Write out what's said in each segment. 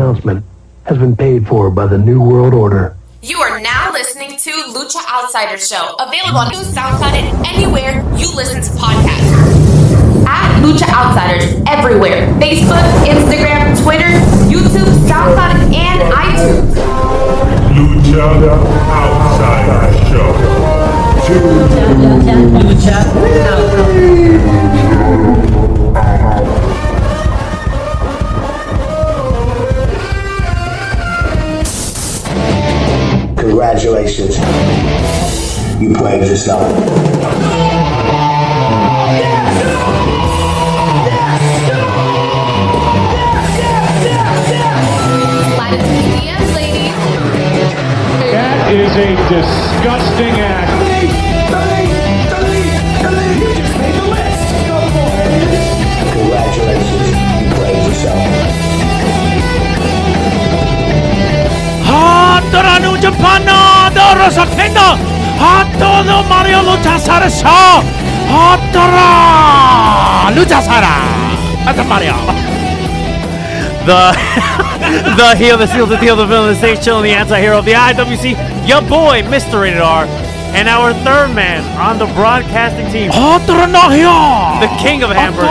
announcement has been paid for by the New World Order. You are now listening to Lucha Outsider Show, available on SoundCloud and anywhere you listen to podcasts. At Lucha Outsiders everywhere Facebook, Instagram, Twitter, YouTube, SoundCloud, and iTunes. Lucha Outsider Show. Congratulations. You played yourself. Slide into the DMs, ladies. That is a disgusting act. Congratulations. You played yourself. Panadoro Sakenda, Hatodo Mario Luchasara Shaw, Hotara Luchasara. That's a Mario. The the heel, the seal, the deal, the villain, the stage chilling, the anti-hero of the IWC, your boy, Mr. Rated R, and our third man on the broadcasting team, the king of hamburgers,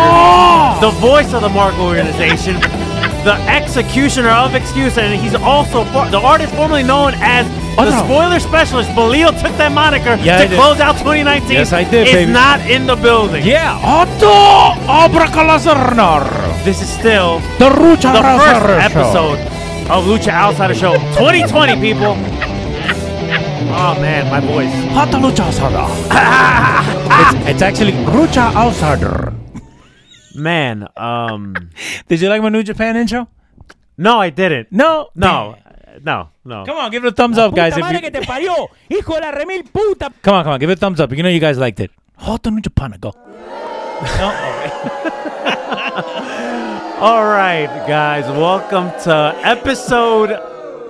the voice of the Mark organization, the executioner of excuse, and he's also for, the artist formerly known as the no. spoiler specialist. But Leo took that moniker Yeah, to close out 2019. Yes, I did, Is baby. not in the building. Yeah, Otto Abracalazarnar. This is still The Rucha the first Razor episode of Lucha Outsider Show 2020, people. Oh man, my voice. Hata Lucha Sada. it's, it's actually Rucha Outsider. Man, um, Did you like my New Japan intro? no, I didn't. No. No, no, no. Come on, give it a thumbs up, guys. If madre you- que te parió, hijo de la remil puta. Come on, come on, give it a thumbs up. You know you guys liked it. Hata New go. All right, guys, welcome to episode.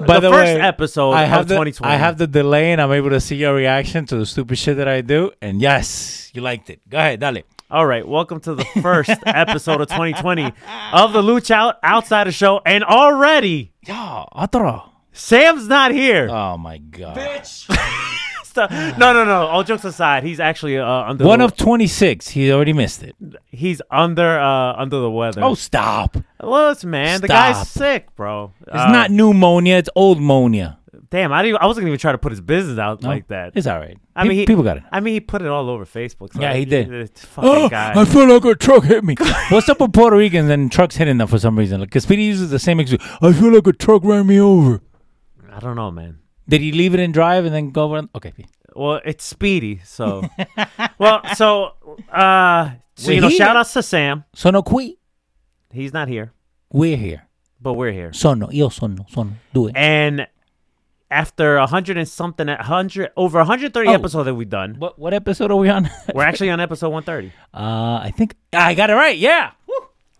By the, the first way, episode I have of the 2020. I have the delay, and I'm able to see your reaction to the stupid shit that I do. And yes, you liked it. Go ahead, dale. All right, welcome to the first episode of 2020 of the Lucha Out- Outsider Show, and already Yeah. Sam's not here. Oh my god. So- no, no, no. All jokes aside, he's actually uh, under One the, of 26. He already missed it. he's under uh, under the weather. Oh, stop. It's listen, man, the Stop. guy's sick, bro. It's not pneumonia. It's old monia. Damn, I, didn't, even- I wasn't even trying to put his business out No, like that. It's all right. I Pe- mean, he, people got it. I mean, he put it all over Facebook. so Yeah, he did. It's fucking guy. I feel like a truck hit me. What's up with Puerto Ricans and trucks hitting them for some reason? Because Speedy uses the same excuse. I feel like a truck ran me over. I don't know, man. Did he leave it in drive and then go over? Okay. Well, it's Speedy, so. well, so, uh, so We're you know, here. shout outs to Sam. Sono qui. He's not here, We're here. but we're here. Sono. Io sono. Sono. Do it. And after a hundred and something, a hundred over 130 Oh. episodes that we've done, What what episode are we on? we're actually on episode 130. uh, I think I got it right. Yeah.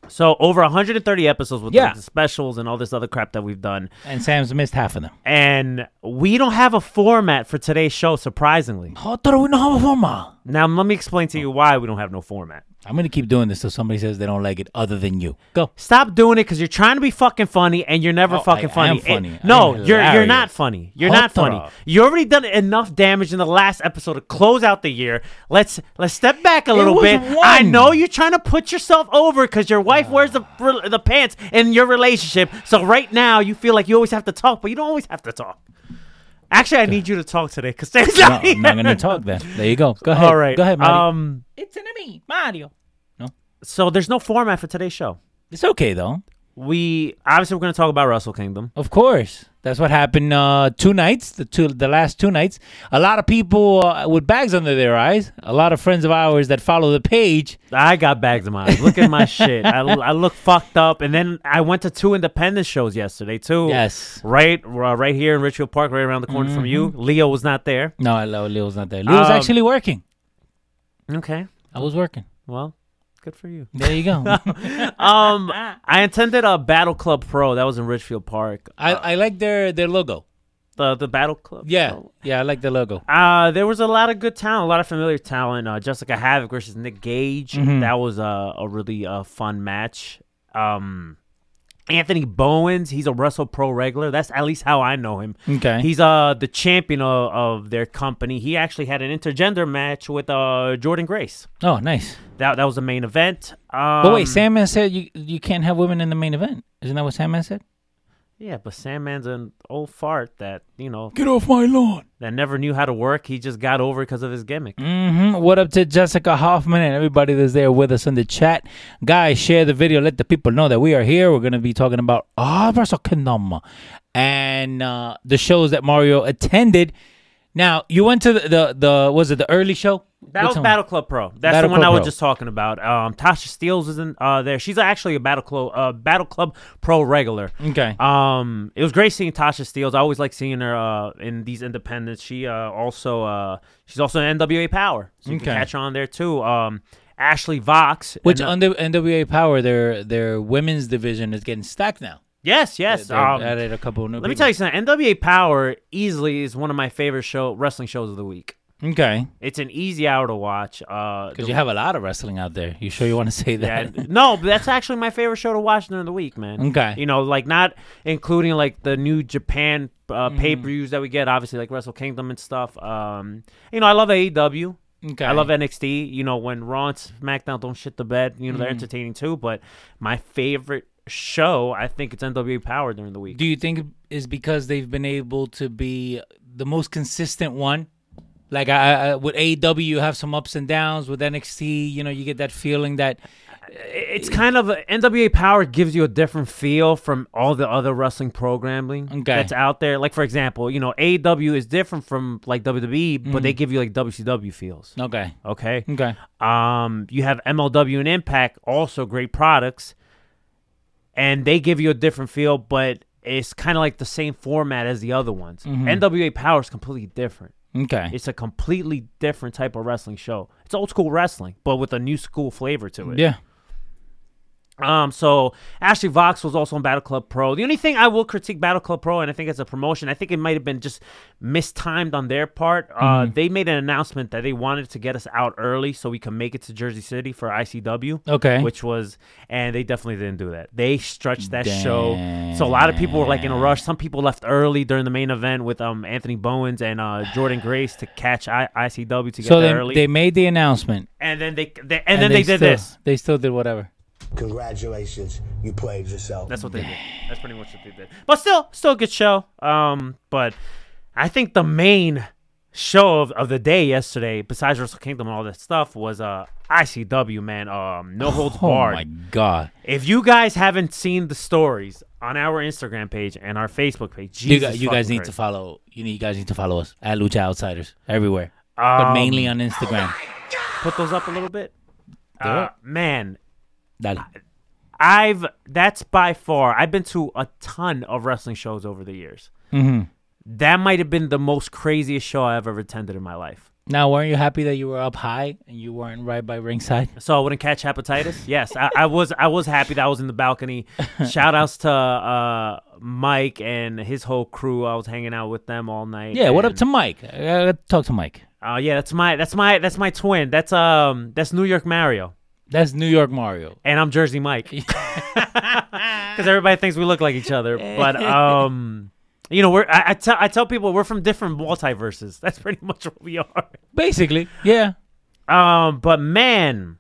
So over 130 episodes with Yeah. the specials and all this other crap that we've done. And Sam's missed half of them. And we don't have a format for today's show, surprisingly. Oh, pero we don't have a format. Now, let me explain to you why we don't have no format. I'm gonna keep doing this till somebody says they don't like it, other than you. Go. Stop doing it because you're trying to be fucking funny and you're never Oh, fucking I funny. am And- funny. I no, am you're you're hilarious. not funny. You're not funny. You already done enough damage in the last episode to close out the year. Let's let's step back a little was bit. one. I know you're trying to put yourself over because your wife wears the the pants in your relationship. So right now you feel like you always have to talk, but you don't always have to talk. Actually, I need you to talk today because Sam's No, not I'm not gonna talk then. There you go. Go ahead. All right. Go ahead, Mario. Um. It's an me, Mario. No. So there's no format for today's show. it's okay though. We obviously we're going to talk about Wrestle Kingdom. Of course. That's what happened uh, two nights, the two, the last two nights. A lot of people uh, with bags under their eyes. A lot of friends of ours that follow the page. I got bags in my eyes. Look at my shit. I, I look fucked up. And then I went to two independent shows yesterday too. Yes. Right, uh, right here in Ridgefield Park, right around the corner from you. Leo was not there. No, Leo- was not there. Leo Um, actually working. Okay. I was working. Well, good for you. There you go. Um, I attended a Battle Club Pro that was in Ridgefield Park. I, I like their their logo. The the Battle Club. Yeah, Pro. yeah, I like the logo. Uh, there was a lot of good talent, a lot of familiar talent. Uh, Jessicka Havok versus Nick Gage. Mhm. That was a, a really uh, fun match. Um, Anthony Bowens, he's a Wrestle Pro regular. That's at least how I know him. Okay. He's uh the champion of, of their company. He actually had an intergender match with uh Jordynne Grace. Oh, nice. That that was the main event. Um, But wait, Sandman said you you can't have women in the main event. Isn't that what Sandman said? Yeah, but Sandman's an old fart that you know Get off my lawn. that never knew how to work. He just got over because of his gimmick. hmm What up to Jessica Hoffman and everybody that's there with us in the chat? Guys, share the video. Let the people know that we are here. We're going to be talking about ah Wrestle Kingdom and uh, the shows that Mario attended. Now, you went to the, the, the was it the early show? That was Which? Battle Club Pro. That's Battle the one Club I was Pro. just talking about. Um, Tasha Steeles is in uh, there. She's actually a Battle Club uh, Battle Club Pro regular. Okay. Um, it was great seeing Tasha Steeles. I always like seeing her uh, in these independents. She uh, also uh, she's also an NWA Power, so you can Okay. catch on there too. Um, Ashley Vox, Which and, uh, under NWA Power, their their women's division is getting stacked now. Yes, yes. They've Um, added a couple of new. let me tell you something. NWA Power easily is one of my favorite show wrestling shows of the week. Okay, It's an easy hour to watch. Uh, because the- you have a lot of wrestling out there. You sure you want to say Yeah, that? no, but that's actually my favorite show to watch during the week, man. Okay. You know, like not including like the new Japan uh, Mm-hmm. pay per views that we get, obviously like Wrestle Kingdom and stuff. Um, you know, I love AEW. Okay. I love NXT. You know, when Raw and SmackDown don't shit the bed, you know, Mm-hmm. they're entertaining too. But my favorite show, I think it's NWA Power during the week. Do you think is because they've been able to be the most consistent one? Like I, I with AEW, you have some ups and downs. With NXT, you know, you get that feeling that it's kind of NWA Power gives you a different feel from all the other wrestling programming Okay. that's out there. Like for example, you know AEW is different from like WWE, but Mm-hmm. they give you like WCW feels. okay, Okay. okay, Um, you have MLW and Impact, also great products, and they give you a different feel, but it's kind of like the same format as the other ones. Mm-hmm. NWA Power is completely different. okay. It's a completely different type of wrestling show. It's old school wrestling, but with a new school flavor to it. yeah, Um, so Ashley Vox was also on Battle Club Pro. The only thing I will critique Battle Club Pro, and I think it's a promotion, I think it might have been just mistimed on their part. Uh, Mm-hmm. they made an announcement that they wanted to get us out early so we can make it to Jersey City for ICW. Okay. Which was, and they definitely didn't do that. They stretched that show. So a lot of people were like in a rush. Some people left early during the main event with um Anthony Bowens and uh, Jordynne Grace to catch I- ICW to get so there they early. they made the announcement, and then they, they and, then they, did still, this. They still did whatever. Congratulations, you played yourself. That's what they did. That's pretty much what they did. But still, still a good show. Um, but I think the main show of, of the day yesterday, besides Wrestle Kingdom and all that stuff, was uh ICW man. Um, no holds Oh barred. Oh my god! If you guys haven't seen the stories on our Instagram page and our Facebook page, You, Jesus guys, you guys fucking need to follow. You need you guys need to follow us at Lucha Outsiders everywhere, but Um, mainly on Instagram. put those up a little bit. Uh, man, Dale. I've that's by far. I've been to a ton of wrestling shows over the years. hmm That might have been the most craziest show I've ever attended in my life. Now, weren't you happy that you were up high and you weren't right by ringside? So I wouldn't catch hepatitis. Yes, I, I was. I was happy that I was in the balcony. Shout outs to uh, Mike and his whole crew. I was hanging out with them all night. Yeah. What up to Mike? I talk to Mike. Oh yeah, that's my that's my that's my twin. That's um that's New York Mario, That's New York Mario. and I'm Jersey Mike. Because everybody thinks we look like each other, but um, you know, we're I, I tell I tell people we're from different multiverses. That's pretty much what we are. Basically, yeah. Um, but man,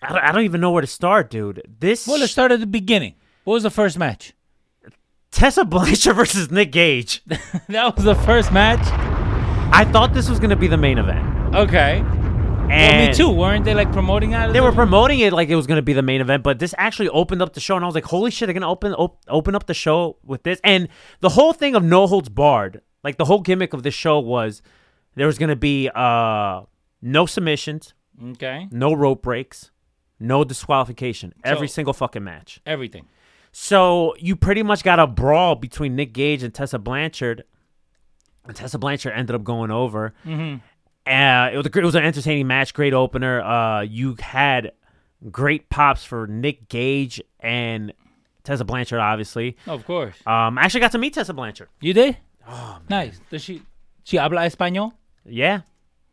I don't, I don't even know where to start, dude. This Well, let's start at the beginning. What was the first match? Tessa Blanchard versus Nick Gage. that was the first match. I thought this was gonna be the main event, Okay. And well, me too. Weren't they like promoting that? They were promoting it like it was gonna be the main event, but this actually opened up the show, and I was like, "Holy shit! They're gonna open op- open up the show with this." And the whole thing of No Holds Barred, like the whole gimmick of this show was there was gonna be uh no submissions, Okay. no rope breaks, no disqualification, every single fucking match. Everything. So you pretty much got a brawl between Nick Gage and Tessa Blanchard. And Tessa Blanchard ended up going over. Mm-hmm. Uh, it was a, it was an entertaining match, great opener. Uh, you had great pops for Nick Gage and Tessa Blanchard, obviously. Of course. Um, I actually got to meet Tessa Blanchard. You did? Oh, nice. Does she? She habla español? Yeah,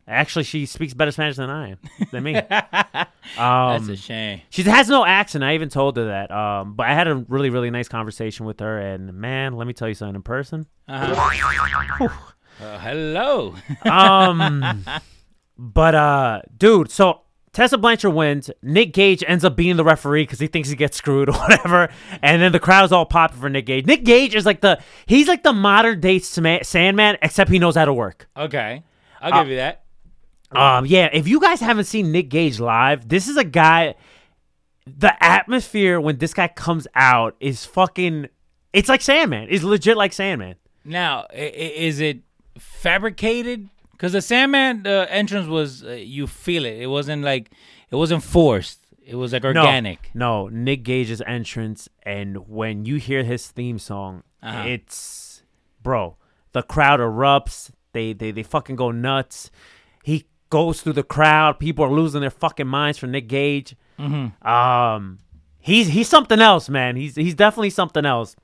Actually, she speaks better Spanish than I am, than me. That's um, a shame. she has no accent. I even told her that. Um, but I had a really, really nice conversation with her, and man, let me tell you something. In person, Uh, hello. um, but uh, dude, so Tessa Blanchard wins. Nick Gage ends up being the referee because he thinks he gets screwed or whatever, and then the crowd's all popping for Nick Gage. Nick Gage is like the he's like the modern day Sandman, except he knows how to work. okay, I'll Uh, give you that. Um, yeah, if you guys haven't seen Nick Gage live, this is a guy. The atmosphere when this guy comes out is fucking. It's like Sandman. It's legit like Sandman. Now, is it fabricated? Because the Sandman uh, entrance was, uh, you feel it. It wasn't like, it wasn't forced. It was like No, organic. No, Nick Gage's entrance, and when you hear his theme song, Uh-huh. it's bro. The crowd erupts. They they they fucking go nuts. He goes through the crowd. People are losing their fucking minds for Nick Gage. Mm-hmm. Um, he's he's something else, man. He's he's definitely something else.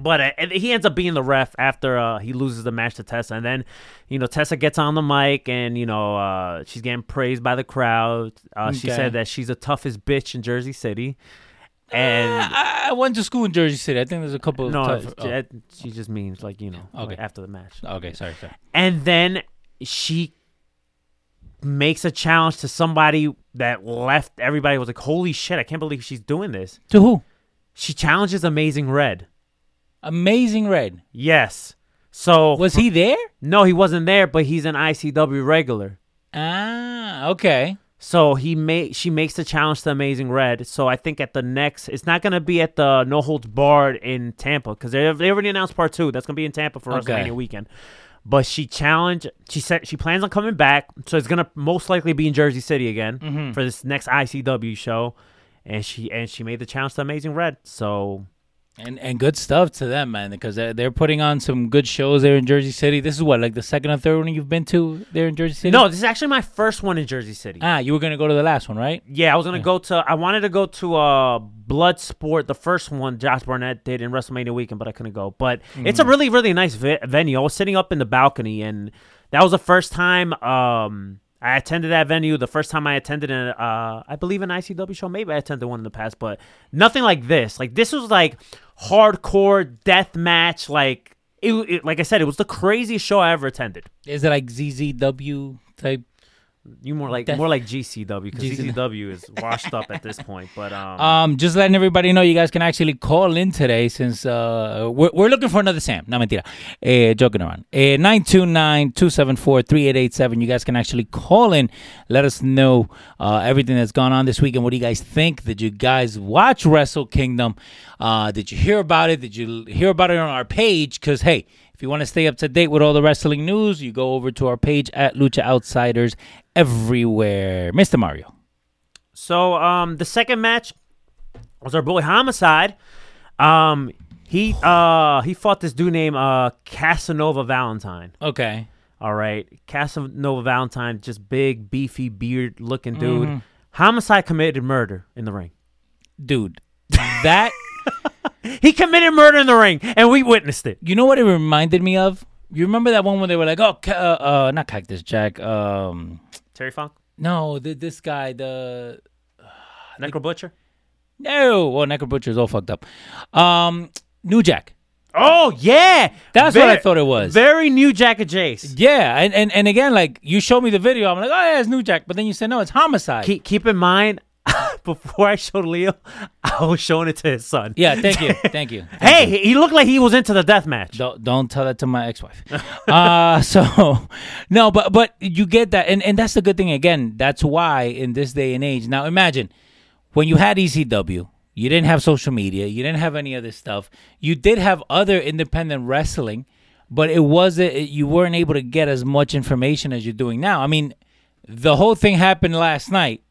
But uh, he ends up being the ref after uh, he loses the match to Tessa, and then you know Tessa gets on the mic and you know uh, she's getting praised by the crowd. Uh, She said that she's the toughest bitch in Jersey City, and I, I went to school in Jersey City. I think there's a couple of no, tough- oh. she just means like you know Okay. like after the match. Okay, sorry, sorry. And then she makes a challenge to somebody that left. Everybody was like, "Holy shit! I can't believe she's doing this." To who? She challenges Amazing Red. Amazing Red. Yes. So Was he there? No, he wasn't there, but he's an ICW regular. Ah, okay. So he may she makes the challenge to Amazing Red. So I think at the next, it's not gonna be at the No Holds Barred in Tampa because they they already announced part two. That's gonna be in Tampa for Okay. WrestleMania weekend. But she challenged. She said she plans on coming back, so it's gonna most likely be in Jersey City again Mm-hmm. for this next ICW show. And she and she made the challenge to Amazing Red. So And and good stuff to them, man, because they're, they're putting on some good shows there in Jersey City. This is what, like the second or third one you've been to there in Jersey City? no, this is actually my first one in Jersey City. Ah, you were gonna go to the last one, right? Yeah, I was gonna go to. I wanted to go to uh Bloodsport, the first one Josh Barnett did in WrestleMania weekend, but I couldn't go. But it's a really, really nice vi- venue. I was sitting up in the balcony, and that was the first time um I attended that venue. The first time I attended an uh I believe an ICW show. Maybe I attended one in the past, but nothing like this. Like this was like hardcore death match. Like it, it like I said, it was the craziest show I ever attended. Is it like CZW type? You more like Death- more like GCW because GCW. Is washed up at this point. But um, Um, just letting everybody know, you guys can actually call in today since uh we're, we're looking for another Sam. No mentira, eh, joking around. Eh, 929-274-3887. You guys can actually call in, let us know uh, everything that's gone on this week and what do you guys think? Did you guys watch Wrestle Kingdom? Uh, did you hear about it? Did you hear about it on our page? Because hey, if you want to stay up to date with all the wrestling news, you go over to our page at Lucha Outsiders everywhere. Mr. Mario. So um the second match was our boy Homicide. Um he uh he fought this dude named uh Casanova Valentine. Okay. All right. Casanova Valentine, just big, beefy, beard looking dude. Mm-hmm. Homicide committed murder in the ring. Dude, that He committed murder in the ring and we witnessed it. You know what it reminded me of? You remember that one where they were like, "Oh, ca- uh, uh not Cactus Jack. Um, Terry Funk? no, the, this guy, the Necro Butcher? no, well, Necro Butcher is all fucked up. Um, New Jack. Oh yeah. That's what I thought it was. Very new Jack of Jace. Yeah, and, and and again, like you showed me the video, I'm like, oh yeah, it's New Jack, but then you said no, it's Homicide. Keep, keep in mind, before I showed Leo, I was showing it to his son. yeah, thank you, thank you. Thank Hey, you. he looked like he was into the death match. Don't don't tell that to my ex-wife. uh so no, but but you get that and and that's the good thing again. That's why in this day and age. Now imagine when you had ECW, you didn't have social media, you didn't have any other stuff. You did have other independent wrestling, but it wasn't you weren't able to get as much information as you're doing now. I mean, the whole thing happened last night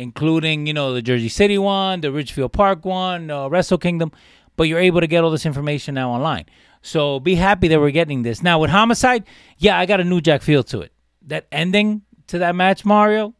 including you know the Jersey City one, the Ridgefield Park one, uh, Wrestle Kingdom. But you're able to get all this information now online. So be happy that we're getting this now with Homicide. Yeah, I got a New Jack feel to it. That ending to that match, Mario,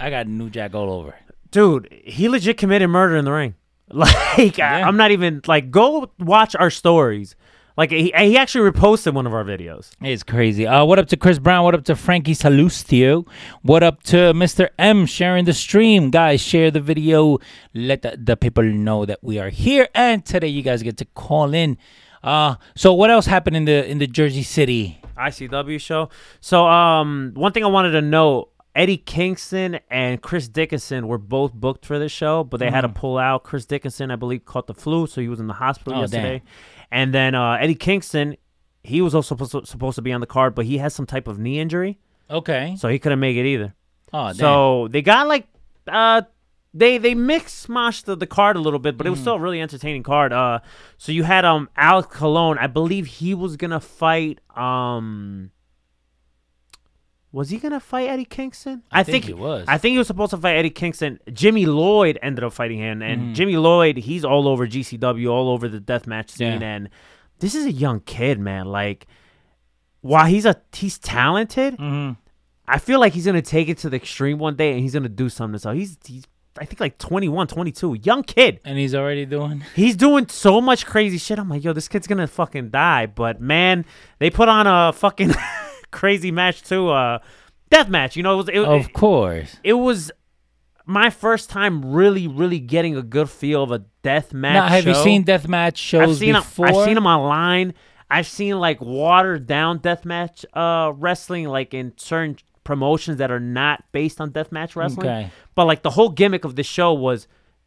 I got New Jack all over. Dude, he legit committed murder in the ring. Like, I, Yeah. I'm not even, like, go watch our stories. Like he, he actually reposted one of our videos. It's crazy. Uh, what up to Chris Brown? What up to Frankie Salustio? What up to Mr. M sharing the stream? Guys, share the video. Let the, the people know that we are here. And today you guys get to call in. Uh, so what else happened in the in the Jersey City? ICW show. So um, one thing I wanted to know. Eddie Kingston and Chris Dickinson were both booked for this show, but they had to pull out. Chris Dickinson, I believe, caught the flu, so he was in the hospital Oh, yesterday. And then uh, Eddie Kingston, he was also supposed to, supposed to be on the card, but he has some type of knee injury, Okay. so he couldn't make it either. Oh, damn. So they got like uh they they mix smashed the, the card a little bit, but it was still a really entertaining card. Uh so you had um Alex Colon, I believe he was gonna fight um was he gonna fight Eddie Kingston? I think he was. I think he was supposed to fight Eddie Kingston. Jimmy Lloyd ended up fighting him, and mm-hmm. Jimmy Lloyd, he's all over GCW, all over the deathmatch scene, Yeah. and this is a young kid, man. Like, while he's a he's talented, mm-hmm. I feel like he's gonna take it to the extreme one day, and he's gonna do something. So he's he's I think like 21, 22, young kid. and he's already doing. He's doing so much crazy shit. I'm like, yo, this kid's gonna fucking die. But man, they put on a fucking crazy match too. Uh, death match. You know, it was it, Of course. it was my first time really, really getting a good feel of a death match. Now, have you show. seen deathmatch shows I've seen before? Them, I've seen them online. I've seen like watered down deathmatch uh, wrestling, like in certain promotions that are not based on deathmatch wrestling. Okay. But like the whole gimmick of the show was.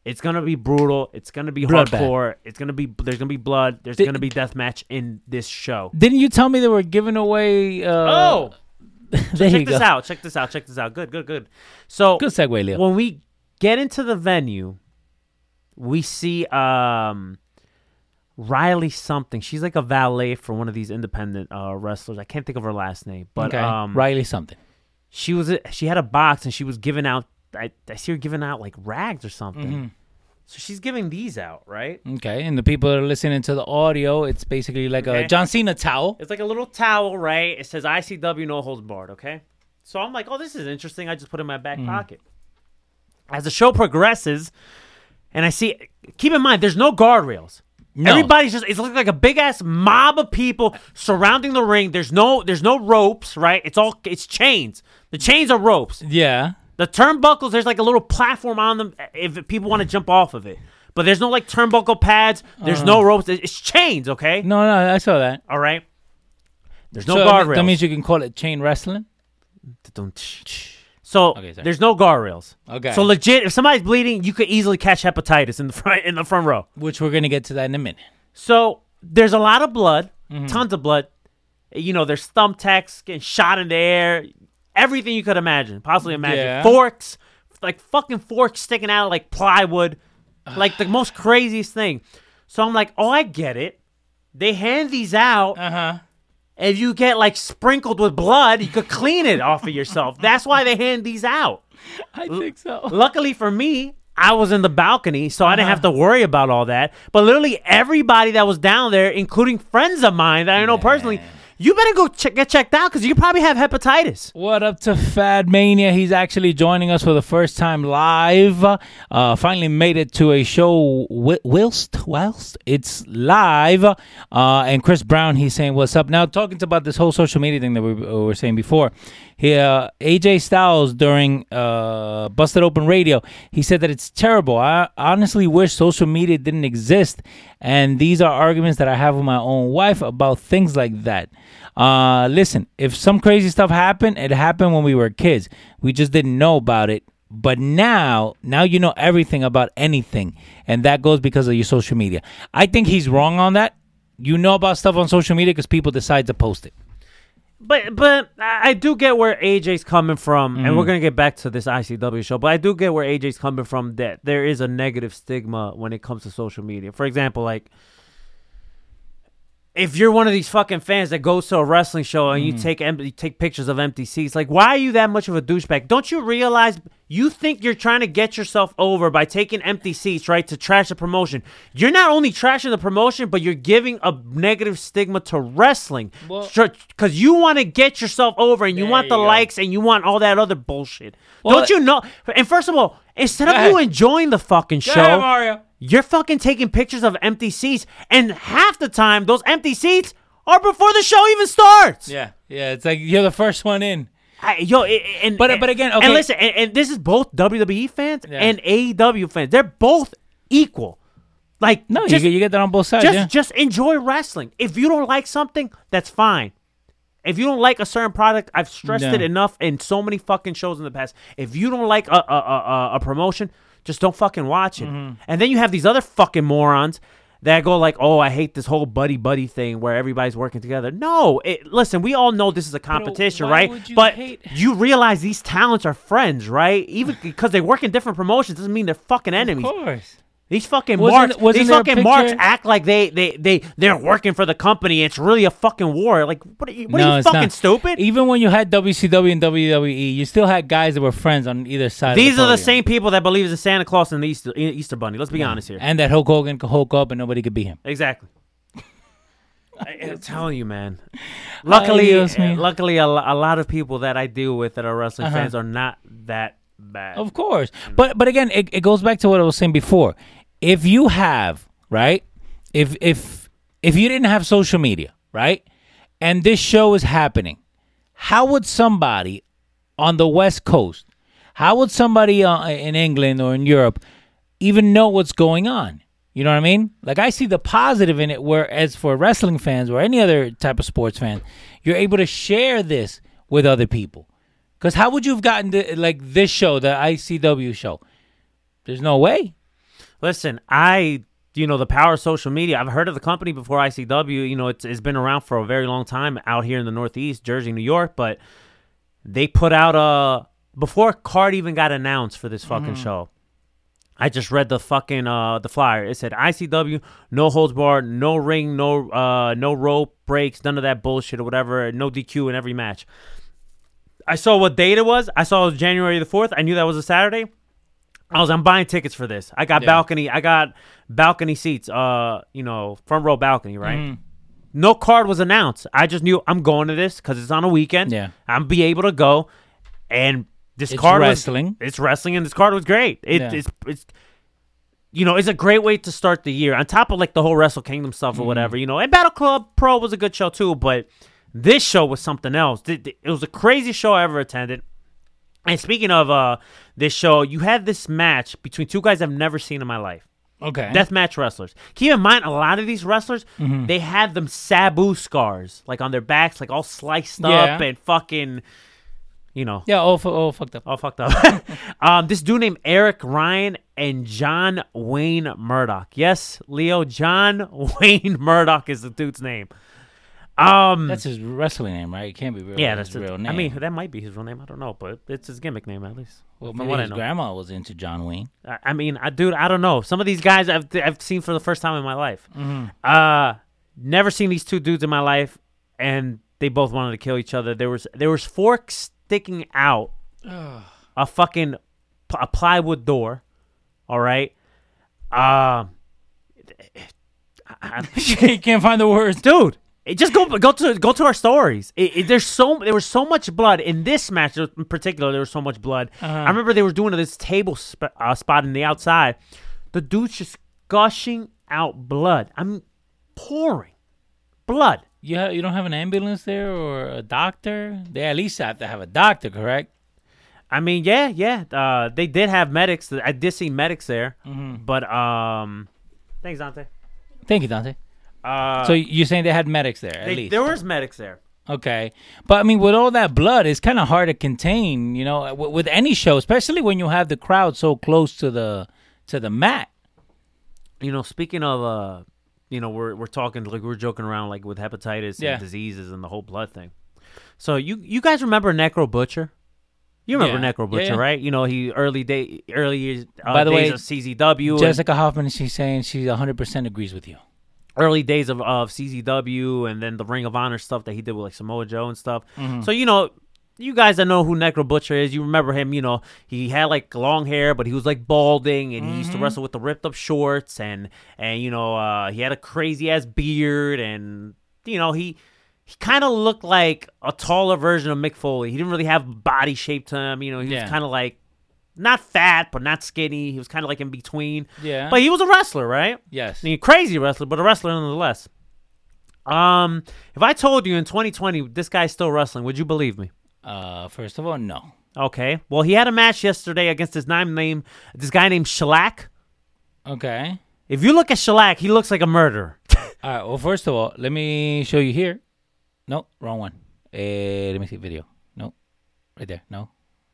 It's gonna be brutal. It's gonna be Bloodbath. hardcore. It's gonna be. There's gonna be blood. There's Did- gonna be deathmatch in this show. Didn't you tell me they were giving away? Uh, oh, there check you this go. out. Check this out. Check this out. Good, good, good. So Good segue, Leo. when we get into the venue, we see um Riley something. She's like a valet for one of these independent uh, wrestlers. I can't think of her last name, but okay. um, Riley something. she was she had a box and she was giving out. I, I see her giving out like rags or something. Mm-hmm. So she's giving these out, right? Okay, and the people that are listening to the audio, it's basically like Okay. a John Cena towel. It's like a little towel, right? It says ICW no holds barred, okay? So I'm like, oh, this is interesting. I just put it in my back mm. pocket. As the show progresses, and I see, keep in mind, there's no guardrails. No. Everybody's just, it's looking like a big ass mob of people surrounding the ring. There's no, there's no ropes, right? It's all, it's chains. The chains are ropes. Yeah. The turnbuckles, there's like a little platform on them if people want to jump off of it. But there's no like turnbuckle pads. There's no ropes. It's chains, okay? No, no, I saw that. All right. There's no so guardrails. That means you can call it chain wrestling. So Okay, sorry. there's no guardrails. Okay. So legit, if somebody's bleeding, you could easily catch hepatitis in the front in the front row. Which we're gonna get to that in a minute. So there's a lot of blood, Mm-hmm. tons of blood. You know, there's thumbtacks getting shot in the air, everything you could imagine, possibly imagine. Yeah. Forks, like fucking forks sticking out of like plywood, like the most craziest thing. So I'm like, oh, I get it. They hand these out. Uh huh. If you get like sprinkled with blood, you could clean it off of yourself. That's why they hand these out. I think so. Luckily for me, I was in the balcony, so I didn't Uh-huh. have to worry about all that. But literally everybody that was down there, including friends of mine that I know personally, you better go check, get checked out because you probably have hepatitis. What up to Fad Mania? He's actually joining us for the first time live. Uh, finally made it to a show whi- whilst whilst it's live. Uh, and Chris Brown, he's saying what's up now. Talking about this whole social media thing that we were saying before. He, uh, AJ Styles during uh, Busted Open Radio, he said that it's terrible. I honestly wish social media didn't exist. And these are arguments that I have with my own wife about things like that. Uh, listen, if some crazy stuff happened, it happened when we were kids. We just didn't know about it. But now, now you know everything about anything, and that goes because of your social media. I think he's wrong on that. You know about stuff on social media because people decide to post it. But but I do get where AJ's coming from, and Mm-hmm. we're gonna get back to this ICW show. But I do get where AJ's coming from that there is a negative stigma when it comes to social media. For example, like if you're one of these fucking fans that goes to a wrestling show and you Mm-hmm. take em- you take pictures of empty seats, like why are you that much of a douchebag? Don't you realize you think you're trying to get yourself over by taking empty seats, right, to trash the promotion? You're not only trashing the promotion, but you're giving a negative stigma to wrestling because you want to get yourself over and you want the you go. likes and you want all that other bullshit. Well, Don't you know? And first of all, instead of Go you enjoying the fucking show, ahead, Mario. You're fucking taking pictures of empty seats, and half the time those empty seats are before the show even starts. Yeah, yeah. It's like you're the first one in. I- yo, and But- but again, okay. and listen, and, and this is both WWE fans Yeah. and AEW fans. They're both equal. Like No, just, you, get, you get that on both sides. just yeah. just enjoy wrestling. If you don't like something, that's fine. If you don't like a certain product, I've stressed No. it enough in so many fucking shows in the past. If you don't like a, a, a- a promotion, just don't fucking watch it. Mm-hmm. And then you have these other fucking morons that go like, "Oh, I hate this whole buddy buddy thing where everybody's working together." No, it, listen, we all know this is a competition, why right? you but hate- you realize these talents are friends, right? Even because they work in different promotions doesn't mean they're fucking enemies. of course. These fucking Wasn't- marks, wasn't these fucking marks act like they they they they're working for the company. It's really a fucking war. Like, what are you, what no, are you fucking not. stupid? Even when you had WCW and WWE, you still had guys that were friends on either side. These of the are the same people that believe in Santa Claus and the Easter Easter Bunny. Let's be honest here. And that Hulk Hogan could Hulk up and nobody could beat him. Exactly. I, I'm telling you, man. Luckily, Dios mío. luckily, a, a lot of people that I deal with that are wrestling Uh-huh. fans are not that bad. Of course. But but again, it, it goes back to what I was saying before. If you have, right? If if if you didn't have social media, right? And this show is happening, how would somebody on the West Coast, how would somebody uh, in England or in Europe even know what's going on? You know what I mean? Like I see the positive in it whereas for wrestling fans or any other type of sports fan, you're able to share this with other people. Because how would you have gotten like this show, the ICW show? There's no way. Listen, I you know the power of social media. I've heard of the company before ICW. You know, it's it's been around for a very long time out here in the Northeast, Jersey, New York. But they put out a before card even got announced for this fucking show. I just read the fucking uh the flyer. It said ICW, no holds barred, no ring, no uh no rope breaks, none of that bullshit or whatever, no DQ in every match. I saw what date it was. I saw it was January the fourth. I knew that was a Saturday. I was I'm buying tickets for this. I got Yeah. balcony. I got balcony seats. Uh, you know, front row balcony, right? No card was announced. I just knew I'm going to this because it's on a weekend. Yeah. I'm be able to go, and this It's card wrestling. Was, it's wrestling, It's wrestling, and this card was great. It, Yeah. It's it's you know, it's a great way to start the year. On top of like the whole Wrestle Kingdom stuff or whatever, you know. And Battle Club Pro was a good show too, but this show was something else. It was the craziest show I ever attended. And speaking of uh this show, you had this match between two guys I've never seen in my life. Okay. Deathmatch wrestlers. Keep in mind, a lot of these wrestlers, Mm-hmm. they had them Sabu scars, like on their backs, like all sliced up and fucking, you know, yeah, all, fu- all fucked up. all fucked up. um, this dude named Eric Ryan and John Wayne Murdoch. Yes, Leo, John Wayne Murdoch is the dude's name. Um, That's his wrestling name, right? It can't be real. yeah, his that's the- real name. I mean, that might be his real name. I don't know, but it's his gimmick name at least. well, from maybe what his grandma was into John Wayne. I I mean, I dude, I don't know. Some of these guys I've I've seen for the first time in my life. Mm-hmm. Uh never seen these two dudes in my life, and they both wanted to kill each other. There was there was forks sticking out a fucking p- a plywood door. All right. Uh, you can't find the words. dude. It just go go to go to our stories. It, it- there's so there was so much blood in this match in particular. There was so much blood. Uh-huh. I remember they were doing this table sp- uh, spot in the outside. The dude's just gushing out blood. I'm pouring blood. You ha- you don't have an ambulance there or a doctor? They at least have to have a doctor, correct? I mean, yeah, yeah. Uh, they did have medics. I did see medics there, Mm-hmm. but um, thanks, Dante. Thank you, Dante. Uh, so you're saying they had medics there at they- least? there was medics there. Okay, but I mean, with all that blood, it's kind of hard to contain. You know, with, with any show, especially when you have the crowd so close to the to the mat. You know, speaking of uh, you know, we're we're talking like we're joking around like with hepatitis Yeah. and diseases and the whole blood thing. So you you guys remember Necro Butcher? You remember Yeah. Necro Butcher, yeah. right? You know, he early day early years uh, By the days way, of CZW, and Jessica Hoffman, she's saying she 100% agrees with you. Early days of, of CZW, and then the Ring of Honor stuff that he did with like Samoa Joe and stuff. Mm-hmm. So you know, you guys that know who Necro Butcher is, you remember him. You know, he had like long hair, but he was like balding, and he used to Mm-hmm. wrestle with the ripped up shorts, and and you know, uh, he had a crazy ass beard, and you know he. He kind of looked like a taller version of Mick Foley. He didn't really have body shape to him. You know, he Yeah. was kind of like not fat, but not skinny. He was kind of like in between. Yeah. But he was a wrestler, right? Yes. I mean, crazy wrestler, but a wrestler nonetheless. Um, if I told you in 2020 this guy's still wrestling, would you believe me? Uh, first of all, no. Okay. Well, he had a match yesterday against this name name this guy named Shlak. Okay. If you look at Shlak, he looks like a murderer. All right. Well, first of all, let me show you here. No, wrong one. Uh, let me see video. No, right there. No,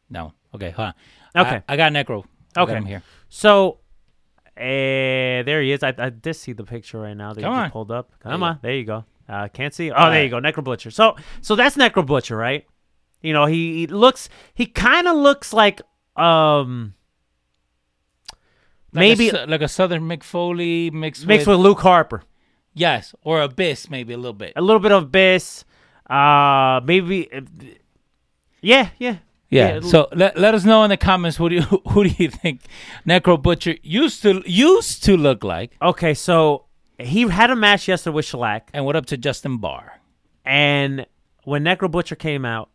one. Okay, hold on. Okay. I, I got Necro. Okay. I'm here. So, uh, there he is. I, I did see the picture right now that Come you on. pulled up. Come you on, there you go. Uh, can't see. Oh, there you go, Necro Butcher. So, so that's Necro Butcher, right? You know, he, he looks. He kind of looks like um Like maybe a, like a Southern Mick Foley mixed mixed with, with Luke Harper. yes, or Abyss maybe a little bit. a little bit of Biss. Uh, maybe. Yeah, yeah. Yeah. Yeah, so let, let us know in the comments who do you who do you think Necro Butcher used to used to look like, Okay, so he had a match yesterday with Shlak, and what up to Justin Barr? and when Necro Butcher came out,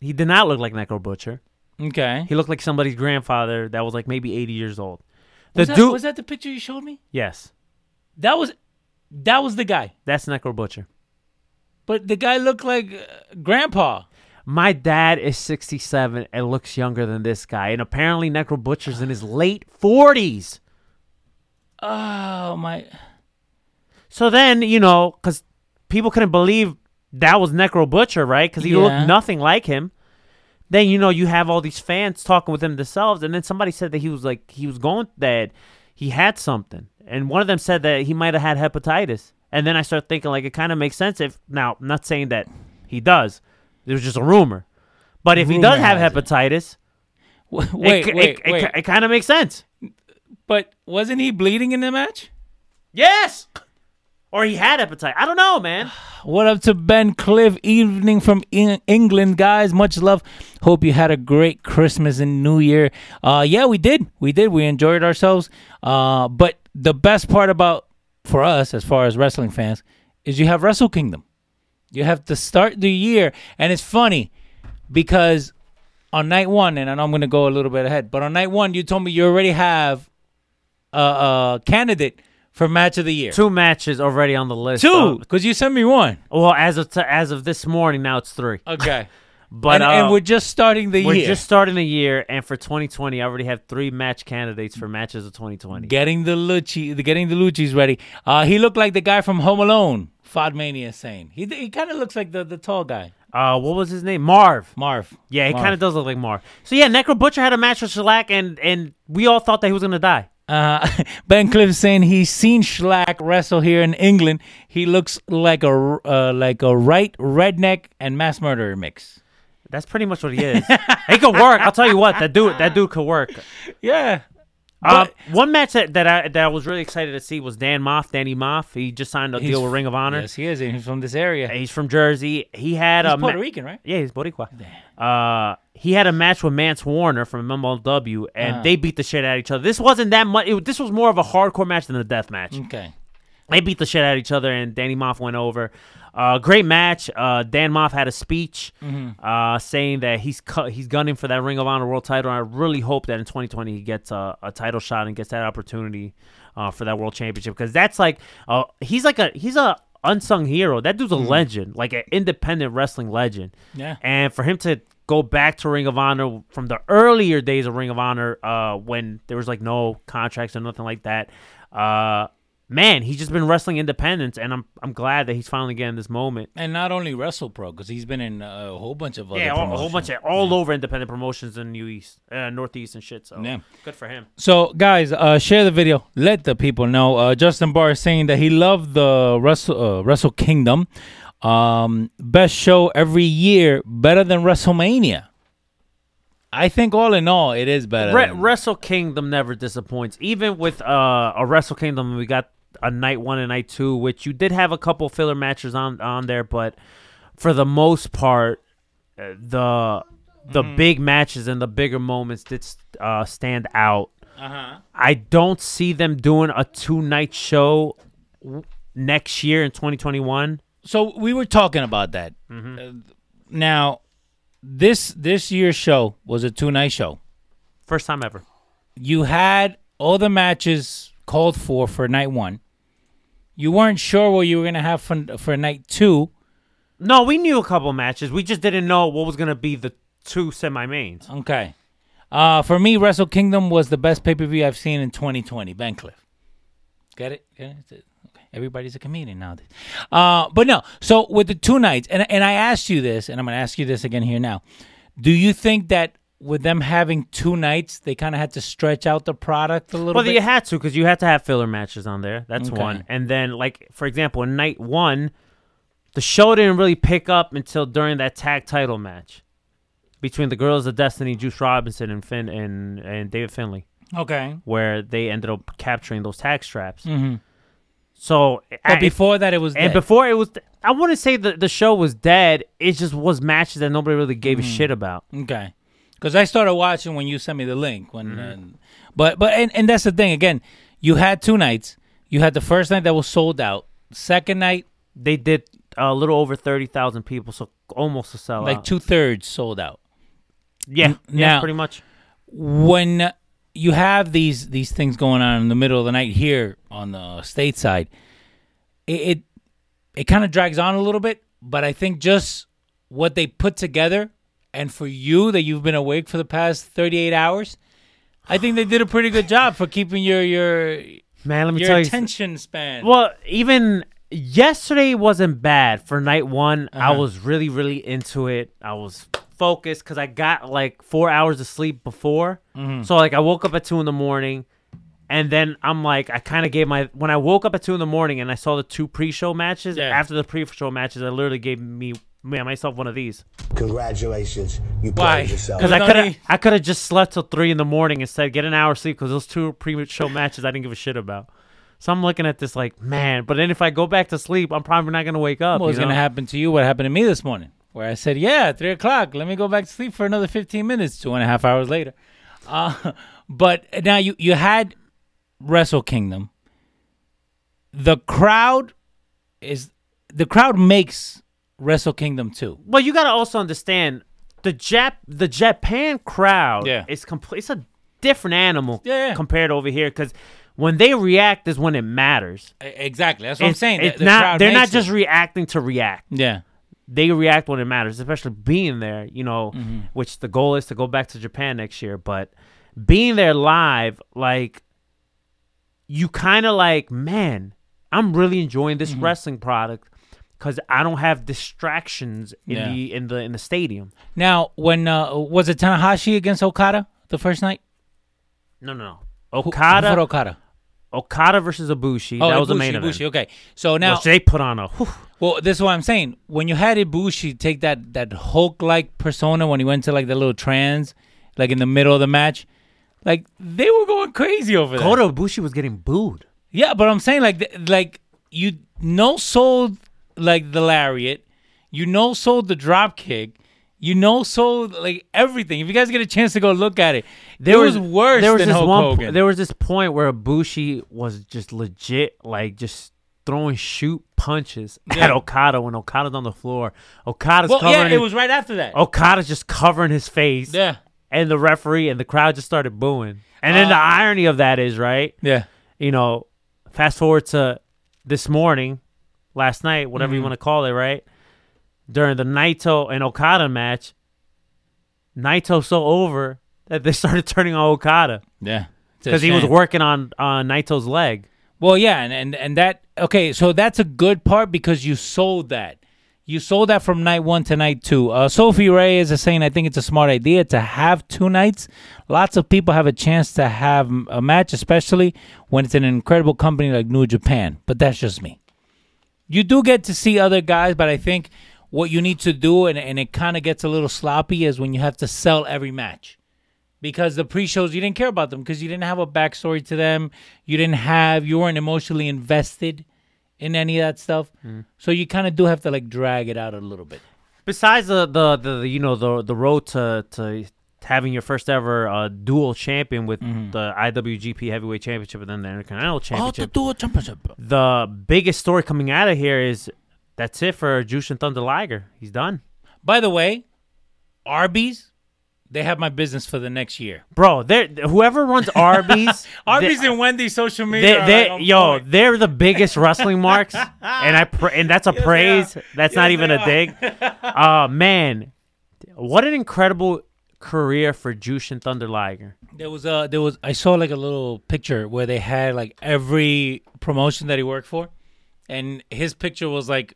he did not look like Necro Butcher. Okay. He looked like somebody's grandfather that was like maybe 80 years old. The was, that, dude, was that the picture you showed me? yes, That was that was the guy. that's Necro Butcher. But the guy looked like uh, Grandpa. My dad is 67 and looks younger than this guy, and apparently Necro Butcher's in his late 40s. Oh my! So then, you know, because people couldn't believe that was Necro Butcher, right? Because he Yeah. looked nothing like him. Then you know you have all these fans talking with him themselves, and then somebody said that he was like he was going that he had something, and one of them said that he might have had hepatitis. And then I start thinking like it kind of makes sense if now I'm not saying that he does. It was just a rumor, but if he Rumor does have has it. hepatitis, W- it, Wait, it, wait, it, wait. it, kind of makes sense. but wasn't he bleeding in the match? Yes, or he had hepatitis. I don't know, man. What up to Ben Cliff? Evening from Eng- England, guys. Much love. Hope you had a great Christmas and New Year. Uh, yeah, we did. We did. We enjoyed ourselves. Uh, but the best part about for us, as far as wrestling fans, is you have Wrestle Kingdom. You have to start the year, and it's funny because on night one, and I know I'm going to go a little bit ahead, but on night one, you told me you already have a, a candidate for match of the year. Two matches already on the list. Two, Uh, because you sent me one. Well, as of t- as of this morning, now it's three. Okay. But and, uh, and we're just starting the year. we're just starting the year, and for 2020, I already have three match candidates for matches of 2020. getting the Lucci, getting the Lucci's ready. Uh, he looked like the guy from Home Alone. Fod Mania is saying he he kind of looks like the the tall guy, Uh, what was his name? Marv. Marv. Yeah, he Marv. kind of does look like Marv. So yeah, Necro Butcher had a match with Shlak, and and we all thought that he was gonna die. Uh, ben Cliff saying he's seen Shlak wrestle here in England. He looks like a uh, like a right redneck and mass murderer mix. That's pretty much what he is. he could work. I'll tell you what, that dude, that dude could work. Yeah. Uh, one match that, that I that I was really excited to see was Dan Maff, Danny Maff. He just signed a He's deal with Ring of Honor. Yes, he is. He's from this area. He's from Jersey. He had He's a ma- Puerto Rican, right? Yeah, he's Boricua. Uh, he had a match with Mance Warner from MLW, and Uh-huh. they beat the shit out of each other. This wasn't that much. It, this was more of a hardcore match than a death match. Okay. They beat the shit out of each other, and Danny Maff went over. Uh, great match. Uh, Dan Maff had a speech Mm-hmm. uh, saying that he's cu- he's gunning for that Ring of Honor World Title. And I really hope that in 2020 he gets a, a title shot and gets that opportunity uh, for that World Championship because that's like uh, he's like a he's a unsung hero. That dude's a legend, like an independent wrestling legend. Mm-hmm. Yeah. And for him to go back to Ring of Honor from the earlier days of Ring of Honor, uh, when there was like no contracts or nothing like that, uh, man, he's just been wrestling independence, and I'm I'm glad that he's finally getting this moment. And not only Wrestle Pro, because he's been in a whole bunch of other Yeah, all- a whole bunch of all over independent promotions in New East, uh, Northeast, and shit. So Yeah. good for him. So, guys, uh, share the video. Let the people know. Uh, Justin Barr is saying that he loved the Wrestle uh, Wrestle Kingdom. Um, best show every year, better than WrestleMania. I think all in all, it is better. Re- Wrestle Kingdom never disappoints. Even with uh, a Wrestle Kingdom, we got a night one and night two, which you did have a couple filler matches on on there, but for the most part, uh, the the big matches and the bigger moments did uh, stand out. Uh-huh. I don't see them doing a two night show next year in 2021. so we were talking about that. Uh, now, this this year's show was a two night show. First time ever. You had all the matches called for for night one. You weren't sure what you were gonna have for for night two. No, we knew a couple matches. We just didn't know what was gonna be the two semi mains. Okay. Uh, for me, Wrestle Kingdom was the best pay per view I've seen in 2020. Ben Cliff. Get it? Get it? Okay. Everybody's a comedian nowadays. Uh, but no. So with the two nights, and and I asked you this, and I'm gonna ask you this again here now. Do you think that with them having two nights, they kind of had to stretch out the product a little Well, bit? you had to because you had to have filler matches on there. That's Okay. one. And then, like for example, in night one, the show didn't really pick up until during that tag title match between the Guerrillas of Destiny, Juice Robinson, and Finn and and David Finlay, okay. where they ended up capturing those tag straps. hmm So, But I- before that, it was and dead. before it was, I wouldn't say the the show was dead. It just was matches that nobody really gave a shit about. Okay. Because I started watching when you sent me the link. When, Mm-hmm. uh, but but and, and that's the thing. Again, you had two nights. You had the first night that was sold out. Second night, They did a little over thirty thousand people, so almost a sellout. like two thirds sold out. yeah, N- yeah, now- pretty much. When you have these these things going on in the middle of the night here on the state side, it it, it kind of drags on a little bit. But I think just what they put together, and for you that you've been awake for the past thirty eight hours, I think they did a pretty good job for keeping your your Man, let me your tell you. attention span. Well, even yesterday wasn't bad for night one. I Uh-huh. was really, really into it. I was focused because I got like four hours of sleep before. Mm-hmm. So like I woke up at two in the morning, and then I'm like I kind of gave my when I woke up at two in the morning and I saw the two pre-show matches. Yeah. After the pre-show matches, I literally gave me man myself one of these Congratulations, you Why? played yourself. because I could have I could have just slept till three in the morning instead get an hour sleep because those two pre-show matches I didn't give a shit about. So I'm looking at this like man, but then if I go back to sleep, I'm probably not gonna wake up. what was you know? going to happen to you? What happened to me this morning? Where I said, "Yeah, three o'clock. Let me go back to sleep for another fifteen minutes." Two and a half hours later. Uh, but now you you had Wrestle Kingdom. The crowd is the crowd makes Wrestle Kingdom too. Well, you gotta also understand the Jap the Japan crowd Yeah. is complete. It's a different animal Yeah, yeah. compared over here because when they react is when it matters. E- Exactly. That's what I'm It's- saying. It's the not. crowd They're not makes just it. reacting to react. yeah. They react when it matters, especially being there. You know, Mm-hmm. which the goal is to go back to Japan next year. But being there live, like you kind of like, man, I'm really enjoying this Mm-hmm. wrestling product because I don't have distractions in Yeah. the in the in the stadium. Now, when uh, was it Tanahashi against Okada the first night? No, no, no. Okada, who Okada. Okada versus Ibushi. Oh, that was the Ibushi, main event. Ibushi. Okay, so now Which they put on a. whew. Well, this is what I'm saying. When you had Ibushi take that that Hulk like persona when he went to like the little trans, like in the middle of the match, like they were going crazy over there. Kota Ibushi was getting booed. Yeah, but I'm saying like like you no sold like the lariat, you no sold the drop kick, you no sold like everything. If you guys get a chance to go look at it, there was, worse There was than this Hulk one. Hogan. there was this point where Ibushi was just legit, like just throwing shoot punches at Okada when Okada's on the floor. Okada's well, covering. yeah, it was right after that. Okada's just covering his face. Yeah, And the referee and the crowd just started booing. And then the Uh, irony of that is right. yeah. you know, fast forward to this morning, last night, whatever Mm-hmm. you want to call it, right? During the Naito and Okada match, Naito so over that they started turning on Okada Yeah. Because he was working on on Naito's leg. Well, yeah, and, and and that okay, so that's a good part because you sold that. You sold that from night one to night two. Uh, Sophie Ray is saying, I think it's a smart idea to have two nights. Lots of people have a chance to have a match, especially when it's an incredible company like New Japan. But that's just me. You do get to see other guys, but I think what you need to do, and, and it kind of gets a little sloppy, is when you have to sell every match. Because the pre-shows you didn't care about them because you didn't have a backstory to them. You didn't have you weren't emotionally invested in any of that stuff. Mm. So you kind of do have to like drag it out a little bit. Besides the the, the, you know the the road to to having your first ever uh, dual champion with the IWGP Heavyweight Championship and then the Intercontinental Championship. do a championship the biggest story coming out of here is that's it for Jushin Thunder Liger. He's done. by the way arby's they have my business for the next year. bro. They're whoever runs Arby's. Arby's they, and Wendy's social media. they, they- yo, point. they're the biggest wrestling marks, and I pra- and that's a they praise. That's Yes, not even a dig. Uh man, what an incredible career for Jushin Thunder Liger. There was a there was I saw like a little picture where they had like every promotion that he worked for, and his picture was like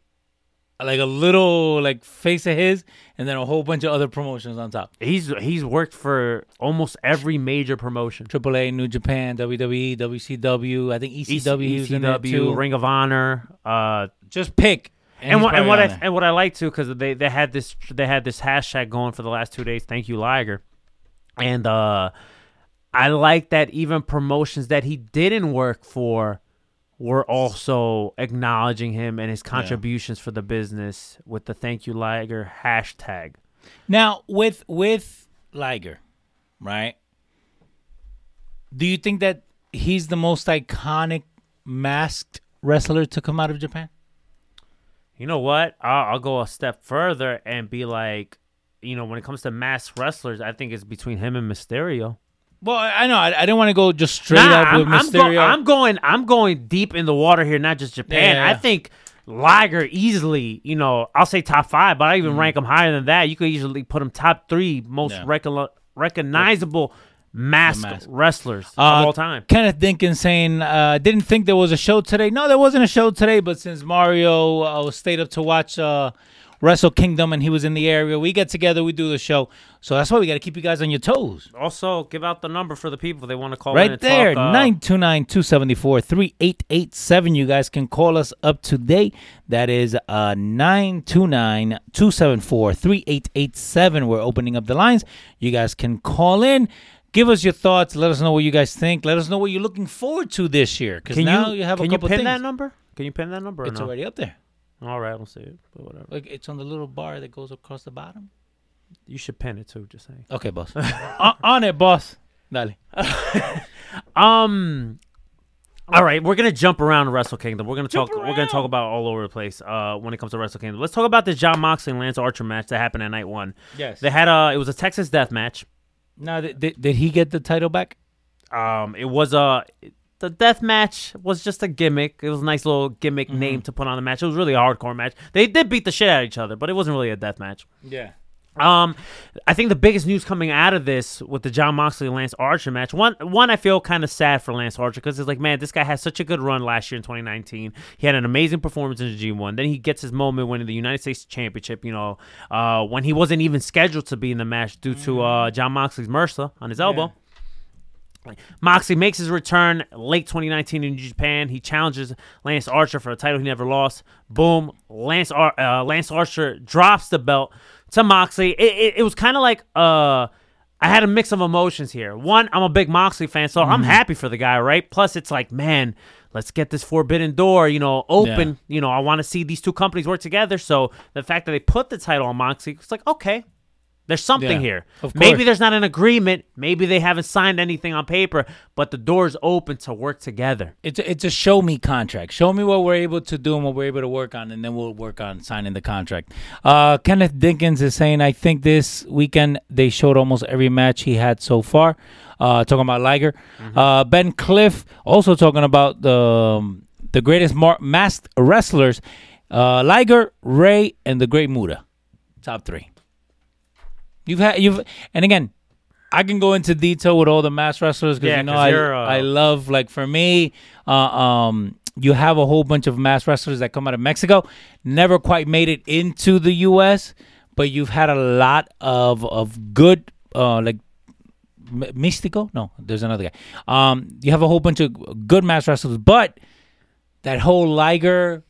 like a little like face of his, and then a whole bunch of other promotions on top. He's he's worked for almost every major promotion. AAA, New Japan, WWE, WCW. I think ECW, he was in there ECW, too. E Ring of Honor, uh, Just pick. And what and what I there. and what I like too because they they had this they had this hashtag going for the last two days. Thank you, Liger, and uh, I like that even promotions that he didn't work for were also acknowledging him and his contributions for the business with the thank you Liger hashtag. Now with with Liger, right? Do you think that he's the most iconic masked wrestler to come out of Japan? You know what? I'll, I'll go a step further and be like, you know, when it comes to mass wrestlers, I think it's between him and Mysterio. Well, I know I, I didn't want to go just straight Nah, up with I'm, I'm, go- Mysterio. I'm going. I'm going deep in the water here, not just Japan. Yeah. I think Liger easily. You know, I'll say top five, but I even mm-hmm. rank him higher than that. You could easily put him top three most Yeah. recol- recognizable masked mask. wrestlers Uh, of all time. Kenneth Dinkins saying, uh, didn't think there was a show today. No, there wasn't a show today, but since Mario uh, stayed up to watch uh, Wrestle Kingdom and he was in the area, we get together, we do the show. So that's why we got to keep you guys on your toes. Also, give out the number for the people they want to call Right and there, talk, uh, 929 274 3887. You guys can call us up today. That is uh 929 274 3887. We're opening up the lines. You guys can call in. Give us your thoughts. Let us know what you guys think. Let us know what you're looking forward to this year. Because now you, you, have a couple Can you pin things. that number? Can you pin that number? It's no? already up there. All right, I don't see it, but whatever. Like it's on the little bar that goes across the bottom. You should pin it too. Just saying. Okay, boss. on, on it, boss. Dale. Um. All right, we're gonna jump around Wrestle Kingdom. We're gonna talk. We're gonna talk about all over the place. Uh, when it comes to Wrestle Kingdom, let's talk about this Jon Moxley and Lance Archer match that happened at night one. Yes. They had a. It was a Texas Death match. Now, did, did, did he get the title back? Um, it was a. The death match was just a gimmick. It was a nice little gimmick Mm-hmm. name to put on the match. It was really a hardcore match. They did beat the shit out of each other, but it wasn't really a death match. Yeah. Um, I think the biggest news coming out of this with the Jon Moxley Lance Archer match, one one I feel kind of sad for Lance Archer because it's like, man, this guy had such a good run last year in 2019. He had an amazing performance in the G1. Then he gets his moment winning the United States Championship. You know, uh, when he wasn't even scheduled to be in the match due to uh, Jon Moxley's MRSA on his elbow. Moxley makes his return late 2019 in Japan. He challenges Lance Archer for a title he never lost. Boom, Lance Ar- uh, Lance Archer drops the belt to Moxley. It, it, it was kind of like uh, I had a mix of emotions here. One, I'm a big Moxley fan, so I'm happy for the guy, right? Plus, it's like, man, let's get this forbidden door, you know, open. You know, I want to see these two companies work together. So the fact that they put the title on Moxley, it's like, okay, there's something Yeah, here. Maybe there's not an agreement. Maybe they haven't signed anything on paper, but the door's open to work together. It's a, it's a show me contract. Show me what we're able to do and what we're able to work on, and then we'll work on signing the contract. Uh, Kenneth Dinkins is saying, I think this weekend they showed almost every match he had so far. Uh, talking about Liger. Uh, ben Cliff also talking about the um, the greatest mar- masked wrestlers, uh, Liger, Rey, and the Great Muta. Top three. You've had you've and again, I can go into detail with all the mass wrestlers because Yeah, you know I uh, I love like for me, uh, um, you have a whole bunch of mass wrestlers that come out of Mexico, never quite made it into the U.S., but you've had a lot of of good uh, like M- Místico. No, there's another guy. Um, you have a whole bunch of good mass wrestlers, but that whole Liger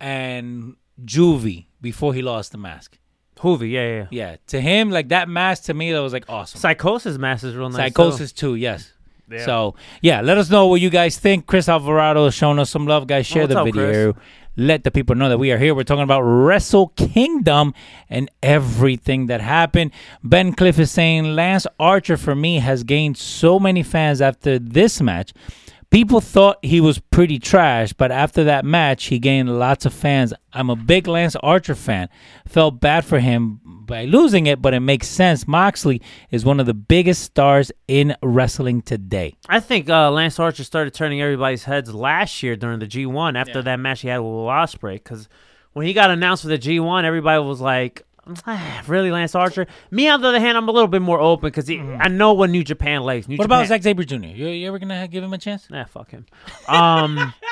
and Juvie before he lost the mask. Juvie, yeah, yeah. yeah. To him, like that mask to me, that was like awesome. Psicosis mask is real nice. Psicosis too, yes. Yeah. So yeah, let us know what you guys think. Chris Alvarado is showing us some love, guys. Oh, share what's the up, video. Chris? Let the people know that we are here. We're talking about Wrestle Kingdom and everything that happened. Ben Cliff is saying Lance Archer for me has gained so many fans after this match. People thought he was pretty trash, but after that match, he gained lots of fans. I'm a big Lance Archer fan. Felt bad for him, by losing it, but it makes sense. Moxley is one of the biggest stars in wrestling today. I think uh, Lance Archer started turning everybody's heads last year during the G1 after that match he had with Will Ospreay. Because when he got announced for the G1, everybody was like, "Ah, "Really, Lance Archer?" Me, on the other hand, I'm a little bit more open because I know what New Japan likes. New What about Japan- Zack Sabre Jr.? You, you ever gonna give him a chance? Nah, fuck him. Um,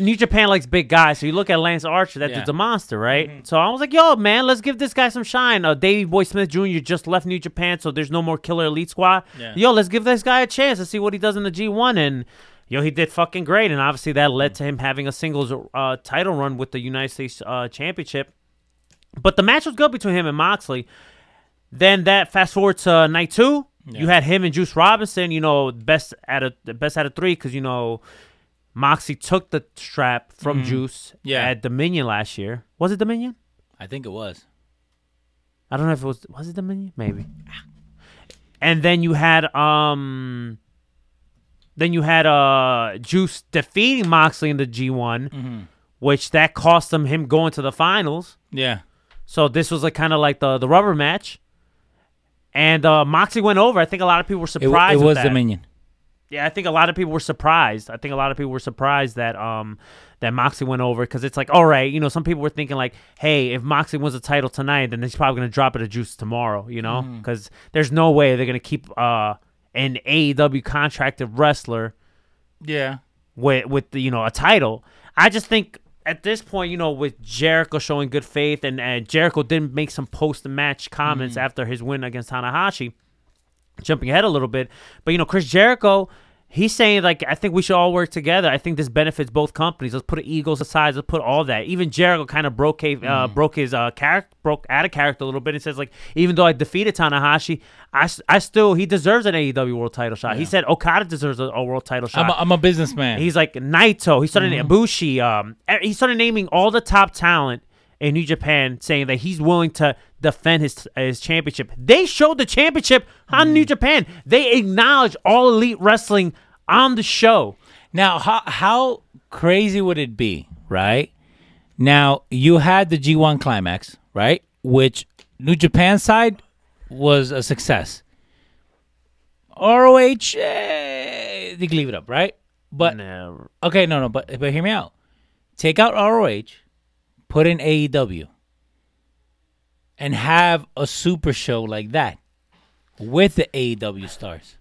New Japan likes big guys, so you look at Lance Archer, that Yeah. dude's a monster, right? So I was like, yo, man, let's give this guy some shine. Uh, Davey Boy Smith Jr. just left New Japan, so there's no more Killer Elite Squad. Yeah. Yo, let's give this guy a chance to see what he does in the G1. And, yo, he did fucking great. And obviously that led to him having a singles uh, title run with the United States uh, Championship. But the match was good between him and Moxley. Then that fast forward to night two, you had him and Juice Robinson. You know, best out of the best out of three because you know Moxley took the strap from Juice Yeah. at Dominion last year. Was it Dominion? I think it was. I don't know if it was. Was it Dominion? Maybe. And then you had um. Then you had uh Juice defeating Moxley in the G one, which that cost him him going to the finals. Yeah. So this was like kind of like the the rubber match. And uh, Moxley went over. I think a lot of people were surprised. it with was. Dominion. Yeah, I think a lot of people were surprised. I think a lot of people were surprised that um that Moxley went over because it's like, all right, you know, some people were thinking like, hey, if Moxley wins the title tonight, then he's probably gonna drop it to Juice tomorrow, you know, because there's no way they're gonna keep uh an AEW contracted wrestler Yeah. with with the, you know a title. I just think at this point, you know, with Jericho showing good faith and, and Jericho didn't make some post match comments mm. after his win against Tanahashi, jumping ahead a little bit. But you know, Chris Jericho, he's saying like, I think we should all work together. I think this benefits both companies. Let's put Eagles aside. Let's put all that. Even Jericho kind of broke uh, broke his uh character, broke out of character a little bit. and says like, even though I defeated Tanahashi, I, I still he deserves an AEW World Title shot. He said Okada deserves a, a World Title shot. I'm a, I'm a businessman. He's like Naito. He started Mm-hmm. Ibushi. Um, he started naming all the top talent in New Japan, saying that he's willing to defend his his championship. They showed the championship on. New Japan. They acknowledge all elite wrestling on the show. Now, how how crazy would it be, right? Now you had the G1 climax, right? Which New Japan side was a success. ROH, eh, they leave it up, right? But No. okay, no, no, but but hear me out. Take out ROH, put in AEW, and have a super show like that with the AEW stars.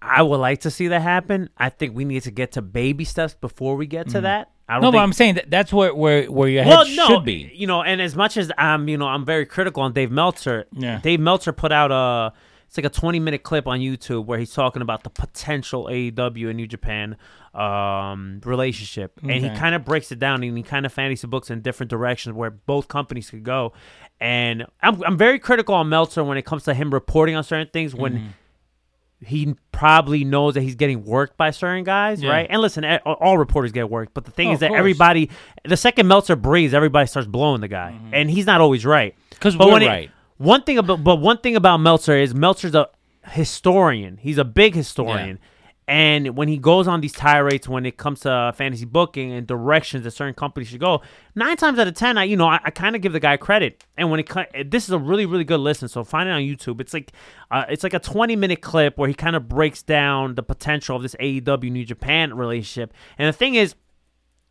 I would like to see that happen. I think we need to get to baby steps before we get to mm-hmm. that. I don't. No, think but I'm saying that that's where where where your head well, no, should be. You know, and as much as I'm, you know, I'm very critical on Dave Meltzer. Yeah. Dave Meltzer put out a it's like a 20 minute clip on YouTube where he's talking about the potential AEW and New Japan um, relationship, and he kind of breaks it down and he kind of fantasy books in different directions where both companies could go. And I'm I'm very critical on Meltzer when it comes to him reporting on certain things when Mm-hmm. he probably knows that he's getting worked by certain guys, Yeah. right? And listen, all reporters get worked, but the thing Oh, is that everybody, the second Meltzer breathes, everybody starts blowing the guy, and he's not always right. Because we're when it- right. One thing about, but one thing about Meltzer is Meltzer's a historian. He's a big historian. And when he goes on these tirades when it comes to fantasy booking and directions that certain companies should go, nine times out of ten, I you know I, I kind of give the guy credit. And when it this is a really really good listen, so find it on YouTube. It's like uh, it's like a twenty minute clip where he kind of breaks down the potential of this AEW New Japan relationship. And the thing is,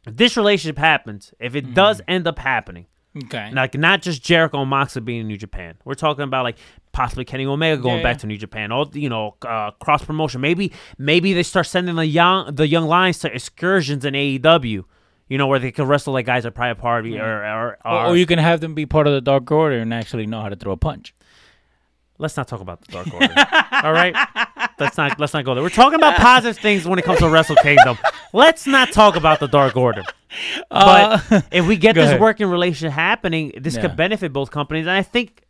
if this relationship happens, if it does end up happening, Okay. like not just Jericho and Moxley being in New Japan. We're talking about like possibly Kenny Omega going Yeah, back yeah. to New Japan. All you know, uh, cross promotion. Maybe maybe they start sending the young the young lions to excursions in AEW. You know where they can wrestle like guys at Private Party or or, Or, or, or you can have them be part of the Dark Order and actually know how to throw a punch. Let's not talk about the Dark Order. all right, let's not let's not go there. We're talking about positive things when it comes to Wrestle Kingdom. Let's not talk about the Dark Order. Uh, but if we get this ahead. working relationship happening, this Yeah. could benefit both companies. And I think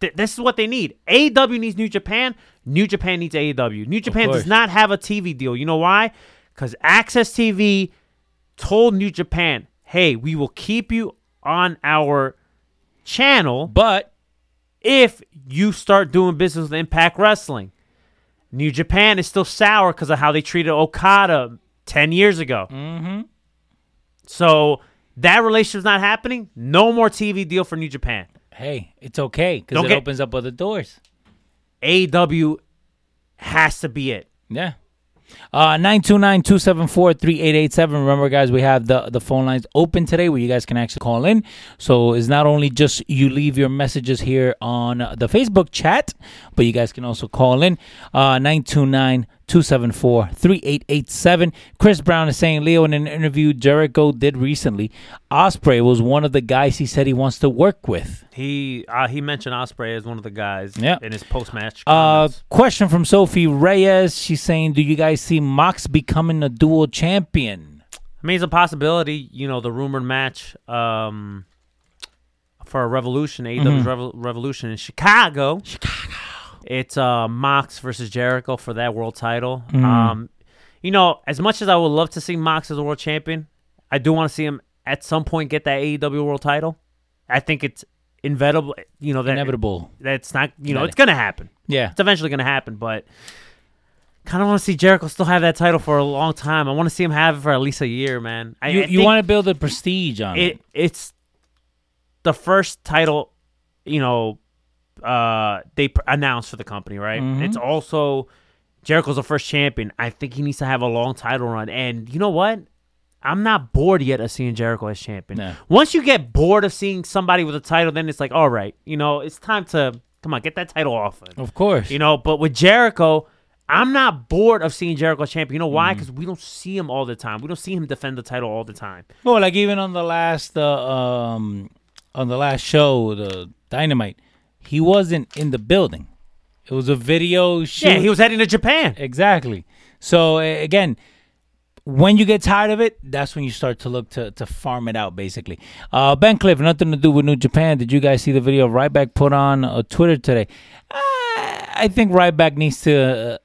th- this is what they need. AEW needs New Japan. New Japan needs AEW. New Japan does not have a TV deal. You know why? Because AXS TV told New Japan, hey, we will keep you on our channel But if you start doing business with Impact Wrestling. New Japan is still sour because of how they treated Okada 10 years ago. Mm-hmm. So that relationship's not happening. No more TV deal for New Japan. Hey, it's okay because it get- opens up other doors. AEW has to be it. Yeah. Uh 929-274-3887. Remember guys, we have the the phone lines open today where you guys can actually call in. So it's not only just you leave your messages here on the Facebook chat, but you guys can also call in uh 929-274-3887. Chris Brown is saying Leo in an interview Jericho did recently, Ospreay was one of the guys he said he wants to work with. He uh, he mentioned Ospreay as one of the guys Yeah. in his post match. Uh, question from Sophie Reyes. She's saying, "Do you guys see Mox becoming a dual champion?" I mean, it's a possibility. You know, the rumored match um, for a Revolution, AEW's Mm-hmm. Revo- Revolution in Chicago. Chicago. It's uh, Mox versus Jericho for that world title. Mm-hmm. Um, you know, as much as I would love to see Mox as a world champion, I do want to see him at some point get that AEW world title. I think it's inevitable. You know that Inevitable. That's not. You know, it's gonna happen. Yeah. It's eventually gonna happen, but kind of want to see Jericho still have that title for a long time. I want to see him have it for at least a year, man. I, You, I you want to build a prestige on it. it? It's the first title, you know, uh, they pr- announced for the company, right? Mm-hmm. It's also Jericho's the first champion. I think he needs to have a long title run, and you know what? I'm not bored yet of seeing Jericho as champion. No. Once you get bored of seeing somebody with a title, then it's like, all right, you know, it's time to come on, get that title off. him. Of course. You know, but with Jericho, I'm not bored of seeing Jericho as champion. You know Mm-hmm. why? Because we don't see him all the time. We don't see him defend the title all the time. well, like even on the last uh, um on the last show, the Dynamite, he wasn't in the building. It was a video shoot. Yeah, he was heading to Japan. Exactly. So again, when you get tired of it, that's when you start to look to, to farm it out, basically. Uh, ben Cliff, nothing to do with New Japan. Did you guys see the video of Ryback put on uh, Twitter today? Uh, I think Ryback needs to uh,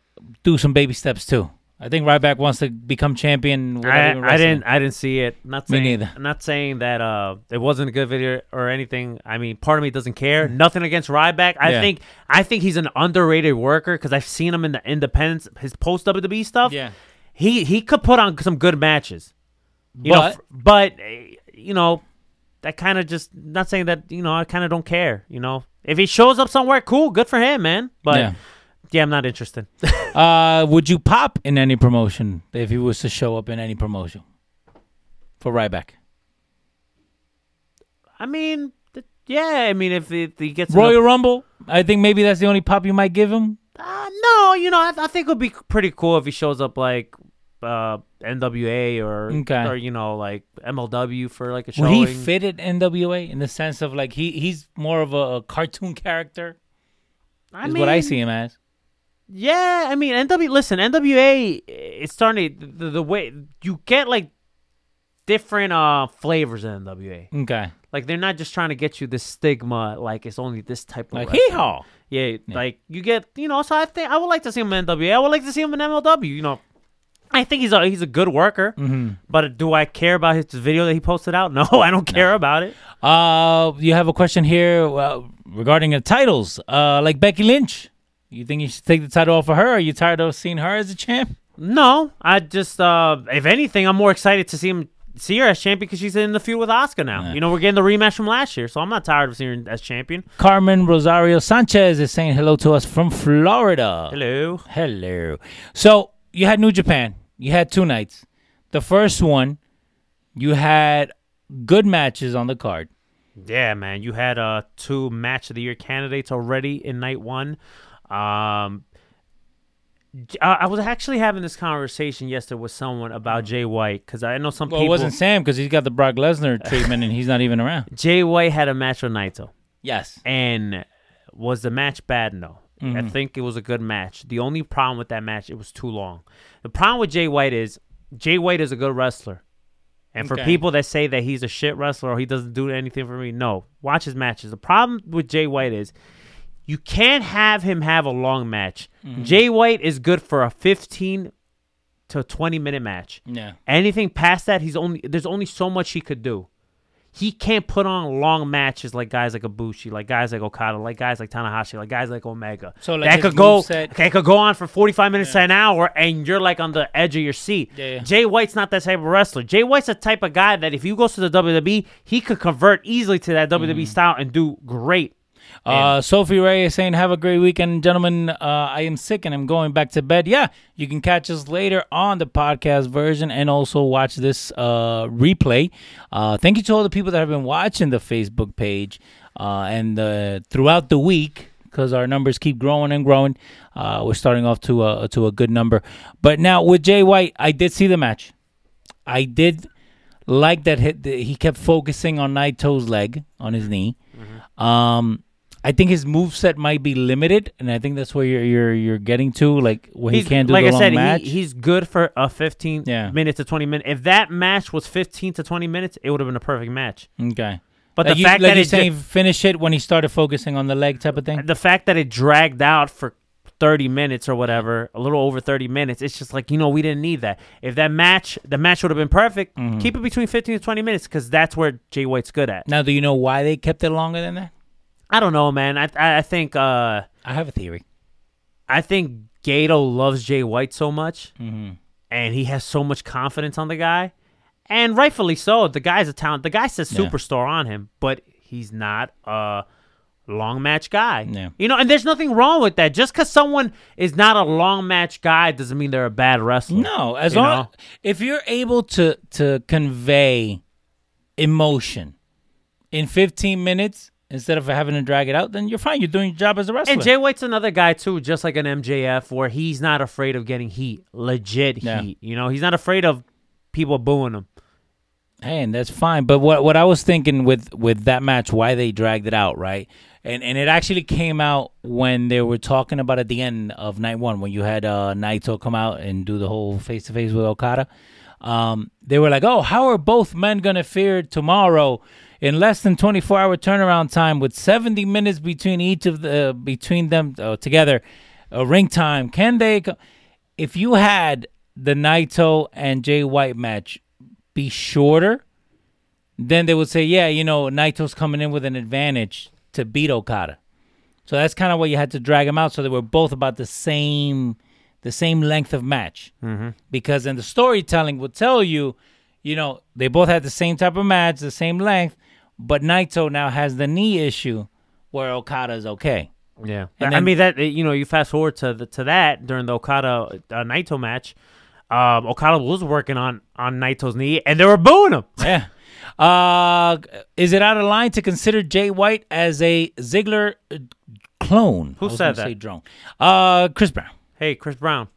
do some baby steps too. I think Ryback wants to become champion. I, I didn't. I didn't see it. Not Me saying, neither. Not saying that uh, it wasn't a good video or anything. I mean, part of me doesn't care. Mm. Nothing against Ryback. I Yeah. think. I think he's an underrated worker because I've seen him in the independence, his post WWE stuff. Yeah. He he could put on some good matches. You But- f- but eh, you know, that kind of just not saying that. You know, I kind of don't care. You know, if he shows up somewhere, cool, good for him, man. But Yeah. Yeah, I'm not interested. Uh, would you pop in any promotion if he was to show up in any promotion for Ryback? I mean, th- yeah. I mean, if, if he gets Royal enough- Rumble? I think maybe that's the only pop you might give him. Uh, no, you know, I, I think it would be pretty cool if he shows up like uh, NWA or Okay. or you know like MLW for like a Would he fit at NWA in the sense of like he he's more of a, a cartoon character? I Is what I see him as. Yeah, I mean NW. Listen, NWA. It's starting to, the, the way you get like different uh flavors in NWA. Okay, Like they're not just trying to get you this stigma. Like it's only this type of like hee haw. Yeah, like you get, you know. So I think I would like to see him in NWA. I would like to see him in MLW. You know, I think he's a he's a good worker. Mm-hmm. But do I care about his video that he posted out? No, I don't care about it. Uh, you have a question here uh, regarding the titles. Uh, like Becky Lynch, you think you should take the title off of her? Are you tired of seeing her as a champ? No, I just, uh if anything, I'm more excited to see him see her as champion because she's in the feud with Asuka now. You know, we're getting the rematch from last year, so I'm not tired of seeing her as champion. Carmen Rosario Sanchez is saying hello to us from Florida. Hello. Hello. So you had New Japan. You had two nights. The first one, you had good matches on the card. Yeah, man, you had uh two match of the year candidates already in night one. Um, I I was actually having this conversation yesterday with someone about Jay White because I know some Well, it wasn't Sam because he's got the Brock Lesnar treatment and he's not even around. Jay White had a match with Naito, Yes. and was the match bad? No, Mm-hmm. I think it was a good match. The only problem with that match, it was too long. The problem with Jay White is Jay White is a good wrestler. And for Okay. people that say that he's a shit wrestler or he doesn't do anything for me, no. Watch his matches. The problem with Jay White is you can't have him have a long match. Mm-hmm. Jay White is good for a 15 to 20 minute match. Yeah. Anything past that, he's only there's only so much he could do. he can't put on long matches like guys like Ibushi, like guys like Okada, like guys like Tanahashi, like guys like Omega. So, like, that could go, that could go on for 45 minutes to an hour, and you're like on the edge of your seat. Yeah, yeah. Jay White's not that type of wrestler. Jay White's the type of guy that if you go to the WWE, he could convert easily to that WWE Mm-hmm. style and do great. Uh, Sophie Ray is saying, "Have a great weekend, gentlemen. Uh, I am sick and I'm going back to bed." Yeah, you can catch us later on the podcast version and also watch this uh, replay. Uh, thank you to all the people that have been watching the Facebook page uh, and uh, throughout the week because our numbers keep growing and growing. Uh, we're starting off to a to a good number, but now with Jay White, I did see the match. I did like that hit, he kept focusing on Naito's leg on his knee. Um, I think his move set might be limited, and I think that's where you're you're, you're getting to, like where he can't do like the I long said, match. He, he's good for a 15 Yeah. minutes to 20 minutes. If that match was 15 to 20 minutes, it would have been a perfect match. okay, But like the you, fact like that you're it saying, finish it when he started focusing on the leg type of thing. the fact that it dragged out for 30 minutes or whatever, a little over 30 minutes, it's just like, you know, we didn't need that. If that match, the match would have been perfect, Mm-hmm. keep it between 15 to 20 minutes because that's where Jay White's good at. Now, do you know why they kept it longer than that? I don't know, man. I I, think uh I have a theory. I think Gedo loves Jay White so much, Mm-hmm. and he has so much confidence on the guy, and rightfully so. The guy's a talent. The guy says Yeah. superstar on him, but he's not a long match guy. Yeah. You know, and there's nothing wrong with that. Just because someone is not a long match guy doesn't mean they're a bad wrestler. No, as long know? if you're able to to convey emotion in 15 minutes instead of having to drag it out, then you're fine. You're doing your job as a wrestler. And Jay White's another guy too, just like an MJF, where he's not afraid of getting heat, legit Yeah. heat. You know, he's not afraid of people booing him. Hey, and that's fine. But what what I was thinking with with that match, why they dragged it out, right? And and it actually came out when they were talking about at the end of night one when you had uh, Naito come out and do the whole face to face with Okada. Um, they were like, "Oh, how are both men gonna fare tomorrow in less than 24 hour turnaround time with 70 minutes between each of the between them uh, together, uh, ring time? Can they? co-" If you had the Naito and Jay White match be shorter, then they would say, yeah, you know, Naito's coming in with an advantage to beat Okada. So that's kind of why you had to drag them out, so they were both about the same, the same length of match. Mm-hmm. Because then the storytelling would tell you, you know, they both had the same type of match, the same length, but Naito now has the knee issue, where Okada is okay. Yeah, And I mean that you know you fast forward to the, to that during the Okada uh, Naito match, um, Okada was working on on Naito's knee and they were booing him. Yeah. Uh, is it out of line to consider Jay White as a Ziggler uh, clone? Who said that? Say drone. Uh, Chris Brown. Hey, Chris Brown.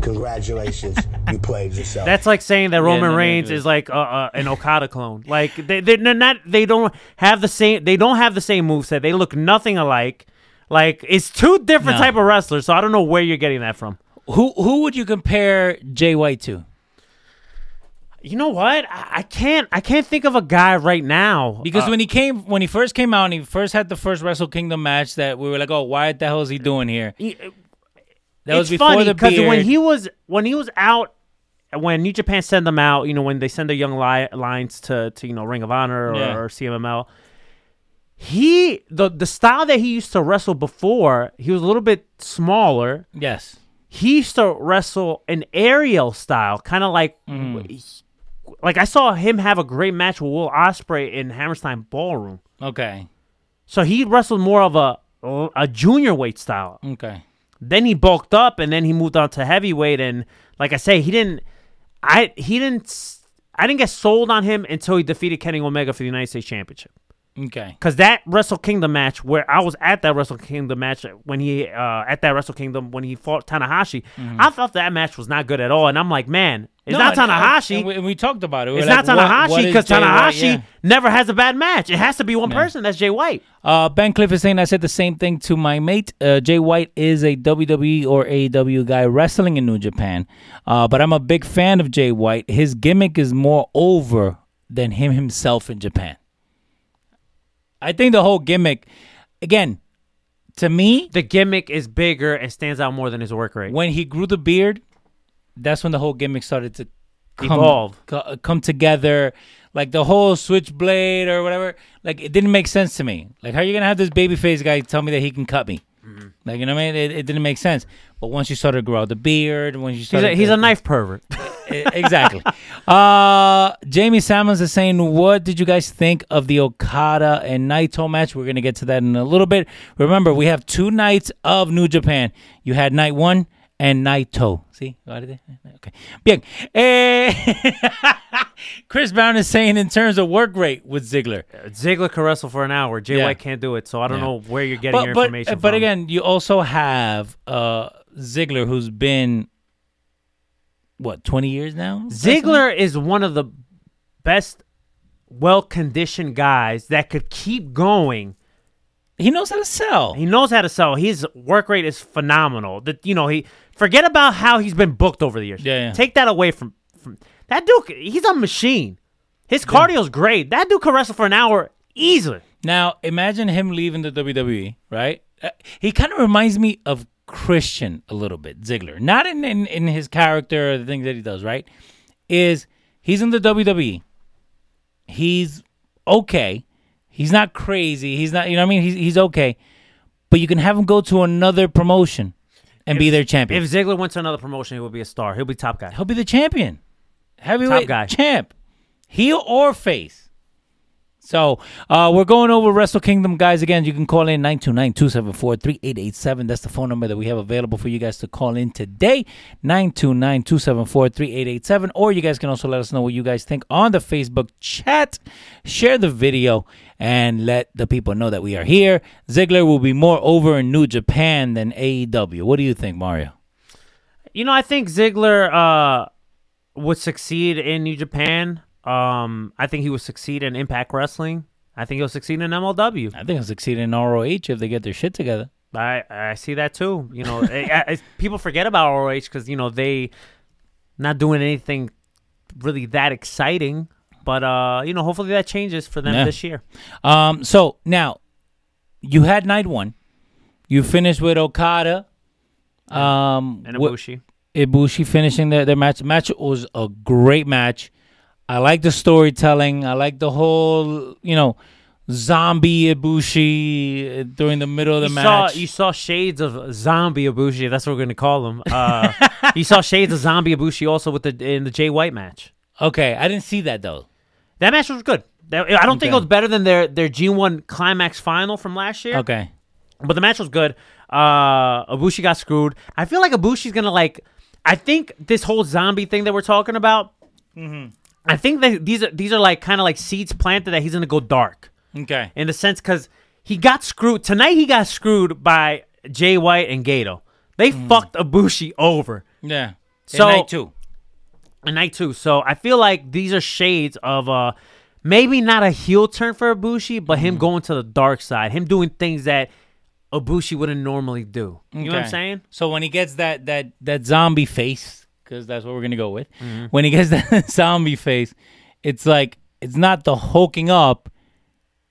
Congratulations, you played yourself. That's like saying that Roman no, no, Reigns no. is like uh, uh, an Okada clone. Like they they they're not they don't have the same they don't have the same moveset. They look nothing alike. Like it's two different No. type of wrestlers. So I don't know where you're getting that from. Who who would you compare Jay White to? You know what? I, I can't I can't think of a guy right now Because Uh, when he came, when he first came out, and he first had the first Wrestle Kingdom match, that we were like, "Oh, why the hell is he doing here?" he- That was before the because when he was when he was out when New Japan sent them out, you know, when they send their young li- lines to to you know Ring of Honor or, Yeah. or CMLL, he the the style that he used to wrestle before, he was a little bit smaller. yes, He used to wrestle an aerial style, kind of like Mm. like I saw him have a great match with Will Ospreay in Hammerstein Ballroom. okay, So he wrestled more of a a junior weight style. okay, then he bulked up and then he moved on to heavyweight and like I say he didn't I he didn't I didn't get sold on him until he defeated Kenny Omega for the United States Championship. okay. Cause that Wrestle Kingdom match, where I was at that Wrestle Kingdom match when he uh, at that Wrestle Kingdom when he fought Tanahashi, I thought that match was not good at all, and I'm like, man, it's No, not and- Tanahashi. and we, and we talked about it. We it's not like, what Tanahashi because Tanahashi Yeah. never has a bad match. It has to be one person. That's Jay White. Uh, ben Cliff is saying I said the same thing to my mate. Uh, Jay White is a WWE or AEW guy wrestling in New Japan, uh, but I'm a big fan of Jay White. His gimmick is more over than him himself in Japan. I think the whole gimmick, again, to me, The gimmick is bigger and stands out more than his work rate. when he grew the beard, that's when the whole gimmick started to come, Evolve. co- come together. Like the whole switchblade or whatever, like it didn't make sense to me. Like, how are you gonna have this babyface guy tell me that he can cut me? Mm-hmm. Like, you know what I mean? It, it didn't make sense. But once you started to grow out the beard, once you He's started, a, he's to- a knife pervert. Exactly. uh, Jamie Salmons is saying, "What did you guys think of the Okada and Naito match?" We're gonna get to that in a little bit. Remember, we have two nights of New Japan. You had night one and Naito. It? okay. Bien. Eh, Chris Brown is saying in terms of work rate with Ziggler. Ziggler can wrestle for an hour. Jay Yeah. White can't do it, so I don't Yeah. know where you're getting But your but, information but from. again, you also have uh, Ziggler, who's been what twenty years now. Ziggler is one of the best, well-conditioned guys that could keep going. He knows how to sell. He knows how to sell. His work rate is phenomenal. That you know, he forget about how he's been booked over the years. Yeah, yeah. Take that away from from that dude. He's a machine. His cardio's great. That dude can wrestle for an hour easily. Now, imagine him leaving the WWE, right? Uh, he kind of reminds me of Christian a little bit, Ziggler. Not in, in, in his character or the things that he does, right? Is he's in the WWE. He's okay. He's not crazy. He's not, you know what I mean? He's, he's okay. But you can have him go to another promotion and be their champion. If Ziggler went to another promotion, he would be a star. He'll be top guy. He'll be the champion. Heavyweight guy. champ. Heel or face. So uh, we're going over Wrestle Kingdom, guys. Again, you can call in 929-274-3887. That's the phone number that we have available for you guys to call in today. 929-274-3887. Or you guys can also let us know what you guys think on the Facebook chat. Share the video and let the people know that we are here. Ziggler will be more over in New Japan than AEW. What do you think, Mario? You know, I think Ziggler uh, would succeed in New Japan. Um, I think he would succeed in Impact Wrestling. I think he'll succeed in MLW. I think he'll succeed in ROH if they get their shit together. I I see that too. You know, I, I, people forget about ROH because you know they not doing anything really that exciting. But uh, you know, hopefully that changes for them Yeah. this year. Um, so now you had night one. You finished with Okada. Um, And Ibushi. Ibushi finishing their, their match. Match was a great match. I like the storytelling. I like the whole, you know, zombie Ibushi uh, during the middle of the you match. Saw, you saw shades of zombie Ibushi. That's what we're gonna call him. Uh, you saw shades of zombie Ibushi also with the in the Jay White match. okay, I didn't see that though. That match was good. That- I don't think it Okay. was better than their their G1 Climax final from last year. Okay. But the match was good. Uh, Ibushi got screwed. I feel like Ibushi's gonna like. I think this whole zombie thing that we're talking about. Mm-hmm. I think that these are these are like kind of like seeds planted that he's gonna go dark Okay. in the sense because he got screwed tonight. He got screwed by Jay White and Gedo. They Mm. fucked Ibushi over Yeah. So- night two. And night two. So I feel like these are shades of uh maybe not a heel turn for Ibushi, but Mm-hmm. him going to the dark side, him doing things that Ibushi wouldn't normally do. You know what I'm Okay. saying? So when he gets that that that zombie face, because that's what we're gonna go with. Mm-hmm. When he gets that zombie face, it's like it's not the hulking up.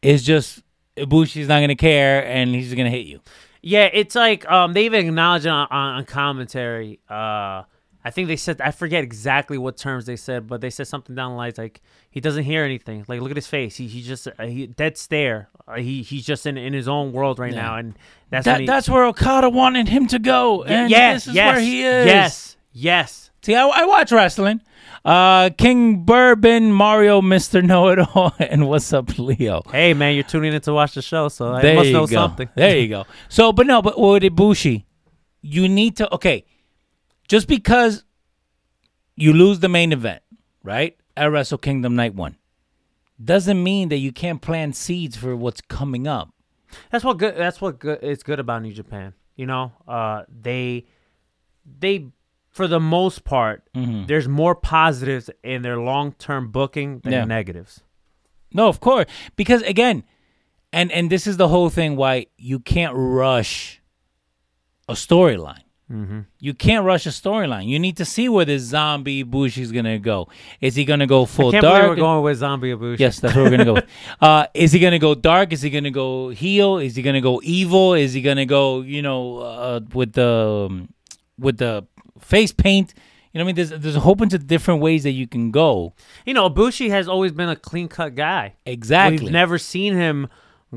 It's just Ibushi's not gonna care, and he's just gonna hit you. Yeah, it's like um they even acknowledged on, on, on commentary. Uh I think they said I forget exactly what terms they said, but they said something down the lines like he doesn't hear anything. Like look at his face. He he just uh, he dead stare. Uh, he he's just in in his own world right now, and that's That, he, that's where Okada wanted him to go, and yes, this is yes, where he is. Yes, yes. See, I, I watch wrestling. Uh, King Bourbon, Mario, Mister Know It All, and what's up, Leo? Hey man, you're tuning in to watch the show, so I There must you know go. something. There you go. So, but no, but with Ibushi, you need to okay. Just because you lose the main event, right? At Wrestle Kingdom Night One, doesn't mean that you can't plant seeds for what's coming up. That's what good. That's what good. It's good about New Japan. You know, uh, they they for the most part, Mm-hmm. there's more positives in their long term booking than Yeah. negatives. No, of course, because again, and and this is the whole thing why you can't rush a storyline. Mm-hmm. You can't rush a storyline. You need to see where this zombie Bushi's gonna go. Is he gonna go full Can't dark? believe we're going with Zombie Ibushi. Yes, that's where we're gonna go. Uh, is he gonna go dark? Is he gonna go heel? Is he gonna go evil? Is he gonna go, you know, uh, with the um, with the face paint? You know what I mean? There's there's a whole bunch of different ways that you can go. You know, Ibushi has always been a clean cut guy. Exactly. We've never seen him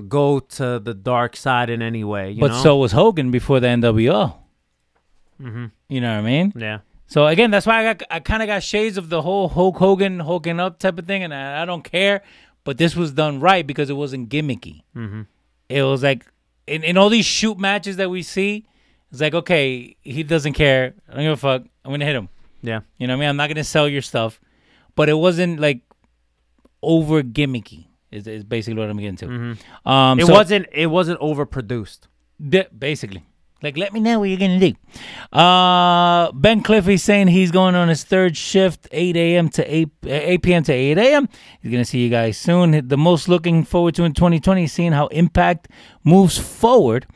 go to the dark side in any way. You but know? so was Hogan before the NWO. Mm-hmm. You know what I mean? yeah. So again, that's why I got I kind of got shades of the whole Hulk Hogan Hulking up type of thing, and I, I don't care. But this was done right because it wasn't gimmicky. Mm-hmm. It was like in, in all these shoot matches that we see, it's like okay, he doesn't care. I don't give a fuck. I'm gonna hit him. Yeah. You know what I mean? I'm not gonna sell your stuff, but it wasn't like over gimmicky. Is, is basically what I'm getting to. Um, It so- wasn't it wasn't overproduced. Basically. Like, let me know what you're gonna do. Uh, ben Cliffy saying he's going on his third shift, 8 a.m. to 8 uh, 8 p.m. to 8 a.m. He's gonna see you guys soon. The most looking forward to in 2020 is seeing how Impact moves forward.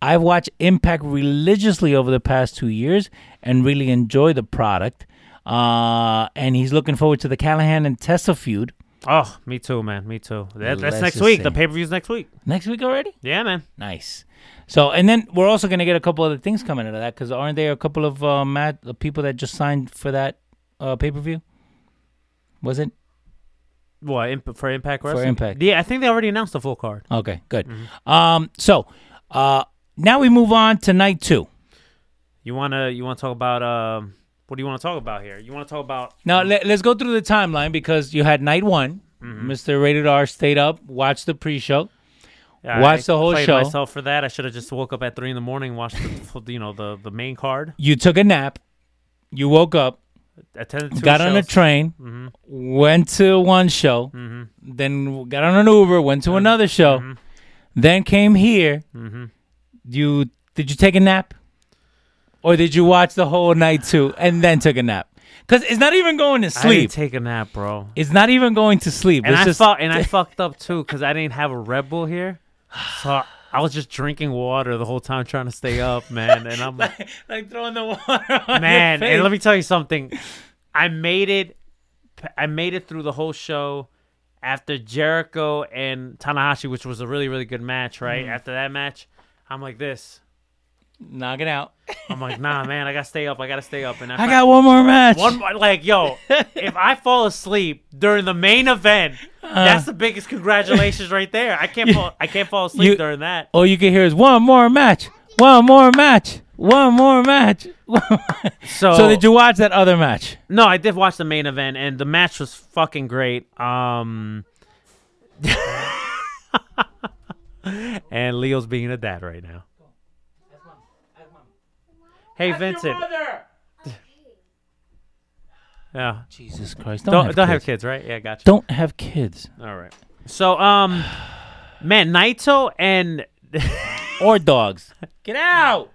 I've watched Impact religiously over the past two years and really enjoy the product. Uh, and he's looking forward to the Callihan and Tessa feud Oh, me too, man. Me too. That, that's Let's next week. say- The pay per view's next week. next week already. Yeah, man. Nice. So, and then we're also gonna get a couple other things coming out of that because aren't there a couple of uh, mat uh, people that just signed for that uh, pay per view? Was it? What imp- for Impact Wrestling? For Impact. Yeah, I think they already announced the full card. Okay, good. Mm-hmm. Um, so uh, now we move on to night two. You wanna you wanna talk about um what do you want to talk about here? You want to talk about Now let, let's go through the timeline because you had night one. Mm-hmm. Mr. Rated R stayed up, watched the pre-show. Yeah, Watch I the whole played show. myself for that. I should have just woke up at three in the morning, watched the you know the the main card, You took a nap. You woke up, attended two got on a shows. Mm-hmm. train, went to one show, then got on an Uber, went Mm-hmm. to another show, then came here. You did you take a nap, or did you watch the whole night too and then took a nap? Because it's not even going to I sleep. didn't take a nap, bro. it's not even going to sleep. And it's I just and I fucked up too because I didn't have a Red Bull here, so I was just drinking water the whole time trying to stay up, man. And I'm like, like throwing the water on man, and let me tell you something. I made it. I made it through the whole show. After Jericho and Tanahashi, which was a really really good match, right? Mm. After that match, I'm like this. knock it out. I'm like, nah, man, I gotta stay up. I gotta stay up. And I got one more match. one more- like, yo, if I fall asleep during the main event, that's the biggest congratulations right there. I can't fall. I can't fall asleep you- during that. All you can hear is one more match, one more match, one more match. So, so did you watch that other match? No, I did watch the main event, and the match was fucking great. Um, and Leo's being a dad right now. Hey, Vincent. Yeah. Jesus Christ! Don't, Don't have don't kids. have kids, right? Yeah, gotcha. Don't have kids All right. So, um, man, Naito and or dogs. Get out!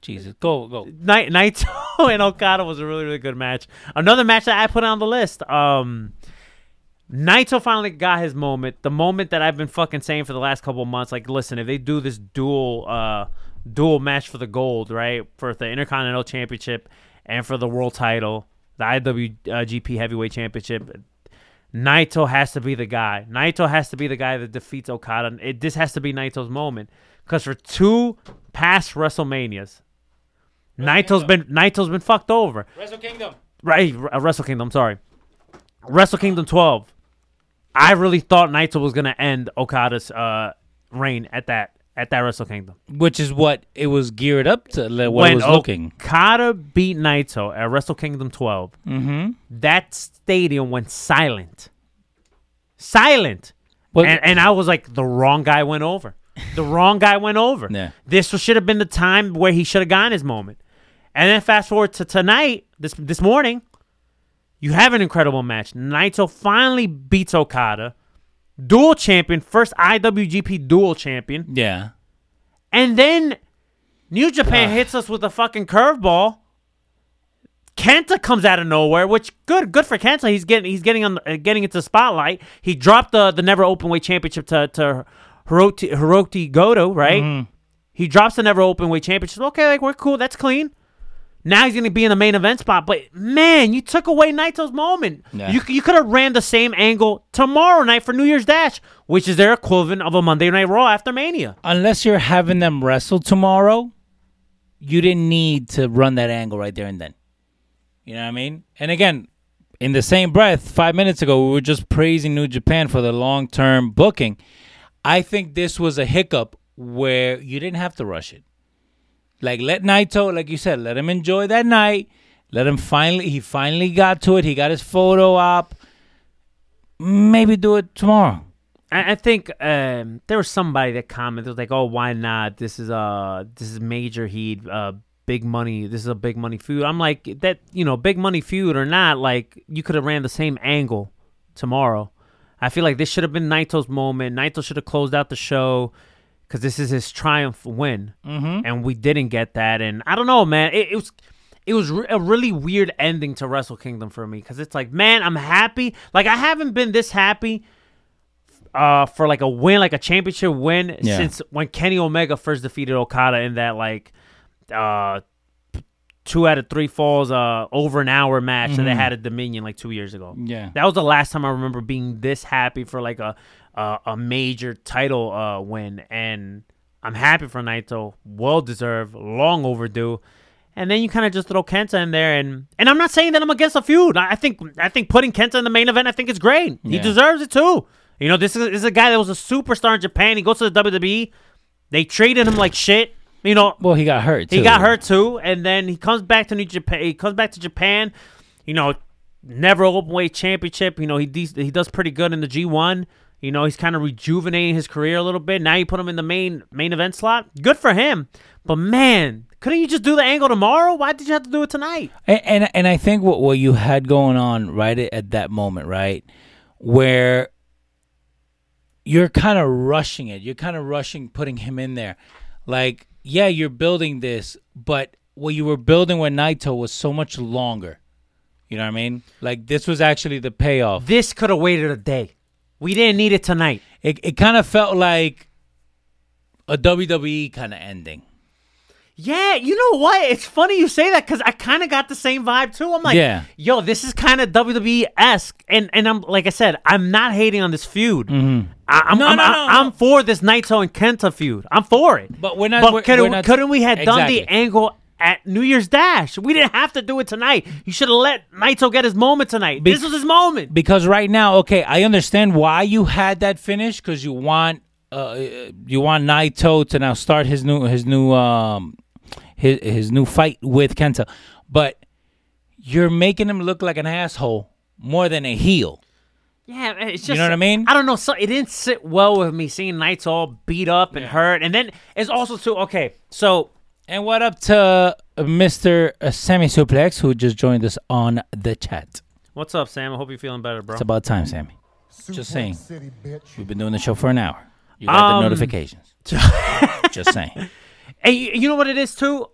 Jesus, go go. Night Naito and Okada was a really really good match. Another match that I put on the list. Um, Naito finally got his moment. The moment that I've been fucking saying for the last couple of months. Like, listen, if they do this dual uh dual match for the gold, right, for the Intercontinental Championship and for the World Title, the IWGP Heavyweight Championship. Naito has to be the guy. Naito has to be the guy that defeats Okada. It, this has to be Naito's moment because for two past WrestleManias, Naito's been Naito's been fucked over. Wrestle Kingdom. Right, uh, Wrestle Kingdom. Sorry, Wrestle Kingdom 12. I really thought Naito was gonna end Okada's uh, reign at that at that Wrestle Kingdom. Which is what it was geared up to. What it was looking. Okada beat Naito at Wrestle Kingdom 12, Mm-hmm. that stadium went silent. Silent. And, and I was like, the wrong guy went over. The wrong guy went over. Yeah. This should have been the time where he should have gotten his moment. And then fast forward to tonight, this this morning, you have an incredible match. Naito finally beats Okada, dual champion, first IWGP dual champion, yeah. and then New Japan Ah. hits us with a fucking curveball. Kenta comes out of nowhere, which good, good for Kenta. He's getting he's getting on uh, getting into spotlight. He dropped the the never open weight championship to to Hirooki, Hirooki Goto, right? Mm-hmm. He drops the never open weight championship. Okay, like we're cool. That's clean. Now he's gonna be in the main event spot. But man, you took away Naito's moment. Yeah. You you could have ran the same angle tomorrow night for New Year's Dash, which is their equivalent of a Monday Night Raw after Mania. Unless you're having them wrestle tomorrow, you didn't need to run that angle right there and then. You know what I mean? And again, in the same breath, five minutes ago, we were just praising New Japan for the long term booking. I think this was a hiccup where you didn't have to rush it. Like let Naito, like you said, let him enjoy that night. Let him finally he finally got to it. He got his photo op. Maybe do it tomorrow. I, think um, there was somebody that commented like, "Oh, why not? This is uh this is major heat, uh, big money. This is a big money feud." I'm like, that you know, big money feud or not, like you could have ran the same angle tomorrow. I feel like this should have been Naito's moment. Naito should have closed out the show because this is his triumph win, mm-hmm. and we didn't get that. And I don't know, man. It, it was it was re- a really weird ending to Wrestle Kingdom for me because it's like, man, I'm happy. Like I haven't been this happy uh, for like a win, like a championship win, Yeah. since when Kenny Omega first defeated Okada in that like uh, two out of three falls uh, over an hour match that they had at Dominion like two years ago. Yeah. that was the last time I remember being this happy for like a a, a major title uh, win, and I'm happy for Naito, well deserved, long overdue. And then you kind of just throw Kenta in there, and and I'm not saying that I'm against a feud. I think I think putting Kenta in the main event, I think it's great. He deserves it too. You know, this is, this is a guy that was a superstar in Japan. He goes to the WWE. They traded him like shit. You know, Well, he got hurt. he got hurt too, and then he comes back to New Japan. He comes back to Japan. You know, never open weight championship. You know, he de- he does pretty good in the G one. You know, he's kind of rejuvenating his career a little bit. Now you put him in the main main event slot. Good for him. But man, couldn't you just do the angle tomorrow? Why did you have to do it tonight? And, and and I think what what you had going on right at, at that moment, right, where you're kind of rushing it. You're kind of rushing putting him in there. Like, yeah, you're building this, but what you were building with Naito was so much longer. You know what I mean? Like this was actually the payoff. This could have waited a day. We didn't need it tonight. It it kind of felt like a WWE kind of ending. Yeah, you know what? It's funny you say that because I kind of got the same vibe too. I'm like, Yeah. yo, this is kind of WWE esque, and and I'm like I said, I'm not hating on this feud. I, I'm, Mm-hmm. No, I'm, no, I- no, I'm for this Naito and Kenta feud. I'm for it. But we're not- But we're- couldn't, we're not- couldn't we have done the angle at New Year's Dash? We didn't have to do it tonight. You should have let Naito get his moment tonight. Be- this was his moment. because right now, okay, I understand why you had that finish because you want uh you want Naito to now start his new his new um his his new fight with Kenta, but you're making him look like an asshole more than a heel. Yeah, it's just You know what I mean? I don't know. So it didn't sit well with me seeing Naito all beat up and hurt, and then it's also too okay. So And what up to uh, Mr. Sammy Suplex who just joined us on the chat? what's up, Sam? I hope you're feeling better, bro. It's about time, Sammy. Just saying. We've been doing the show for an hour. You got the Um, notifications. just saying. And you, you know what it is too.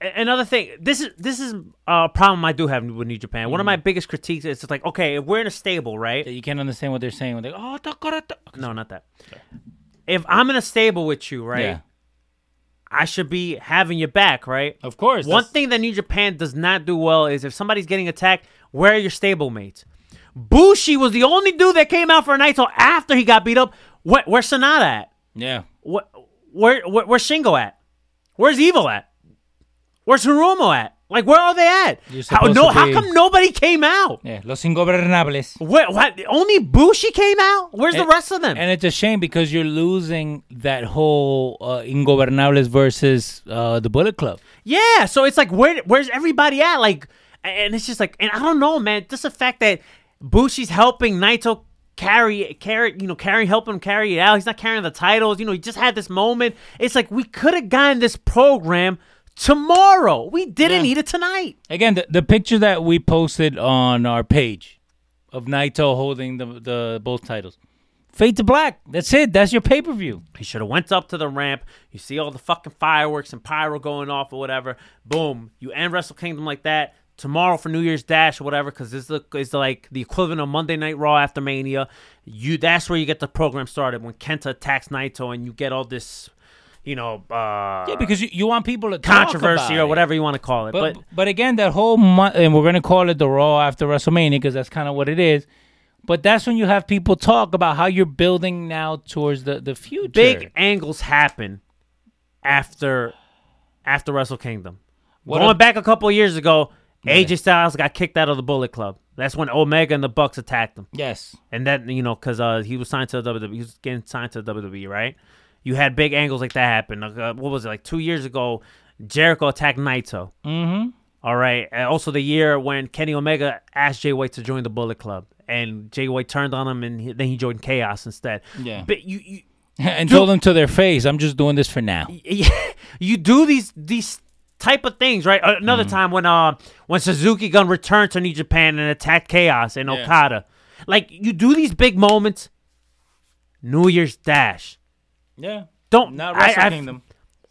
Another thing, this is this is a problem I do have with New Japan. One of Mm-hmm. my biggest critiques is it's like, okay, if we're in a stable, right? You can't understand what they're saying when they go, oh. No, not that. If I'm in a stable with you, right? Yeah. I should be having your back, right? Of course. One that's- thing that New Japan does not do well is if somebody's getting attacked, where are your stablemates? Bushi was the only dude that came out for Naito after he got beat up. Where, where's Sanada at? Yeah. Where, where, where, where's Shingo at? Where's Evil at? Where's Hiromu at? Like, where are they at? How, no, how come nobody came out? Yeah. Los Ingobernables. Where, what, only Bushi came out? Where's the rest of them? And it's a shame because you're losing that whole uh, Ingobernables versus uh, the Bullet Club. Yeah, so it's like where where's everybody at? Like, and it's just like, and I don't know, man. Just the fact that Bushi's helping Naito carry carry you know carry help him carry it out. He's not carrying the titles. You know, he just had this moment. It's like we could have gotten this program tomorrow. We didn't Yeah. need it tonight. Again, the, the picture that we posted on our page of Naito holding the the both titles. Fade to black. That's it. That's your pay per view. He should have went up to the ramp. You see all the fucking fireworks and pyro going off or whatever. Boom. You end Wrestle Kingdom like that. Tomorrow for New Year's Dash or whatever, because this is like the equivalent of Monday Night Raw after Mania. You that's where you get the program started when Kenta attacks Naito and you get all this, you know, uh, Yeah, because you, you want people to controversy or it. whatever you want to call it. But, But, but again, that whole month, and we're gonna call it the Raw after WrestleMania because that's kind of what it is. But that's when you have people talk about how you're building now towards the the future. big angles happen after after Wrestle Kingdom. What Going a- back a couple of years ago, AJ Styles got kicked out of the Bullet Club. That's when Omega and the Bucks attacked him. Yes. And then you know, because uh, he was signed to the WWE, he was getting signed to the WWE, right? You had big angles like that happen. Uh, what was it like two years ago? Jericho attacked Naito. Mm-hmm. All right. And also the year when Kenny Omega asked Jay White to join the Bullet Club, and Jay White turned on him, and he, then he joined Chaos instead. Yeah. But you, you and Dude. told them to their face, I'm just doing this for now. you do these these type of things, right? Uh, Another time when uh when Suzuki Gun returned to New Japan and attacked Chaos and Yeah. Okada, like you do these big moments. New Year's Dash. Yeah. Don't Not Wrestle I- Kingdom.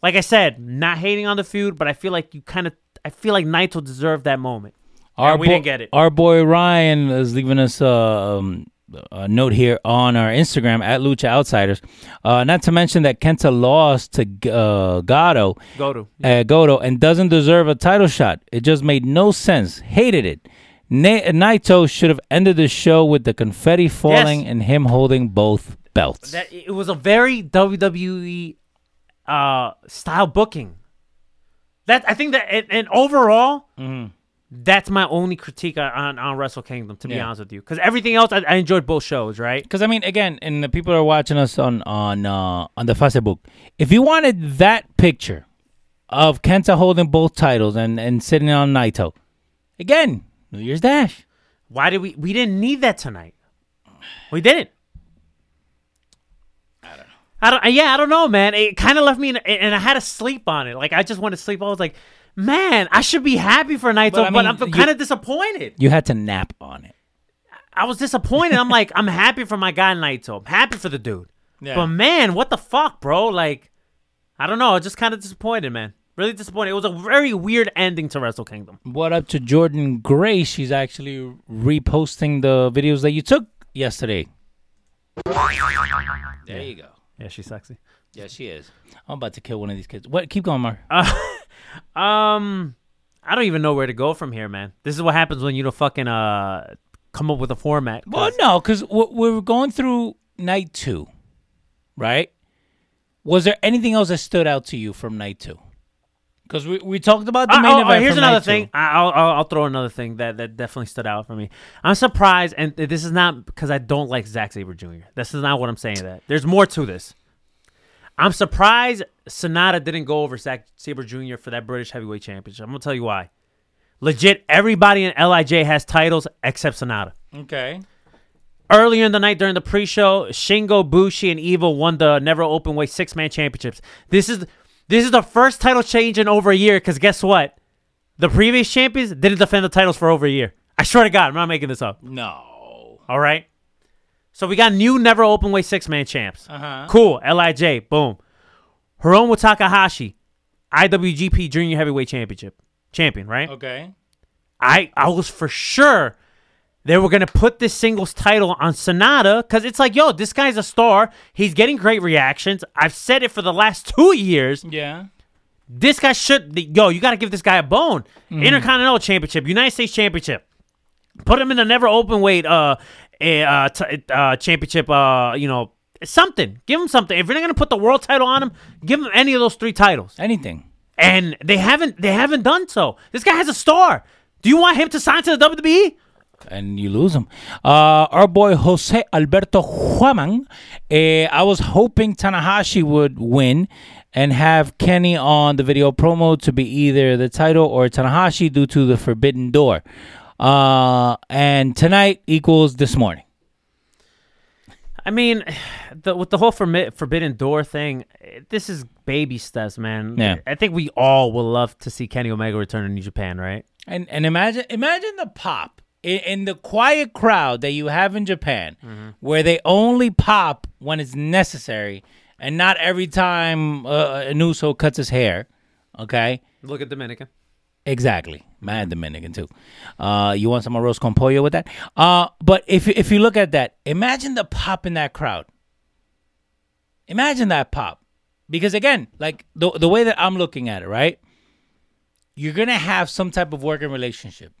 Like I said, not hating on the feud, but I feel like you kind of I feel like Naito deserved that moment. Our we boy- didn't get it. Our boy Ryan is leaving us uh, um, a note here on our Instagram at Lucha Outsiders. Uh, not to mention that Kenta lost to uh, Gato, Goto. uh, Goto, and doesn't deserve a title shot. It just made no sense. Hated it. Na- Naito should have ended the show with the confetti falling and him holding both belts. That it was a very WWE uh, style booking. That I think that and, and overall, that's my only critique on, on, on Wrestle Kingdom. To be Yeah. honest with you, because everything else I, I enjoyed both shows. Right? Because I mean, again, and the people are watching us on on uh, on the Facebook. If you wanted that picture of Kenta holding both titles and and sitting on Naito, again, New Year's Dash. Why did we? We didn't need that tonight. We didn't. I don't. Yeah, I don't know, man. It kind of left me, in, and I had to sleep on it. Like I just wanted to sleep. I was like, man, I should be happy for Naito, But, but, I mean, I'm kind of disappointed. You had to nap on it. I was disappointed. I'm like, I'm happy for my guy Naito. I'm happy for the dude. Yeah. But man, what the fuck, bro? Like, I don't know. I was just kind of disappointed, man. Really disappointed. It was a very weird ending to Wrestle Kingdom. What up to Jordynne Grace? She's actually reposting the videos that you took yesterday. There you go. Yeah, she's sexy. Yeah, she is. I'm about to kill one of these kids. What? Keep going, Mar. Um, I don't even know where to go from here, man. This is what happens when you don't fucking uh come up with a format. 'cause- Well, no, because we're going through night two, right? Was there anything else that stood out to you from night two? Because we, we talked about the Uh, main oh, oh, event. here's another thing. I- I'll, I'll I'll throw another thing that that definitely stood out for me. I'm surprised, and this is not because I don't like Zack Sabre Jr. This is not what I'm saying. That there's more to this. I'm surprised Sanada didn't go over Zack Sabre Jr. for that British Heavyweight Championship. I'm gonna tell you why. Legit, everybody in Lij has titles except Sanada. Okay. Earlier in the night during the pre-show, Shingo, Bushi, and Evil won the Never Open Weight six-man championships. This is this is the first title change in over a year. Because guess what? The previous champions didn't defend the titles for over a year. I swear to God, I'm not making this up. No. All right. So we got new Never Open Weight six-man champs. Uh-huh. Cool. Lij. Boom. Hiromu Takahashi, IWGP Junior Heavyweight Championship champion. Right. Okay. I I was for sure they were gonna put this singles title on Sanada because it's like, yo, this guy's a star. He's getting great reactions. I've said it for the last two years. Yeah. This guy should, yo, you got to give this guy a bone. Mm-hmm. Intercontinental Championship, United States Championship. Put him in the never open weight uh, uh, t- uh championship. Uh, you know something. Give him something. If you're not gonna put the world title on him, give him any of those three titles Anything. and they haven't they haven't done so. This guy has a star. Do you want him to sign to the? WWE? And you lose them. Uh, our boy Jose Alberto Huaman. Uh, I was hoping Tanahashi would win and have Kenny on the video promo to be either the title or Tanahashi due to the Forbidden Door. Uh, and tonight equals this morning. I mean, the, with the whole Forbidden Door thing, eh, this is baby steps, man. Yeah. I think we all will love to see Kenny Omega return to New Japan, right? And and imagine imagine the pop in, in the quiet crowd that you have in Japan, where they only pop when it's necessary, and not every time uh, an Uso cuts his hair. Okay, Look at Dominican. exactly. Mad Dominican too. Uh, you want some arroz con pollo with that? Uh, but if if you look at that, imagine the pop in that crowd. Imagine that pop, because again, like the the way that I'm looking at it, right? You're gonna have some type of working relationship,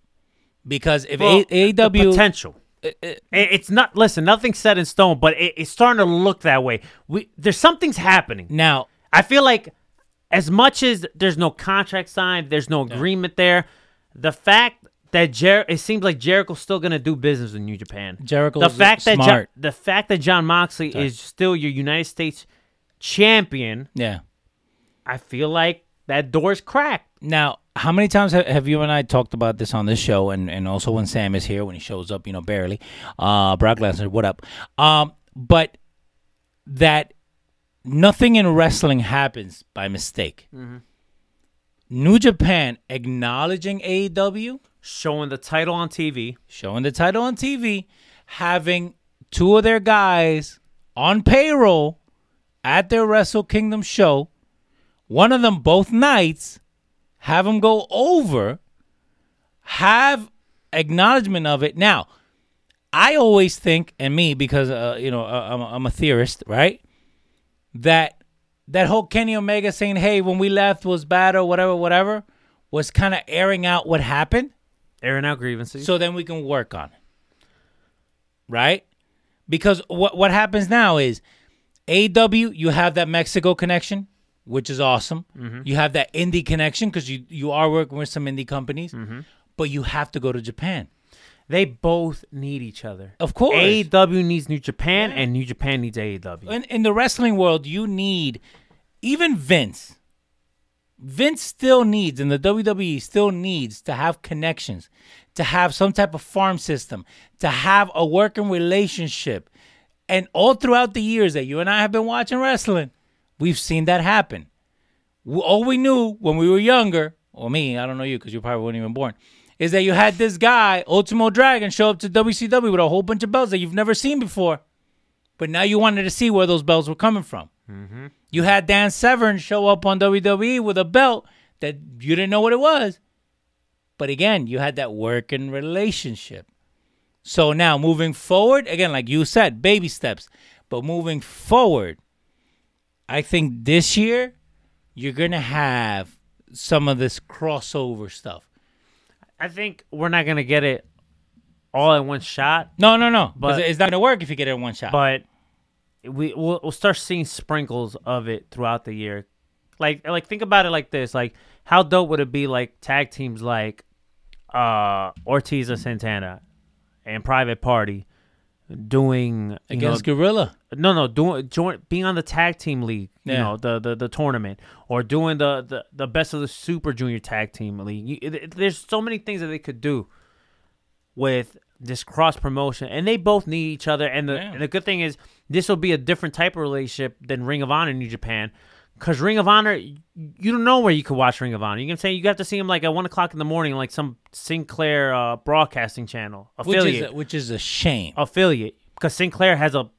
because if Well, A- AEW potential. Uh, uh, it- it's not. Listen, nothing's set in stone, but it, it's starting to look that way. We there's something's happening. now, I feel like as much as there's no contract signed, there's no agreement there. the fact that Jer- it seems like Jericho's still gonna do business in New Japan. Jericho's the fact that smart. Jo- the fact that Jon Moxley Sorry. is still your United States champion, Yeah. I feel like that door's cracked. Now, how many times have, have you and I talked about this on this show, and, and also when Sam is here, when he shows up, you know, barely. Uh, Brock Lesnar, what up? Um, but that nothing in wrestling happens by mistake. Mm-hmm. New Japan acknowledging AEW, Showing the title on TV. showing the title on TV, having two of their guys on payroll at their Wrestle Kingdom show, one of them both nights, have them go over, have acknowledgement of it. Now, I always think, and me, because uh, you know uh, I'm, a- I'm a theorist, right? That that whole Kenny Omega saying, "Hey, when we left was bad" or whatever, whatever, was kind of airing out what happened Airing out grievances. so then we can work on it. Right? Because what what happens now is AW, you have that Mexico connection, which is awesome. Mm-hmm. You have that indie connection because you you are working with some indie companies, mm-hmm. but you have to go to Japan. they both need each other. Of course. AEW needs New Japan, and New Japan needs AEW. In, in the wrestling world, you need even Vince. Vince still needs, and the WWE still needs to have connections, to have some type of farm system, to have a working relationship. And all throughout the years that you and I have been watching wrestling, we've seen that happen. All we knew when we were younger, or me, I don't know you because you probably weren't even born, is that you had this guy, Ultimo Dragon, show up to WCW with a whole bunch of belts that you've never seen before. But now you wanted to see where those belts were coming from. Mm-hmm. You had Dan Severn show up on WWE with a belt that you didn't know what it was. But again, you had that working relationship. So now moving forward, again, like you said, baby steps. But moving forward, I think this year you're gonna have some of this crossover stuff. I think we're not gonna get it all in one shot, No, no, no. But- it's not gonna work if you get it in one shot. but we we'll, we'll start seeing sprinkles of it throughout the year. Like like think about it like this: like how dope would it be like tag teams like uh Ortiz and Santana and Private Party doing against know, Gorilla. no no doing join being on the tag team league you know the, the the tournament or doing the, the the best of the super junior tag team league you, it, it- there's so many things that they could do with this cross promotion and they both need each other and the Yeah. and the good thing is this will be a different type of relationship than Ring of Honor in New Japan because Ring of Honor you don't know where you could watch Ring of Honor you can say you have to see him like at one o'clock in the morning like some Sinclair uh, broadcasting channel Which affiliate is, a, which is a shame. affiliate because Sinclair has a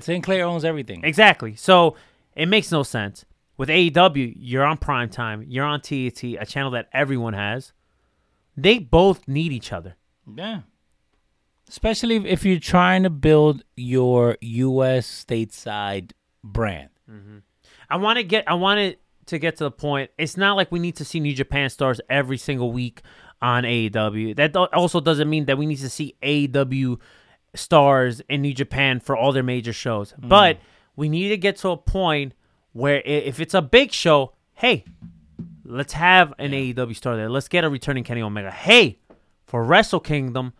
Sinclair owns everything. Exactly. So it makes no sense. With AEW, you're on prime time, you're on TNT, a channel that everyone has. They both need each other. Yeah. Especially if- you're trying to build your U.S. stateside brand. I want to get I want it to get to the point. It's not like we need to see New Japan stars every single week on AEW. That also doesn't mean that we need to see AEW stars in New Japan for all their major shows. Mm. But we need to get to a point where if it's a big show, hey, let's have an AEW star there. Let's get a returning Kenny Omega. Hey, for Wrestle Kingdom,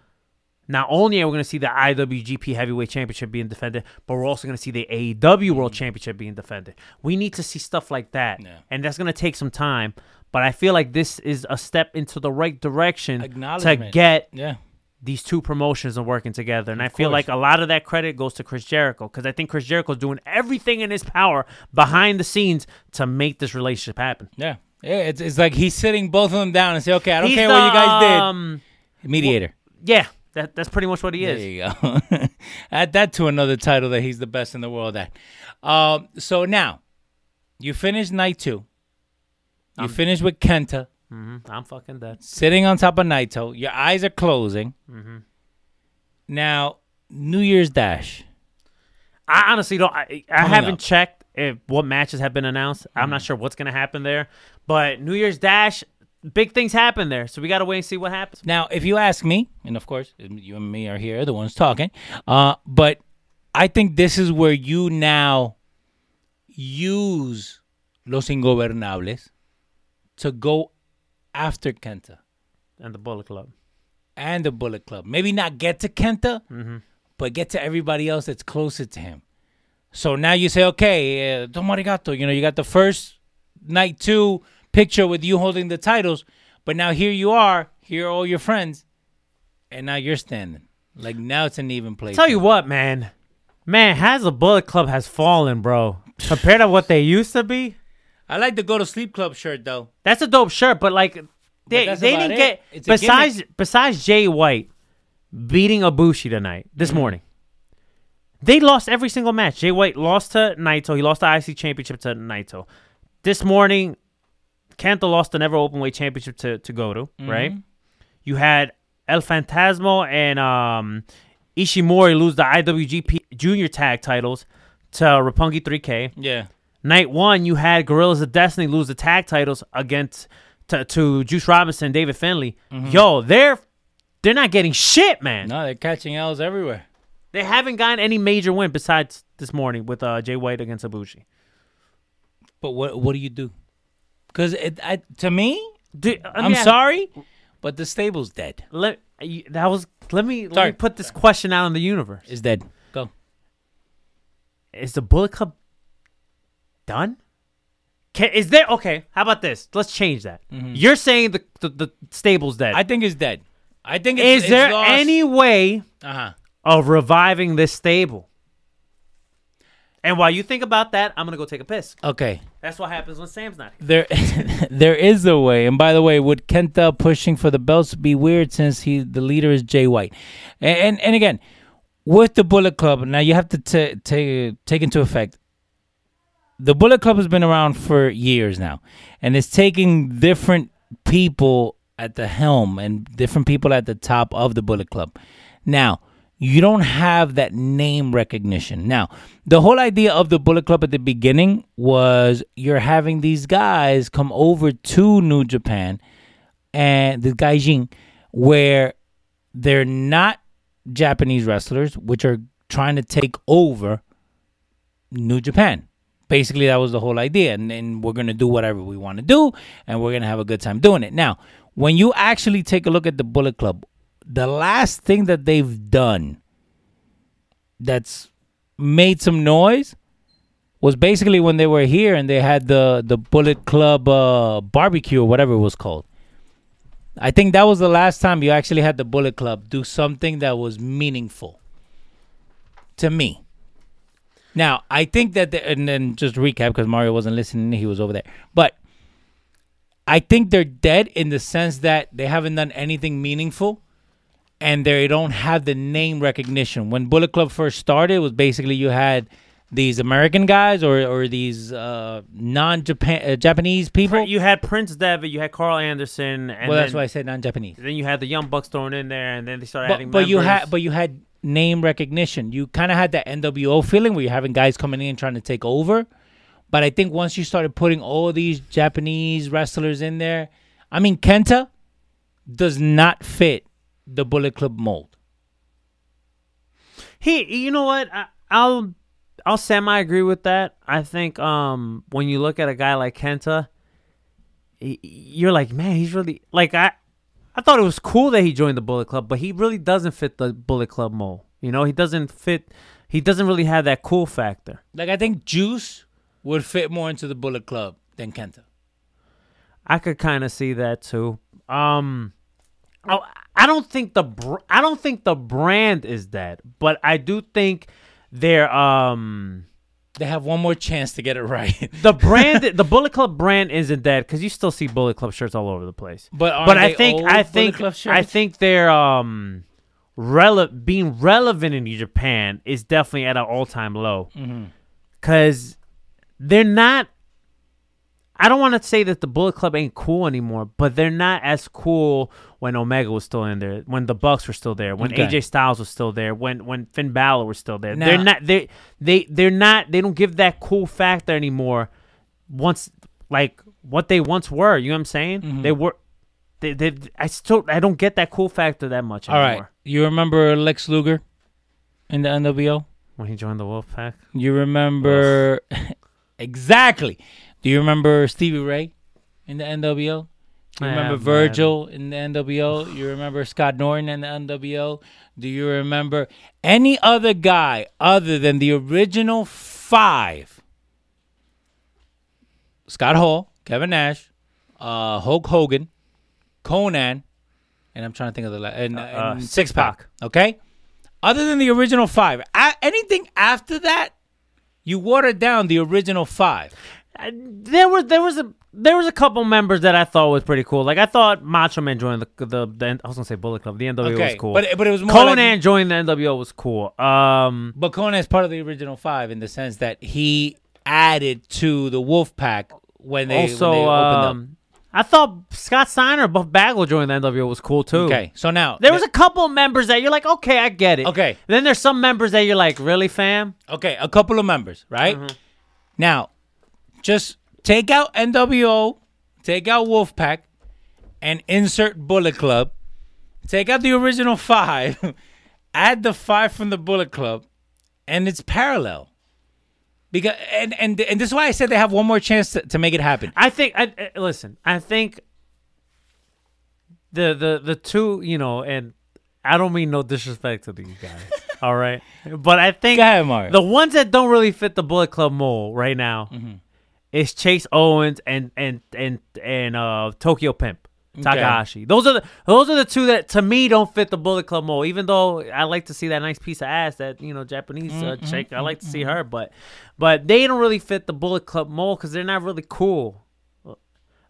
not only are we going to see the IWGP Heavyweight Championship being defended, but we're also going to see the AEW World Championship being defended. We need to see stuff like that, Yeah. and that's going to take some time. But I feel like this is a step into the right direction to get Yeah. these two promotions and working together. And I feel course. like a lot of that credit goes to Chris Jericho because I think Chris Jericho is doing everything in his power behind the scenes to make this relationship happen. Yeah. Yeah. It's, it's like he's sitting both of them down and say, okay, I don't He's care what you guys did. Um, Mediator. yeah, that, that's pretty much what he There is. you go. Add that to another title that he's the best in the world at. Um, so now, you finish night two. You finish with Kenta hmm I'm fucking dead. sitting on top of Naito. Your eyes are closing. Mm-hmm. Now, New Year's Dash. I honestly don't. I, I haven't up. checked if what matches have been announced. I'm not sure what's gonna happen there. But New Year's Dash, big things happen there, so we gotta wait and see what happens. Now, if you ask me, and of course, you and me are here, the ones talking, uh, but I think this is where you now use Los Ingobernables to go after Kenta And the Bullet Club. and the Bullet Club. Maybe not get to Kenta, Mm-hmm. but get to everybody else that's closer to him. So now you say, okay, uh, Don Marigato, you know, you got the first night two picture with you holding the titles, but now here you are, here are all your friends, and now you're standing. Like now it's an even play. Tell you what, man. Man, has the Bullet Club has fallen, bro. Compared to what they used to be. I like the Go to Sleep Club shirt though. That's a dope shirt, but like they that's they didn't it. get It's besides besides Jay White beating Ibushi tonight this Mm-hmm. morning. They lost every single match. Jay White lost to Naito. He lost the IC championship to Naito. This morning, Kenta lost the Never open weight championship to, to Goto, Mm-hmm. right? You had El Fantasmo and um, Ishimori lose the IWGP Junior Tag titles to Roppongi 3K. Yeah. Night one, you had Guerrillas of Destiny lose the tag titles against to, to Juice Robinson, and David Finlay. Yo, they're they're not getting shit, man. No, they're catching L's everywhere. They haven't gotten any major win besides this morning with uh, Jay White against Ibushi. But what what do you do? Because it I, to me, Do, let I'm me ask- sorry, but the stable's dead. Let that was let me let Sorry. me put this question out in the universe. It's dead. Go. Is the Bullet Club done? Can, is there okay? How about this? Let's change that. You're saying the, the the stable's dead. Mm-hmm. I think it's dead. I think it's, is there any way Uh huh. of reviving this stable? And while you think about that, I'm gonna go take a piss. Okay. That's what happens when Sam's not here. There, there is a way. And by the way, would Kenta pushing for the belts be weird since he the leader is Jay White? And and, and again, with the Bullet Club, now you have to ta- ta- take into effect. The Bullet Club has been around for years now, and it's taking different people at the helm and different people at the top of the Bullet Club. Now, you don't have that name recognition. Now, the whole idea of the Bullet Club at the beginning was you're having these guys come over to New Japan and the Gaijin, where they're not Japanese wrestlers, which are trying to take over New Japan. Basically, that was the whole idea. And, then we're going to do whatever we want to do, and we're going to have a good time doing it. Now, when you actually take a look at the Bullet Club, the last thing that they've done that's made some noise was basically when they were here and they had the, the Bullet Club uh, barbecue or whatever it was called. I think that was the last time you actually had the Bullet Club do something that was meaningful to me. Now, I think that, the, and then just recap because Mario wasn't listening, he was over there. But I think they're dead in the sense that they haven't done anything meaningful and they don't have the name recognition. When Bullet Club first started, it was basically you had these American guys or, or these uh, non-Japan uh, Japanese people. You had Prince Devitt, you had Karl Anderson, and well, that's then, why I said non-Japanese. then you had the Young Bucks thrown in there, and then they started But, adding but you members. had but you had name recognition. You kind of had that NWO feeling where you're having guys coming in trying to take over. But I think once you started putting all these Japanese wrestlers in there, I mean Kenta does not fit the Bullet Club mold. He, you know what? I, I'll, I'll semi agree with that. I think, um, when you look at a guy like Kenta, you're like, man, he's really like I. I thought it was cool that he joined the Bullet Club, but he really doesn't fit the Bullet Club mold. You know, he doesn't fit. He doesn't really have that cool factor. Like I think Juice would fit more into the Bullet Club than Kenta. I could kind of see that too. Um, I, I don't think the br- I don't think the brand is dead, but I do think they're um They have one more chance to get it right. the brand the Bullet Club brand isn't dead because you still see Bullet Club shirts all over the place. But but I think I think I think they're um rele- being relevant in Japan is definitely at an all time low Mm-hmm. because they're not. I don't want to say that the Bullet Club ain't cool anymore, but they're not as cool when Omega was still in there, when the Bucks were still there, when Okay. AJ Styles was still there, when when Finn Balor was still there. Now- they're not they they they're not they don't give that cool factor anymore. Once like what they once were, you know what I'm saying? Mm-hmm. They were. They, they, I still I don't get that cool factor that much All anymore. right, you remember Lex Luger in the NWO? When he joined the Wolfpack, You remember exactly? Do you remember Stevie Ray in the NWO? You Yeah, remember man. Virgil in the NWO? You remember Scott Norton in the NWO? Do you remember any other guy other than the original five? Scott Hall, Kevin Nash, uh, Hulk Hogan, Konnan, and I'm trying to think of the la- and, uh, and Six Six Pack. Pack. Okay, other than the original five, a- anything after that, you watered down the original five. There was there was a there was a couple members that I thought was pretty cool. Like I thought Macho Man joined the the, the I was gonna say Bullet Club. The NWO Okay, was cool. but but it was more Konnan like- joined the NWO was cool. Um, But Konnan is part of the original five in the sense that he added to the Wolf Pack when they, also, when they opened um, I thought Scott Steiner, Buff Bagwell joined the NWO was cool too. Okay, so now There was a couple members that you're like, okay, I get it. Okay. Then there's some members that you're like, really, fam? okay a couple of members, right? Mm-hmm. Now, just take out NWO, take out Wolfpack, and insert Bullet Club. Take out the original five, add the five from the Bullet Club, and it's parallel. Because and and and this is why I said they have one more chance to, to make it happen. I think. I, I- listen. I think the the the two, you know, and I don't mean no disrespect to these guys. all right, but I think ahead, the ones that don't really fit the Bullet Club mold right now Mm-hmm. Is Chase Owens and and and and uh Tokyo Pimp. Takahashi. Those are the those are the two that to me don't fit the Bullet Club mold. Even though I like to see that nice piece of ass that you know Japanese uh, Mm-hmm, chick, I like to see her, but but they don't really fit the Bullet Club mold because they're not really cool.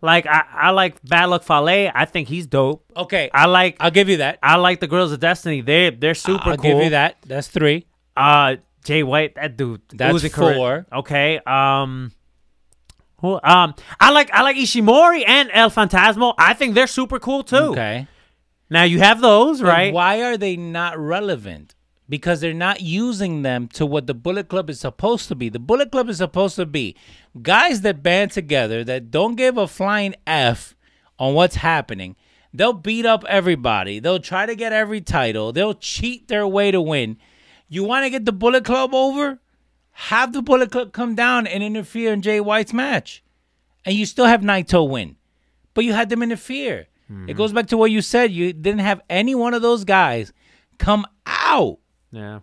Like I, I like Bad Luck Fale. I think he's dope. Okay, I like I'll give you that. I like the Guerrillas of Destiny. They they're super cool. I'll cool. give you that. That's three. Uh, Jay White, that dude. That's four. Okay. Um, who? Um, I like I like Ishimori and El Fantasmo. I think they're super cool too. Okay. Now you have those, But right? Why are they not relevant? Because they're not using them to what the Bullet Club is supposed to be. The Bullet Club is supposed to be guys that band together that don't give a flying F on what's happening. They'll beat up everybody. They'll try to get every title. They'll cheat their way to win. You want to get the Bullet Club over? Have the Bullet Club come down and interfere in Jay White's match. And you still have Naito win. But you had them interfere. Mm-hmm. It goes back to what you said. You didn't have any one of those guys come out. yeah.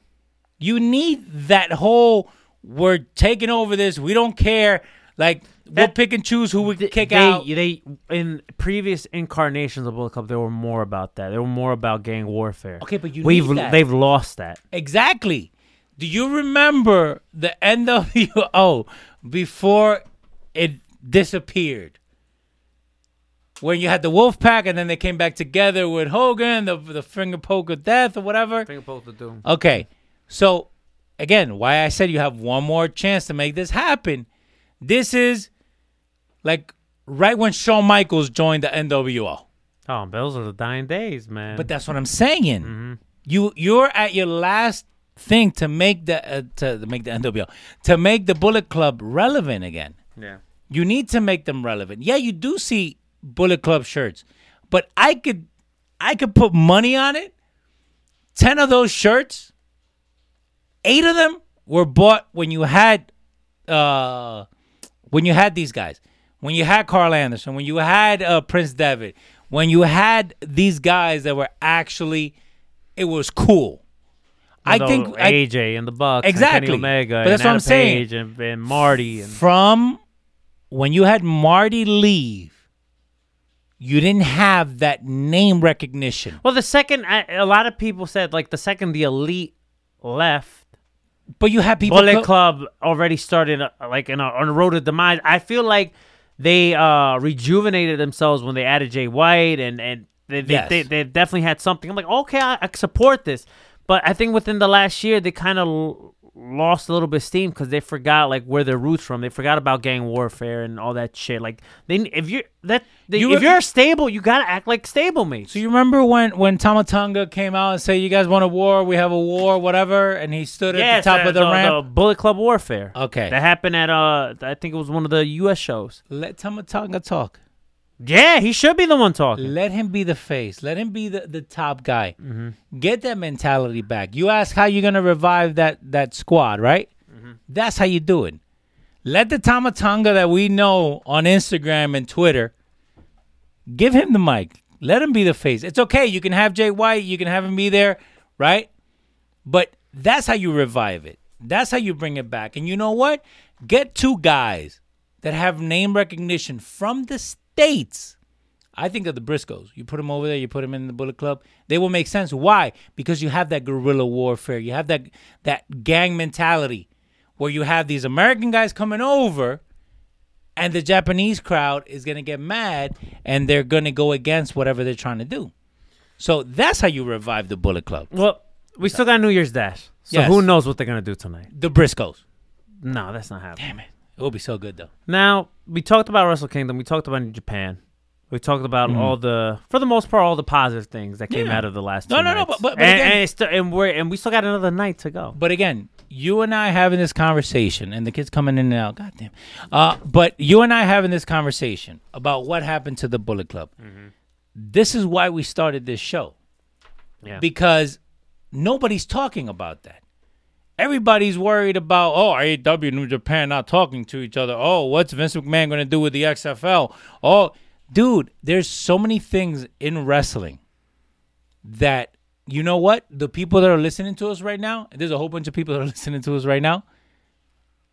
You need that whole we're taking over this. We don't care. Like we'll That- pick and choose who we Th- kick they, out. They in previous incarnations of Bullet Club, they were more about that. They were more about gang warfare. Okay, but you we've they've lost that. Exactly. Do you remember the NWO before it disappeared? When you had the Wolf Pack and then they came back together with Hogan, the the finger poke of death or whatever. Finger poke of doom. Okay. So again, why I said you have one more chance to make this happen. This is like right when Shawn Michaels joined the NWO. Oh, those are the dying days, man. But that's what I'm saying. Mm-hmm. You you're at your last thing to make the uh, to make the NWO to make the Bullet Club relevant again. yeah. You need to make them relevant. Yeah, you do see Bullet Club shirts, but I could I could put money on it. Ten of those shirts, eight of them were bought when you had uh when you had these guys. When you had Karl Anderson, when you had uh, Prince Devitt, when you had these guys that were actually it was cool. I think I, AJ and the Bucks, Exactly. Omega, But that's and what I'm Adam saying. Page and, and Marty, and from when you had Marty leave, you didn't have that name recognition. well, the second I, a lot of people said like the second the Elite left, But you had people Bullet co- Club already started uh, like in a, on a road to demise. I feel like they uh rejuvenated themselves when they added Jay White and and they they, Yes. they, they definitely had something. I'm like, okay, I, I support this, but I think within the last year they kind of l- lost a little bit of steam because they forgot like where their roots from. They forgot about gang warfare and all that shit. Like they if you're that they, You if you're stable, you gotta act like stable mates. So you remember when when Tama Tonga came out and said, "You guys want a war? We have a war, whatever," and he stood at Yes, the top uh, of the, ramp. the Bullet Club Warfare. Okay. that happened at uh, I think it was one of the U.S. shows. Let Tama Tonga talk. Yeah, he should be the one talking. Let him be the face. Let him be the, the top guy. Mm-hmm. Get that mentality back. You ask how you're gonna revive that that squad, right? Mm-hmm. That's how you do it. Let the Tama Tonga that we know on Instagram and Twitter Give him the mic. Let him be the face. It's okay. You can have Jay White. You can have him be there, right? But that's how you revive it. That's how you bring it back. And you know what? Get two guys that have name recognition from the states. I think of the Briscoes. You put them over there. You put them in the Bullet Club. They will make sense. Why? Because you have that guerrilla warfare. You have that that gang mentality, where you have these American guys coming over, and the Japanese crowd is gonna get mad, and they're gonna go against whatever they're trying to do. So that's how you revive the Bullet Club. Well, we still got New Year's Dash. So Yes. who knows what they're gonna do tonight? The Briscoes. No, that's not happening. Damn it. It will be so good though. Now we talked about Wrestle Kingdom. We talked about Japan. We talked about all the, for the most part, all the positive things that came Mm-hmm. Yeah. out of the last. No, no, no, nights. but- but- but and, again- and, still, and we're and we still got another night to go. But again, you and I having this conversation, and the kids coming in and out. Goddamn. Uh, but you and I having this conversation about what happened to the Bullet Club. This is why we started this show. Yeah. Because nobody's talking about that. Everybody's worried about oh AEW New Japan not talking to each other. Oh, what's Vince McMahon going to do with the XFL? Oh, dude, there's so many things in wrestling that you know what the people that are listening to us right now. There's a whole bunch of people that are listening to us right now.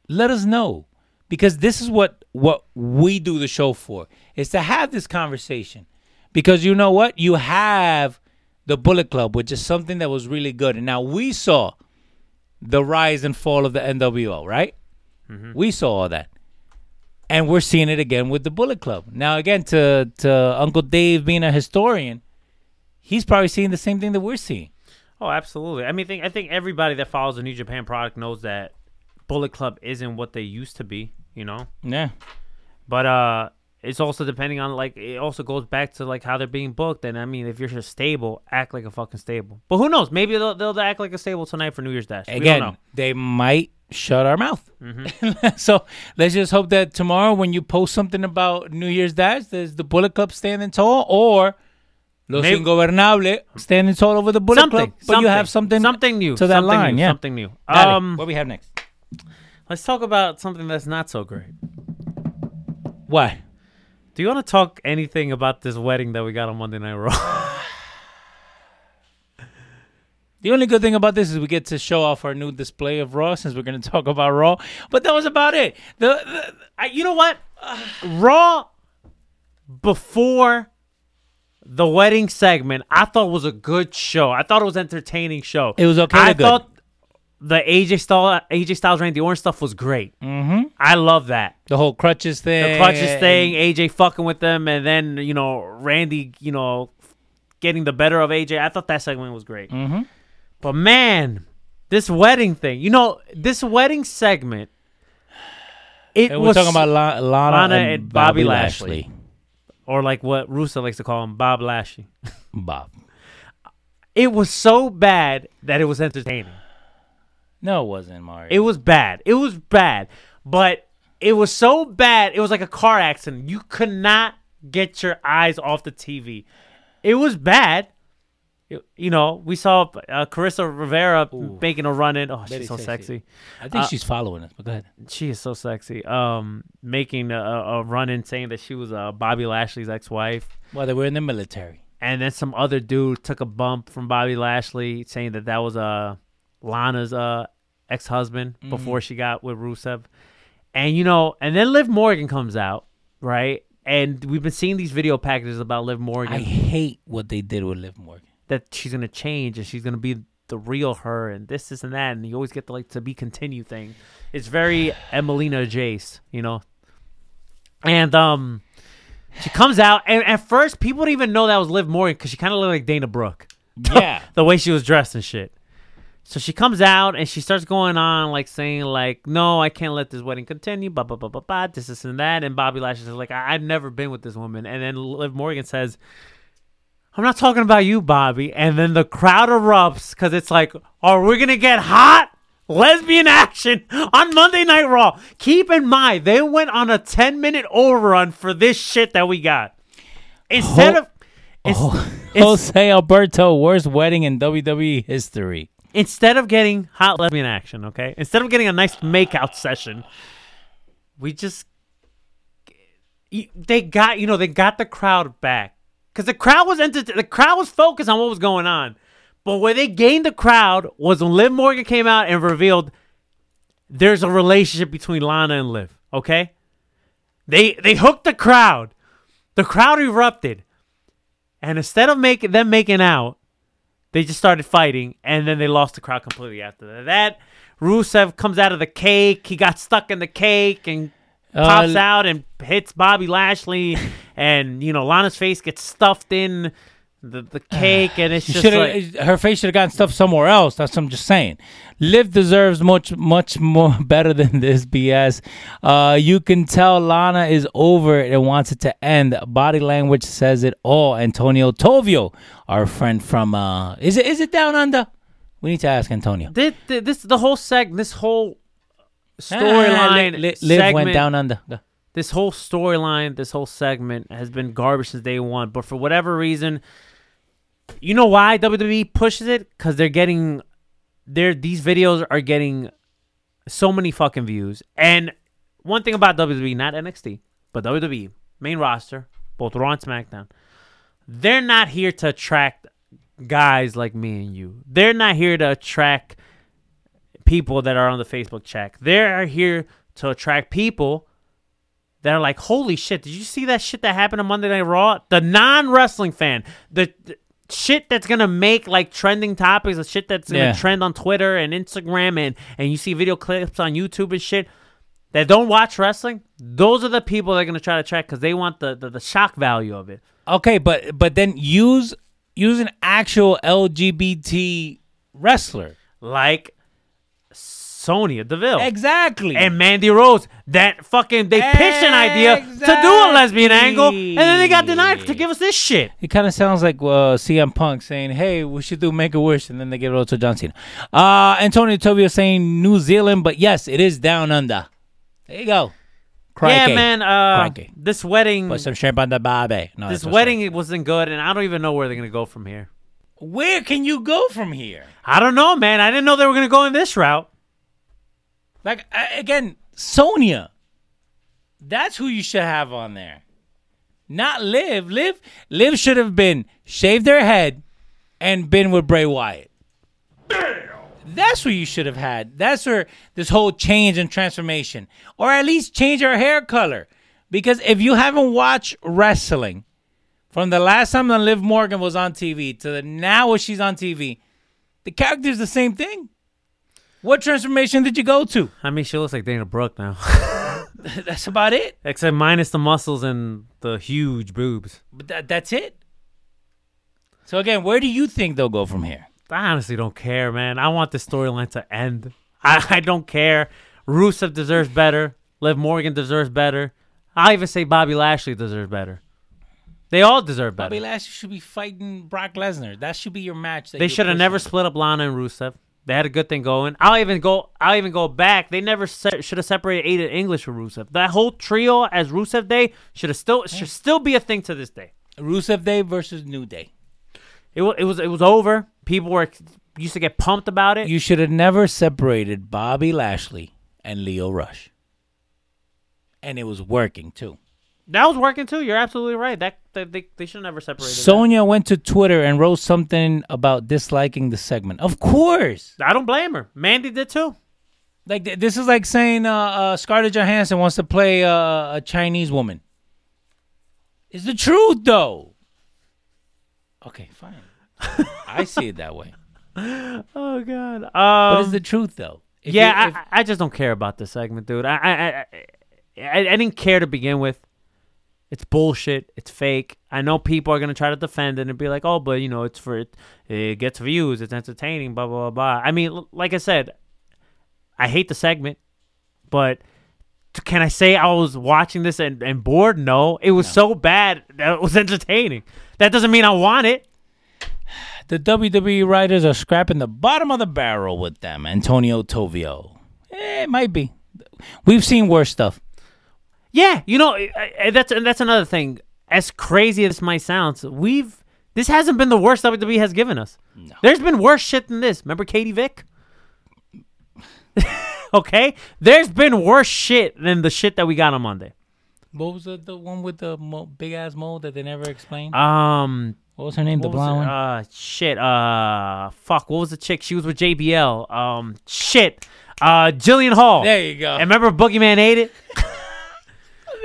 Let us know because this is what what we do the show for is to have this conversation because you know what you have the Bullet Club, which is something that was really good, and now we saw the rise and fall of the NWO, right? We saw all that. And we're seeing it again with the Bullet Club. Now again to to Uncle Dave being a historian, he's probably seeing the same thing that we're seeing. Oh, absolutely. I mean, think, I think everybody that follows the New Japan product knows that Bullet Club isn't what they used to be. You know, Yeah. but uh, it's also depending on like it also goes back to like how they're being booked. And I mean, if you're just stable, act like a fucking stable. But who knows? Maybe they'll they'll act like a stable tonight for New Year's Dash. Again, know. they might shut our mouth. so let's just hope that tomorrow when you post something about New Year's Dash, there's the Bullet Club standing tall or Los Maybe- Ingobernables standing tall over the Bullet something, Club. But you have something something new to that something line. new, yeah. something new. Um, what we have next? let's talk about something that's not so great. Why? Do you want to talk anything about this wedding that we got on Monday Night Raw? The only good thing about this is we get to show off our new display of Raw since we're going to talk about Raw. But that was about it. The, the I, you know what? Raw before the wedding segment, I thought was a good show. I thought it was entertaining show. It was okay to I good. thought the AJ Styles, AJ Styles, Randy Orton stuff was great. Mm-hmm. I love that. the whole crutches thing. The crutches thing, AJ fucking with them, and then you know Randy, you know, getting the better of AJ. I thought that segment was great. Mm-hmm. But man, this wedding thing, you know, this wedding segment. It And we're was talking about La- Lana, Lana and, and Bobby Bobby, Lashley. Lashley. or like what Russo likes to call him, Bob Lashley. Bob. It was so bad that it was entertaining. No, it wasn't Mario. It was bad. It was bad. But it was so bad. It was like a car accident. You could not get your eyes off the TV. It was bad. You, you know, we saw uh, Carissa Rivera making a run in. Oh, Very she's so sexy. sexy. I think uh, she's following us. But go ahead. She is so sexy. Um, making a, a run in saying that she was uh, Bobby Lashley's ex-wife. Well, they were in the military. and then some other dude took a bump from Bobby Lashley, saying that that was uh, Lana's uh, ex husband before she got with Rusev. And you know, and then Liv Morgan comes out, right? And we've been seeing these video packages about Liv Morgan I hate what they did with Liv Morgan. that she's gonna change and she's gonna be the real her and this, this, and that. And you always get the like to be continue thing. It's very Emmalina Jace, you know. And um, she comes out, and at first people didn't even know that was Liv Morgan because she kind of looked like Dana Brooke. Yeah. the way she was dressed and shit. So she comes out and she starts going on like saying like, "No, I can't let this wedding continue." Blah blah blah blah blah. This, this, and that. And Bobby Lashley is like, I- "I've never been with this woman." And then Liv Morgan says, "I'm not talking about you, Bobby." And then the crowd erupts because it's like, "Are we gonna get hot?" Lesbian action on Monday Night Raw. Keep in mind, they went on a 10 minute overrun for this shit that we got. Instead of. ins- Oh, ins- Jose Alberto, worst wedding in WWE history. Instead of getting hot lesbian action, okay, instead of getting a nice makeout session, we just they got you know they got the crowd back. Because the crowd was enter- the crowd was focused on what was going on, but where they gained the crowd was when Liv Morgan came out and revealed there's a relationship between Lana and Liv. Okay, they they hooked the crowd, the crowd erupted, and instead of making them making out, they just started fighting, and then they lost the crowd completely after that. Rusev comes out of the cake. He got stuck in the cake and pops Uh, out and hits Bobby Lashley, and you know Lana's face gets stuffed in the, the cake, and it's just like her face should have gotten stuff somewhere else. That's what I'm just saying. Liv deserves much, much more better than this BS. Uh, you can tell Lana is over it and wants it to end. Body language says it all. Antonio Tovio, our friend from uh, is it is it down under? We need to ask Antonio. this, this the whole seg this whole Ah, storyline Li- Li- Liv segment, went down under. Go. this whole storyline, this whole segment has been garbage since day one. But for whatever reason, you know why WWE pushes it? Because they're getting, they're these videos are getting so many fucking views. And one thing about WWE, not NXT, but WWE main roster, both Raw and SmackDown, they're not here to attract guys like me and you. They're not here to attract people that are on the Facebook check. They're here to attract people that are like, holy shit, did you see that shit that happened on Monday Night Raw? The non wrestling fan, the, the shit that's gonna make like trending topics, the shit that's gonna Yeah. trend on Twitter and Instagram, and and you see video clips on YouTube and shit that don't watch wrestling. Those are the people that are gonna try to track because they want the, the the shock value of it. Okay, but but then use use an actual LGBT wrestler. Like Sonya Deville. Exactly. and Mandy Rose. That fucking they pitched an idea to do a lesbian angle, and then they got denied to give us this shit. It kind of sounds like uh, CM Punk saying, "Hey, we should do Make a Wish," and then they give it all to John Cena. Uh, Antonio Tobio saying New Zealand, but yes, it is down under. There you go. Crikey. Yeah, man. Uh, Crikey. this wedding, Put some shrimp on the barbie. No, this wedding it wasn't good, and I don't even know where they're gonna go from here. Where can you go from here? I don't know, man. I didn't know they were gonna go in this route. Like again, Sonya. That's who you should have on there. Not Liv. Liv. Liv should have been shaved her head and been with Bray Wyatt. That's who you should have had. That's where this whole change and transformation, or at least change her hair color. Because if you haven't watched wrestling from the last time that Liv Morgan was on TV to the now when she's on TV, the character's the same thing. What transformation did you go to? I mean, she looks like Dana Brooke now, That's about it. except minus the muscles and the huge boobs. But that, that's it. So again, where do you think they'll go from here? I honestly don't care, man. I want the storyline to end. I, I don't care. Rusev deserves better. Liv Morgan deserves better. I even say Bobby Lashley deserves better. They all deserve better. Bobby Lashley should be fighting Brock Lesnar. That should be your match. They should have never split up Lana and Rusev. They had a good thing going. I'll even go. I'll even go back. They never se- should have separated Aiden English from Rusev. That whole trio as Rusev Day should have still should still be a thing to this day. Rusev Day versus New Day. It was it was it was over. People were used to get pumped about it. You should have never separated Bobby Lashley and Lio Rush. And it was working too. That was working too. You're absolutely right. That, that they they should never separated. Sonya went to Twitter and wrote something about disliking the segment. Of course. I don't blame her. Mandy did too. Like th- this is like saying uh, uh, Scarlett Johansson wants to play uh, a Chinese woman. It's the truth, though. Okay, fine. I see it that way, Oh god. Um, but it's the truth, though. If yeah, you- if- I, I just don't care about this segment, dude. I I, I I I didn't care to begin with. It's bullshit. It's fake. I know people are gonna try to defend it and be like, "Oh, but you know, it's for it. It gets views. It's entertaining." Blah blah blah. blah. I mean, like I said, I hate the segment, but can I say I was watching this and, and bored? No, it was so bad that it was entertaining. That doesn't mean I want it. the WWE writers are scrapping the bottom of the barrel with them. Antonio Tovio. Eh, it might be. We've seen worse stuff. Yeah, you know I- I- that's and that's another thing. As crazy as this might sound, we've this hasn't been the worst WWE has given us. There's been worse shit than this. Remember Katie Vick? okay, there's been worse shit than the shit that we got on Monday. What was the, the one with the mo- big ass mole that they never explained? Um, what was her name? The what was blonde it? one. Uh, shit. Uh, fuck. What was the chick? She was with JBL. Um, shit. Uh, Jillian Hall. there you go. And remember Boogeyman ate it?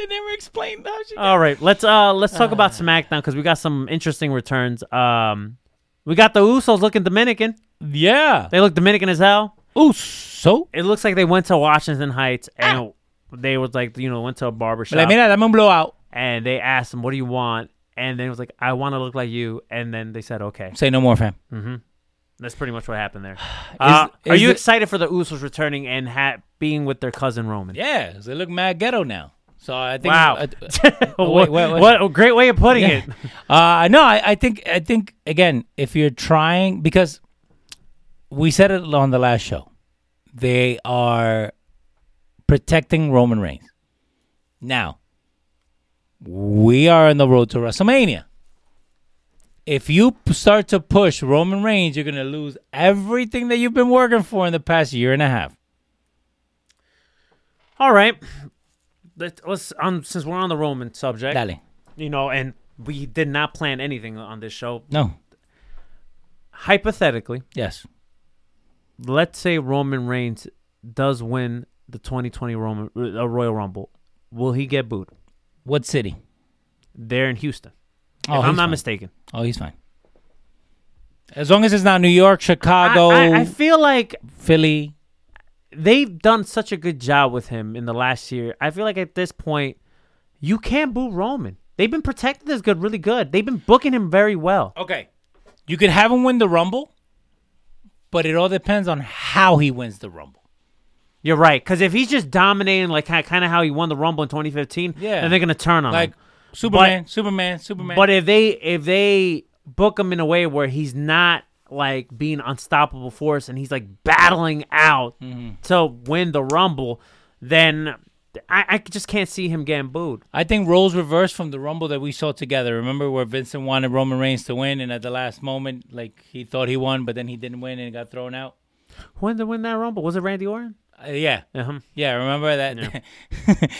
they never explained how she. All right, let's uh let's talk about SmackDown because we got some interesting returns. Um, we got the Usos looking Dominican. yeah. They look Dominican as hell. Ooh, so. It looks like they went to Washington Heights and they was like you know went to a barber shop Like, mira, dame un blowout. and they asked him, "What do you want?" And then it was like, "I want to look like you." And then they said, "Okay." Say no more, fam. That's pretty much what happened there. Uh, are is you it- excited for the Usos returning and ha- being with their cousin Roman? Yeah, they look mad ghetto now. So I think. Wow. uh, what, wait, wait, wait. what a great way of putting Yeah. it. Uh no, I, I think I think again, if you're trying because we said it on the last show, they are protecting Roman Reigns. Now, we are on the road to WrestleMania. If you start to push Roman Reigns, you're gonna lose everything that you've been working for in the past year and a half. All right. Let's um, since we're on the Roman subject, Dale. you know, and we did not plan anything on this show. No. Hypothetically, Yes. let's say Roman Reigns does win the 2020 Roman uh, Royal Rumble. Will he get booed? What city? There in Houston. Oh, if I'm not fine. mistaken. Oh, he's fine. As long as it's not New York, Chicago, I, I, I feel like Philly. They've done such a good job with him in the last year. I feel like at this point, you can't boo Roman. They've been protecting this good, really good. They've been booking him very well. Okay. You could have him win the Rumble, but it all depends on how he wins the Rumble. You're right, because if he's just dominating like kind of how he won the Rumble in 2015, Yeah. then they're gonna turn on him. Like him. Superman, Superman, Superman. But if they if they book him in a way where he's not like being unstoppable force and he's like battling out Mm-hmm. to win the Rumble, then I, I just can't see him getting booed. I think roles reversed from the Rumble that we saw together. Remember where Vincent wanted Roman Reigns to win, and at the last moment, like he thought he won, but then he didn't win and got thrown out. When did win that Rumble? Was it Randy Orton? Uh, yeah, Uh-huh. yeah. Remember that?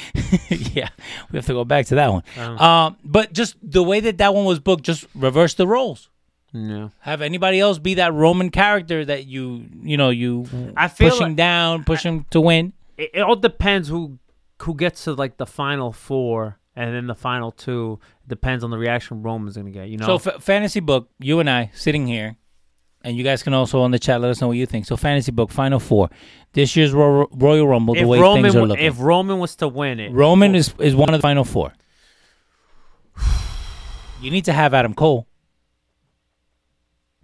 Yeah. we have to go back to that one. Uh-huh. Um, but just the way that that one was booked, just reverse the roles. Yeah. Have anybody else be that Roman character that you, you know, you I feel push him like- down, push him to win. It, it all depends who who gets to like the final four and then the final two. Depends on the reaction Roman's gonna get. You know. So f- fantasy book, you and I sitting here, and you guys can also on the chat let us know what you think. So fantasy book, final four, this year's Ro- Royal Rumble, the way Roman things are looking. if Roman was to win it, Roman is is one of the final four. You need to have Adam Cole.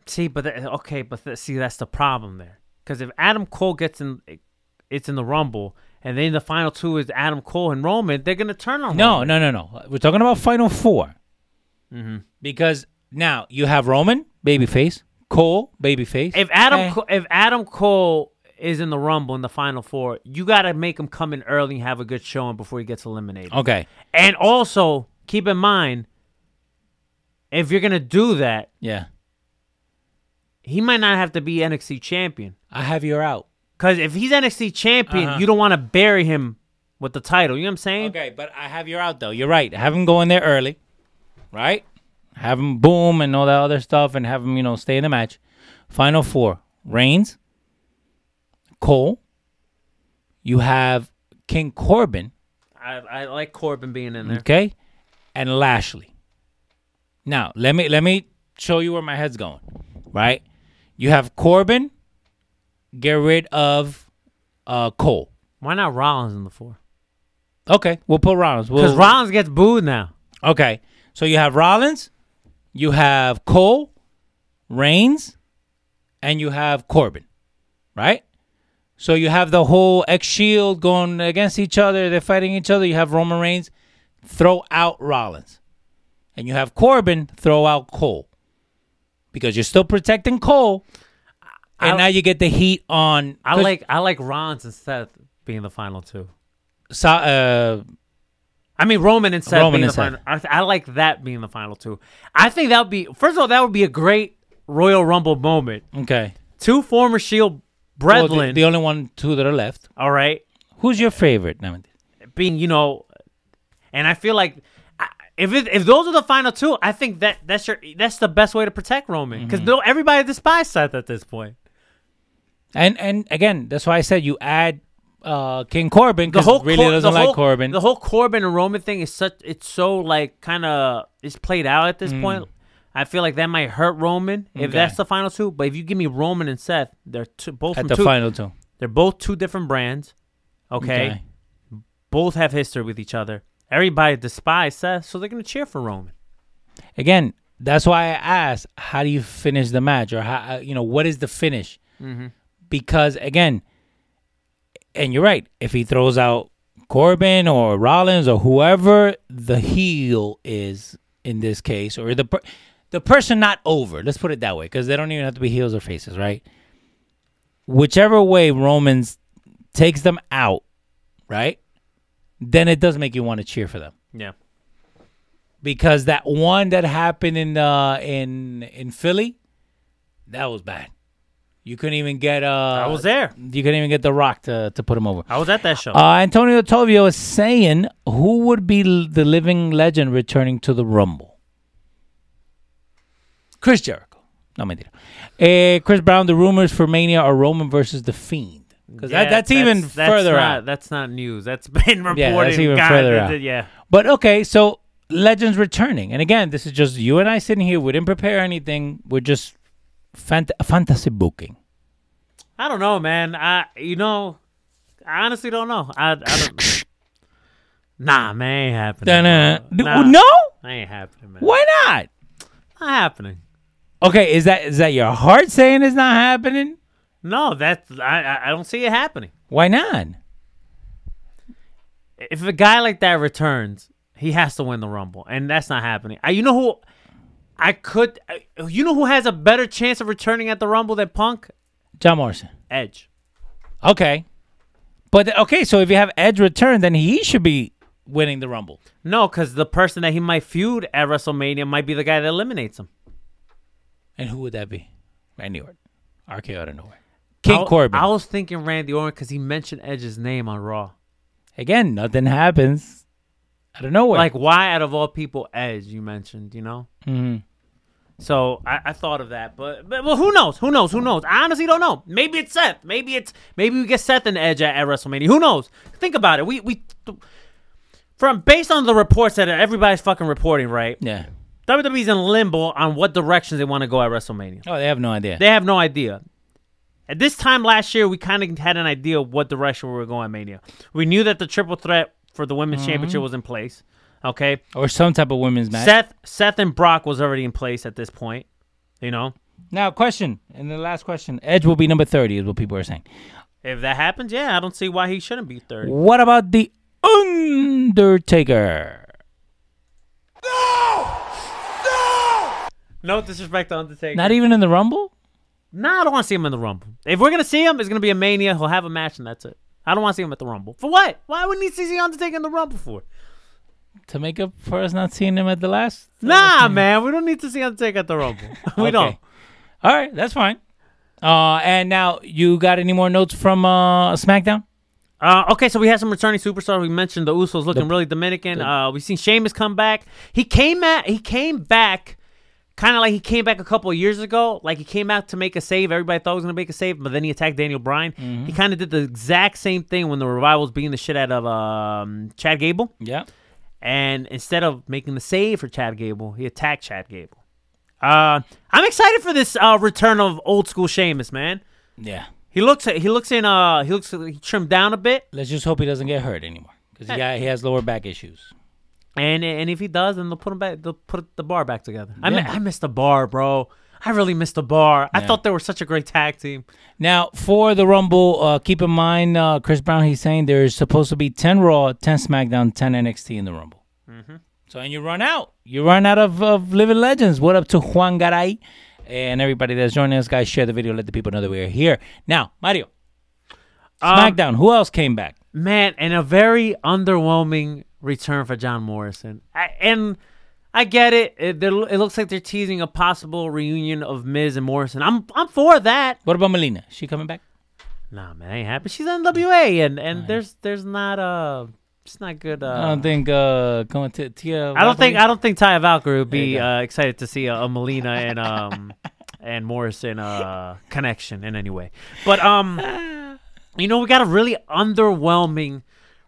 See, but th- okay, but th- see, that's the problem there. Because if Adam Cole gets in, it's in the Rumble, and then the final two is Adam Cole and Roman, they're gonna turn on. No, Roman. no, no, no. We're talking about final 4 Mm-hmm. Because now you have Roman, babyface, Cole, babyface. If Adam, Eh. Co- if Adam Cole is in the Rumble in the final four, you gotta make him come in early and have a good showing before he gets eliminated. Okay. And also keep in mind, if you're gonna do that, Yeah. He might not have to be NXT champion. I have your out. Because if he's NXT champion, Uh-huh. you don't want to bury him with the title. You know what I'm saying? Okay, but I have your out though. You're right. Have him go in there early, right? Have him boom and all that other stuff, and have him, you know, stay in the match. Final four: Reigns, Cole. You have King Corbin, I, I like Corbin being in there. okay, and Lashley. Now let me let me show you where my head's going. Right? You have Corbin. Get rid of uh, Cole. Why not Rollins in the four? Okay, we'll put Rollins. Because We'll, Rollins gets booed now. Okay. So you have Rollins, you have Cole, Reigns, and you have Corbin, right? So you have the whole X Shield going against each other. They're fighting each other. You have Roman Reigns throw out Rollins, and you have Corbin throw out Cole because you're still protecting Cole, and I- now you get the heat on. I 'cause like I like Rollins and Seth being the final two. Sa- uh, I mean Roman and Seth Roman being and the Seth. final. I, I like that being the final two. I think that would be first of all that would be a great Royal Rumble moment. okay. Two former Shield Well, brethren. the, the only one two that are left. all right, Who's your favorite? No, being you know, And I feel like if it, if those are the final two, I think that that's your that's the best way to protect Roman because Mm-hmm. everybody despises Seth at this point. And and again, that's why I said you add uh, King Corbin The because whole really Cor- doesn't the like Corbin. The whole Corbin and Roman thing is such it's so like kind of it's played out at this point. I feel like that might hurt Roman if Mm. Okay. that's the final two. But if you give me Roman and Seth, they're two, both at the two, final two. They're both two different brands. Okay? both have history with each other. Everybody despises Seth, so they're gonna cheer for Roman. Again, that's why I asked, how do you finish the match, or how you know what is the finish? Mm-hmm. Because again, and you're right. If he throws out Corbin or Rollins or whoever the heel is in this case, or the per- the person not over, let's put it that way, because they don't even have to be heels or faces, right? Whichever way Romans takes them out, right? Then it does make you want to cheer for them Yeah. because that one that happened in uh in in Philly, that was bad. You couldn't even get uh I was there. You couldn't even get the Rock to to put him over. I was at that show. Uh, Antonio Tovio is saying who would be l- the living legend returning to the Rumble? Chris Jericho. No, mentira. Eh, Chris Brown, the rumors for Mania are Roman versus The Fiend. Because Yeah, that, that's, even that's further not, out. That's not news. That's been reported. Yeah, that's even God, further out. Yeah. But okay, so Legends returning. And again, this is just you and I sitting here. We didn't prepare anything. We're just fant- fantasy booking. I don't know, man. I you know, I honestly don't know. I, I don't. nah, man, ain't happening. Da-na. bro. D- Nah, No? ain't happening, man. Why not? Not happening. Okay, is that is that your heart saying it's not happening? No, that's I. I- don't see it happening. Why not? If a guy like that returns, he has to win the Rumble, and that's not happening. I, you know who? I could. You know who has a better chance of returning at the Rumble than Punk? John Morrison. Edge. Okay. But okay, so if you have Edge return, then he should be winning the Rumble. No, because the person that he might feud at WrestleMania might be the guy that eliminates him. And who would that be? Randy Orton. RKO out of nowhere. King I, Corbin. I was thinking Randy Orton because he mentioned Edge's name on Raw. Again, nothing happens out of nowhere. Like, why out of all people, Edge? You mentioned, you know. Mhm. So I, I thought of that, but, but well, who knows? Who knows? Who knows? I honestly don't know. Maybe it's Seth. Maybe it's maybe we get Seth and Edge at, at WrestleMania. Who knows? Think about it. We we from based on the reports that everybody's fucking reporting, right? yeah. WWE's in limbo on what directions they want to go at WrestleMania. Oh, they have no idea. They have no idea. At this time last year, we kind of had an idea of what direction we were going Mania. We knew that the triple threat for the women's Mm-hmm. championship was in place. Okay, or some type of women's match. Seth, Seth and Brock was already in place at this point. You know, Now, question. And the last question. Edge will be number 30, is what people are saying. if that happens, yeah, I don't see why he shouldn't be thirty. What about The Undertaker? No! No! No disrespect to Undertaker. Not even in the Rumble? Nah, I don't want to see him in the Rumble. If we're gonna see him, it's gonna be a Mania. He'll have a match, and that's it. I don't want to see him at the Rumble. For what? Why would we need to see Undertaker in the Rumble for? To make up for us not seeing him at the last? Nah, man, we don't need to see Undertaker at the Rumble. we Okay. don't. All right, that's fine. Uh, and now, you got any more notes from uh, SmackDown? Uh, okay, so we had some returning superstars. We mentioned the Usos looking The- really Dominican. uh, we've seen Sheamus come back. He came at he came back, kind of like he came back a couple of years ago. Like he came out to make a save. Everybody thought he was gonna make a save, but then he attacked Daniel Bryan. Mm-hmm. He kind of did the exact same thing when the revival was beating the shit out of um, Chad Gable. Yeah. And instead of making the save for Chad Gable, he attacked Chad Gable. Uh, I'm excited for this uh, return of old school Sheamus, man. Yeah. He looks he looks in uh he looks he trimmed down a bit. Let's just hope he doesn't get hurt anymore because he, got- he has lower back issues. And and if he does, then they'll put him back. They'll put the bar back together. I mi- I missed the bar, bro. I really missed the bar. I Yeah. thought they were such a great tag team. Now, for the Rumble, uh, keep in mind, uh, Chris Brown, he's saying there's supposed to be 10 Raw, 10 SmackDown, 10 NXT in the Rumble. So, and you run out. You run out of, of living legends. What up to Juan Garay and everybody that's joining us, guys? Share the video. Let the people know that we're here. Now, Mario, Um, SmackDown. Who else came back? Man, and a very underwhelming return for John Morrison. I, and I get it. It, it looks like they're teasing a possible reunion of Miz and Morrison. I'm I'm for that. What about Melina? She coming back? Nah, man, I ain't happy. She's in NWA, and and there's there's not a. It's not good. Uh, I don't think uh, going to Tia. I don't think I don't think Taya Valkyrie would be uh, excited to see a, a Melina and um and Morrison uh connection in any way. But um, you know we got a really underwhelming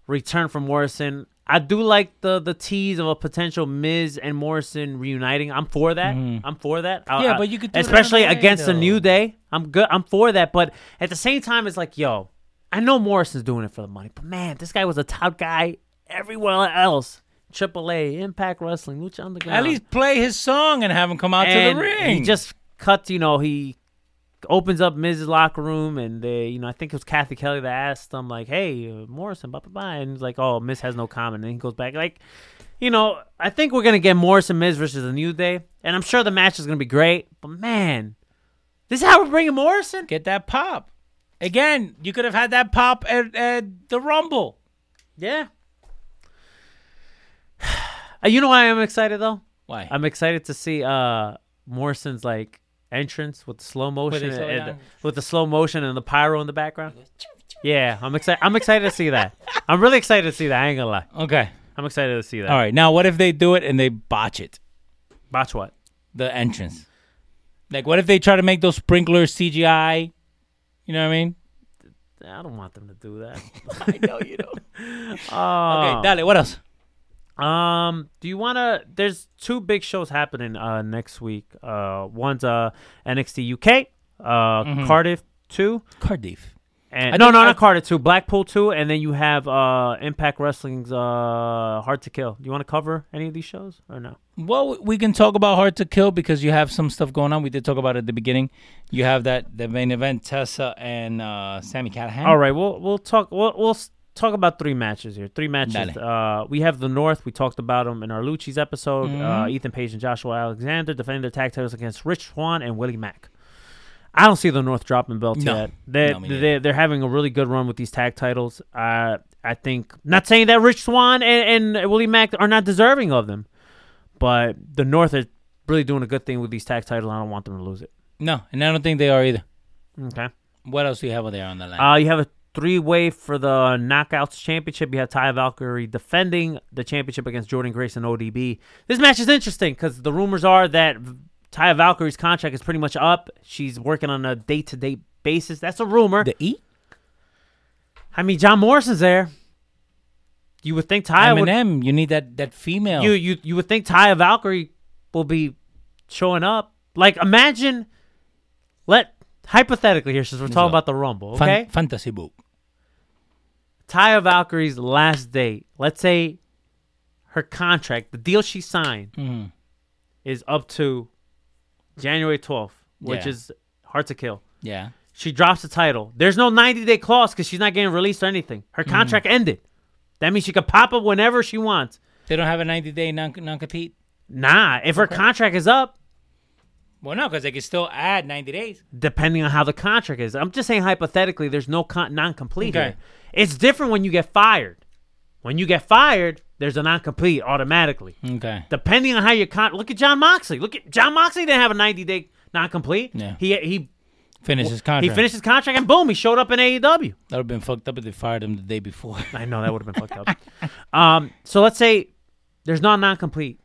return from Morrison. I do like the the tease of a potential Miz and Morrison reuniting. I'm for that. I'm for that. I- Mm-hmm. Yeah, I- but you could do especially against the though. New Day. I'm good. I'm for that. But at the same time, it's like, yo, I know Morrison's doing it for the money, but man, this guy was a top guy everywhere else. AAA, Impact Wrestling, Lucha Underground. At least play his song and have him come out and to the ring. He just cuts, you know, he opens up Miz's locker room, and they, you know, I think it was Kathy Kelly that asked him, like, "Hey, uh, Morrison, blah blah blah," and he's like, "Oh, Miz has no comment," and he goes back, like, you know, I think we're gonna get Morrison Miz versus the New Day, and I'm sure the match is gonna be great, but man, this is how we're bringing Morrison. get that pop. Again, you could have had that pop at, at the Rumble. Yeah. Uh, you know why I'm excited though? Why? I'm excited to see uh Morrison's like entrance with the slow motion they slow and, with the slow motion and the pyro in the background. Yeah, I'm excited. I'm excited to see that. I'm really excited to see that. I ain't gonna lie. okay. I'm excited to see that. All right. Now, what if they do it and they botch it? Botch what? The entrance. Like, what if they try to make those sprinklers CGI? You know what I mean? I don't want them to do that. I know you don't. Oh. okay, dale. What else? Um, do you want to? There's two big shows happening uh next week. Uh, one's uh NXT UK, uh Cardiff two, Cardiff. and no, no, I- not Cardiff two, Blackpool two, and then you have uh Impact Wrestling's uh Hard to Kill. Do you want to cover any of these shows or no? Well, we can talk about Hard to Kill because you have some stuff going on. We did talk about it at the beginning. You have that the main event, Tessa and uh, Sami Callihan. All right, we'll we'll talk. We'll we'll talk about three matches here. Three matches. Uh, we have the North. We talked about them in our Lucci's episode. Mm-hmm. Uh, Ethan Page and Joshua Alexander defending their tag titles against Rich Swann and Willie Mack. I don't see the North dropping belts No. yet. They, no, they, they're having a really good run with these tag titles. Uh, I think not saying that Rich Swann and, and Willie Mack are not deserving of them, but the North is really doing a good thing with these tag titles. I don't want them to lose it. No, and I don't think they are either. Okay. What else do you have over there on the line? Uh, you have a three-way for the Knockouts Championship. You have Taya Valkyrie defending the championship against Jordynne Grace and ODB. This match is interesting because the rumors are that Taya Valkyrie's contract is pretty much up. She's working on a day-to-day basis. That's a rumor. the E? I mean, John Morrison's there. You would think Ty would. MNM. You need that that female. You you you would think Taya Valkyrie will be showing up. Like imagine, let hypothetically here since we're talking about the Rumble, Fan- okay? fantasy book. Taya Valkyrie's last date, let's say her contract, the deal she signed, Mhm. is up to January 12th, which Yeah. is hard to kill. Yeah. She drops the title. There's no 90 day clause because she's not getting released or anything. Her Mm-hmm. contract ended. That means she can pop up whenever she wants. They don't have a 90 day non compete. Nah, if her contract is up, Well, no, because they can still add 90 days. depending on how the contract is. I'm just saying hypothetically, there's no con- non-complete Okay. here. It's different when you get fired. When you get fired, there's a non-complete automatically. Okay. Depending on how your con, look at Jon Moxley. Look at Jon Moxley didn't have a 90 day non-complete. Yeah. He he Finish his contract. he finished his contract and boom, he showed up in AEW. That would have been fucked up if they fired him the day before. I know that would have been fucked up. Um, so let's say there's not non-complete.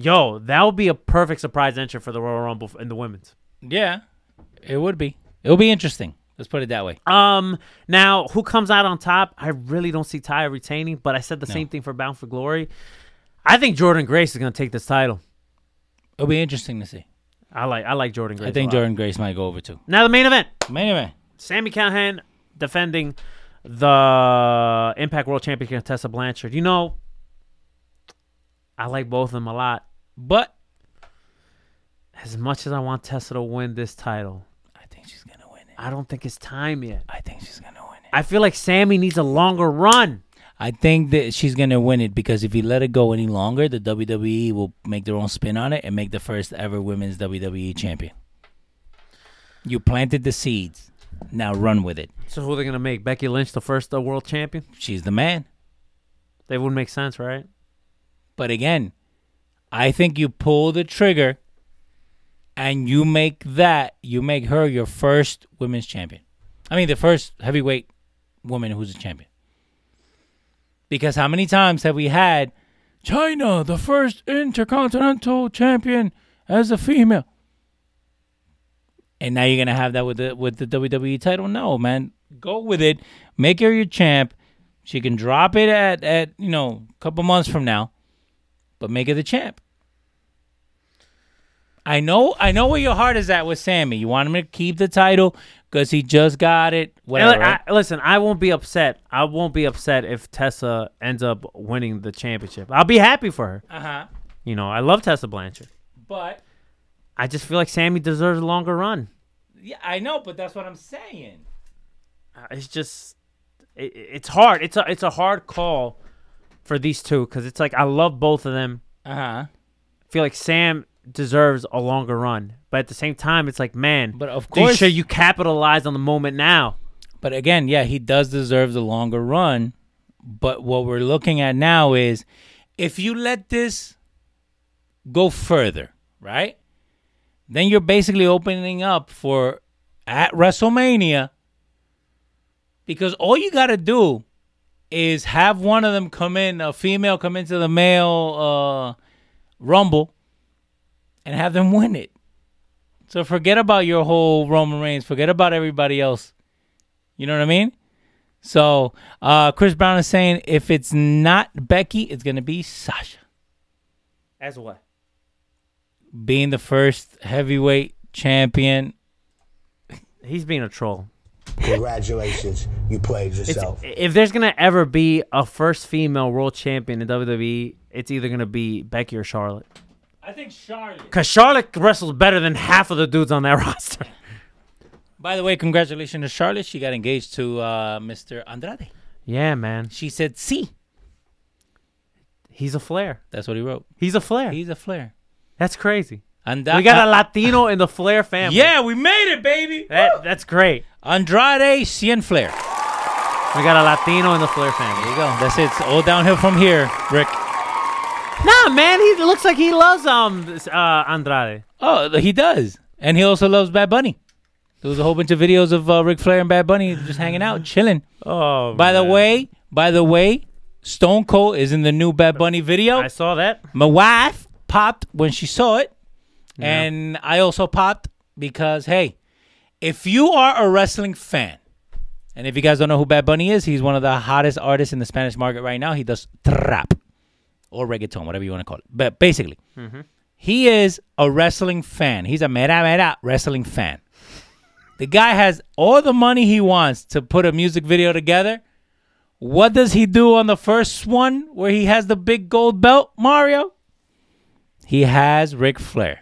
Yo, that would be a perfect surprise entry for the Royal Rumble in the women's. yeah, it would be. It would be interesting. Let's put it that way. Um, now who comes out on top? I really don't see Taya retaining, but I said the No. same thing for Bound for Glory. I think Jordynne Grace is gonna take this title. It'll be interesting to see. I like I like Jordynne Grace. I think. Jordynne Grace might go over too. Now the main event: Main event. Sami Callihan defending the Impact World Champion against Tessa Blanchard. You know, I like both of them a lot. But As much as I want Tessa to win this title, I think she's to win it. I don't think it's time yet. I think she's to win it. I feel like Sami needs a longer run. I think that she's to win it because if you let it go any longer, the WWE will make their own spin on it and make the first ever women's WWE champion. You planted the seeds. Now run with it. So who are they gonna make? Becky Lynch the first uh, world champion? She's the man. They would make sense, right? But again, I think you pull the trigger and you make that, you make her your first women's champion. I mean, the first heavyweight woman who's a champion. Because how many times have we had Chyna, the first intercontinental champion as a female? And now you're gonna have that with the with the WWE title? No, man. Go with it. Make her your champ. She can drop it at at you know a couple months from now, but make it the champ. I know, I know where your heart is at with Sami. You want him to keep the title because he just got it. Whatever. I, listen, I won't be upset. I won't be upset if Tessa ends up winning the championship. I'll be happy for her. uh huh. You know, I love Tessa Blanchard. But I just feel like Sami deserves a longer run. yeah, I know, but that's what I'm saying. Uh, It's just, it, it's hard. It's a, it's a hard call for these two because it's like I love both of them. Uh huh. I feel like Sam deserves a longer run, but at the same time, it's like, man, But of do you- course- you capitalize on the moment now? But again, yeah, he does deserve the longer run. But what we're looking at now is if you let this go further, right? Then you're basically opening up for at WrestleMania because all you got to do is have one of them come in, a female come into the male uh, Rumble and have them win it. So forget about your whole Roman Reigns, forget about everybody else. You know what I mean? So uh, Chris Brown is saying if it's not Becky, it's gonna be Sasha As what? being the first heavyweight champion. He's being a troll. Congratulations, you played It's, yourself. if there's gonna ever be a first female world champion in WWE, it's either gonna be Becky or Charlotte. I think Charlotte. Cause Charlotte wrestles better than half of the dudes on that roster. By the way, congratulations to Charlotte. She got engaged to uh, Mr. Andrade. Yeah, man. She said, "See." He's a flair. That's what he wrote. He's a flair. He's a flair. That's crazy. And we got a Latino in the Flair family. yeah, we made it, baby. That, that's great. Andrade Cien Flair. We got a Latino in the Flair family. There you go. That's it. It's all downhill from here, Ric. Nah, man, he looks like he loves um uh Andrade. Oh, he does, and he also loves Bad Bunny. There was a whole bunch of videos of uh, Ric Flair and Bad Bunny just hanging out, chilling. Oh, By the way, by the way, Stone Cold is in the new Bad Bunny video. I saw that. My wife popped when she saw it, and I also popped because hey, if you are a wrestling fan, and if you guys don't know who Bad Bunny is, he's one of the hottest artists in the Spanish market right now. He does trap or reggaeton, whatever you want to call it. But basically, mm-hmm. he is a wrestling fan. He's a mera mera wrestling fan. The guy has all the money he wants to put a music video together. What does he do on the first one where he has the big gold belt, Mario? He has Ric Flair.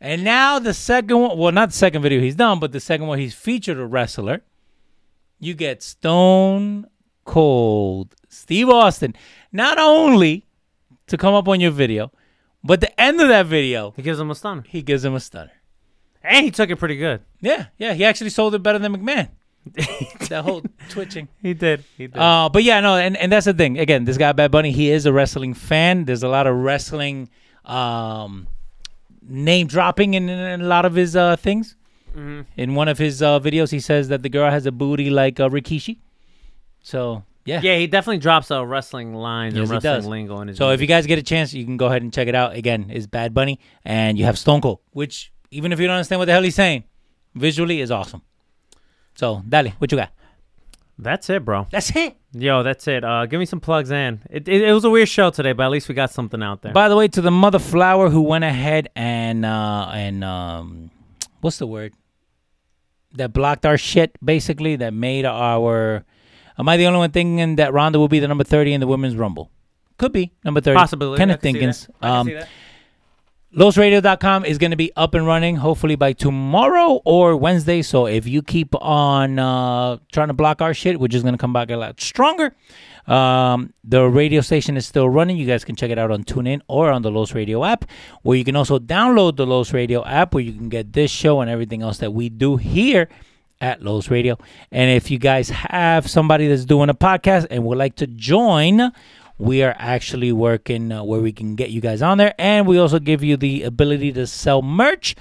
And now the second one, well, not the second video he's done, but the second one he's featured a wrestler. You get Stone Cold Steve Austin, not only to come up on your video, but the end of that video, He gives him a stunner. he gives him a stunner. And he took it pretty good. Yeah, yeah, he actually sold it better than McMahon. that whole twitching. He did. He did. Uh, but yeah, no, and, and that's the thing. Again, this guy Bad Bunny, he is a wrestling fan. There's a lot of wrestling um, name dropping in, in a lot of his uh, things. Mm-hmm. In one of his uh, videos, he says that the girl has a booty like uh, Rikishi. So yeah, yeah, he definitely drops a wrestling line Yes, and wrestling lingo in his So if you guys get a chance, you can go ahead and check it out. Again, is Bad Bunny, and you have Stone Cold, which even if you don't understand what the hell he's saying, visually is awesome. So, dale, what you got? That's it, bro. That's it. Yo, that's it. Uh, give me some plugs in. It, it, it was a weird show today, but at least we got something out there. By the way, to the mother flower who went ahead and uh and um what's the word? That blocked our shit basically, that made our Am I the only one thinking that Ronda will be the number 30 in the women's rumble? Could be number 30. Possibility. Kenneth I can see Dinkins. that. I can Um. LosRadio.com is going to be up and running hopefully by tomorrow or Wednesday. So if you keep on uh, trying to block our shit, we're just going to come back a lot stronger. Um, the radio station is still running. You guys can check it out on TuneIn or on the Los Radio app, where you can also download the Los Radio app, where you can get this show and everything else that we do here at Los Radio. And if you guys have somebody that's doing a podcast and would like to join, we are actually working uh, where we can get you guys on there. And we also give you the ability to sell merch,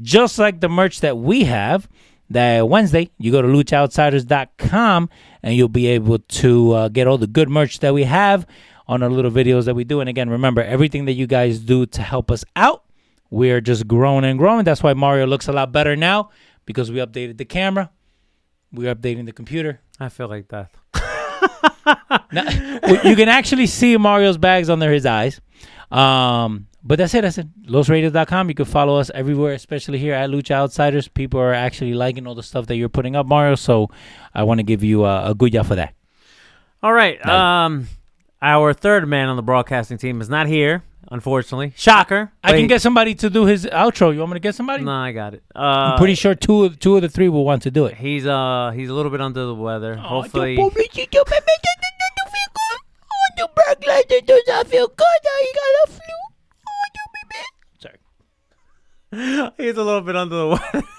just like the merch that we have. that Wednesday you go to luchaoutsiders.com and you'll be able to uh, get all the good merch that we have on our little videos that we do. And again, remember everything that you guys do to help us out. We're just growing and growing. That's why Mario looks a lot better now because we updated the camera. We're updating the computer. I feel like that. Now, you can actually see Mario's bags under his eyes. Um, but that's it. That's it. LosRadios.com. You can follow us everywhere, especially here at Lucha Outsiders. People are actually liking all the stuff that you're putting up, Mario. So I want to give you a, a good job for that. All right. Um, our third man on the broadcasting team is not here, unfortunately. Shocker. I can get somebody to do his outro. You want me to get somebody? No, I got it. Uh, I'm pretty sure two of, two of the three will want to do it. He's uh he's a little bit under the weather. Oh, Hopefully, Sorry. he's a little bit under the weather.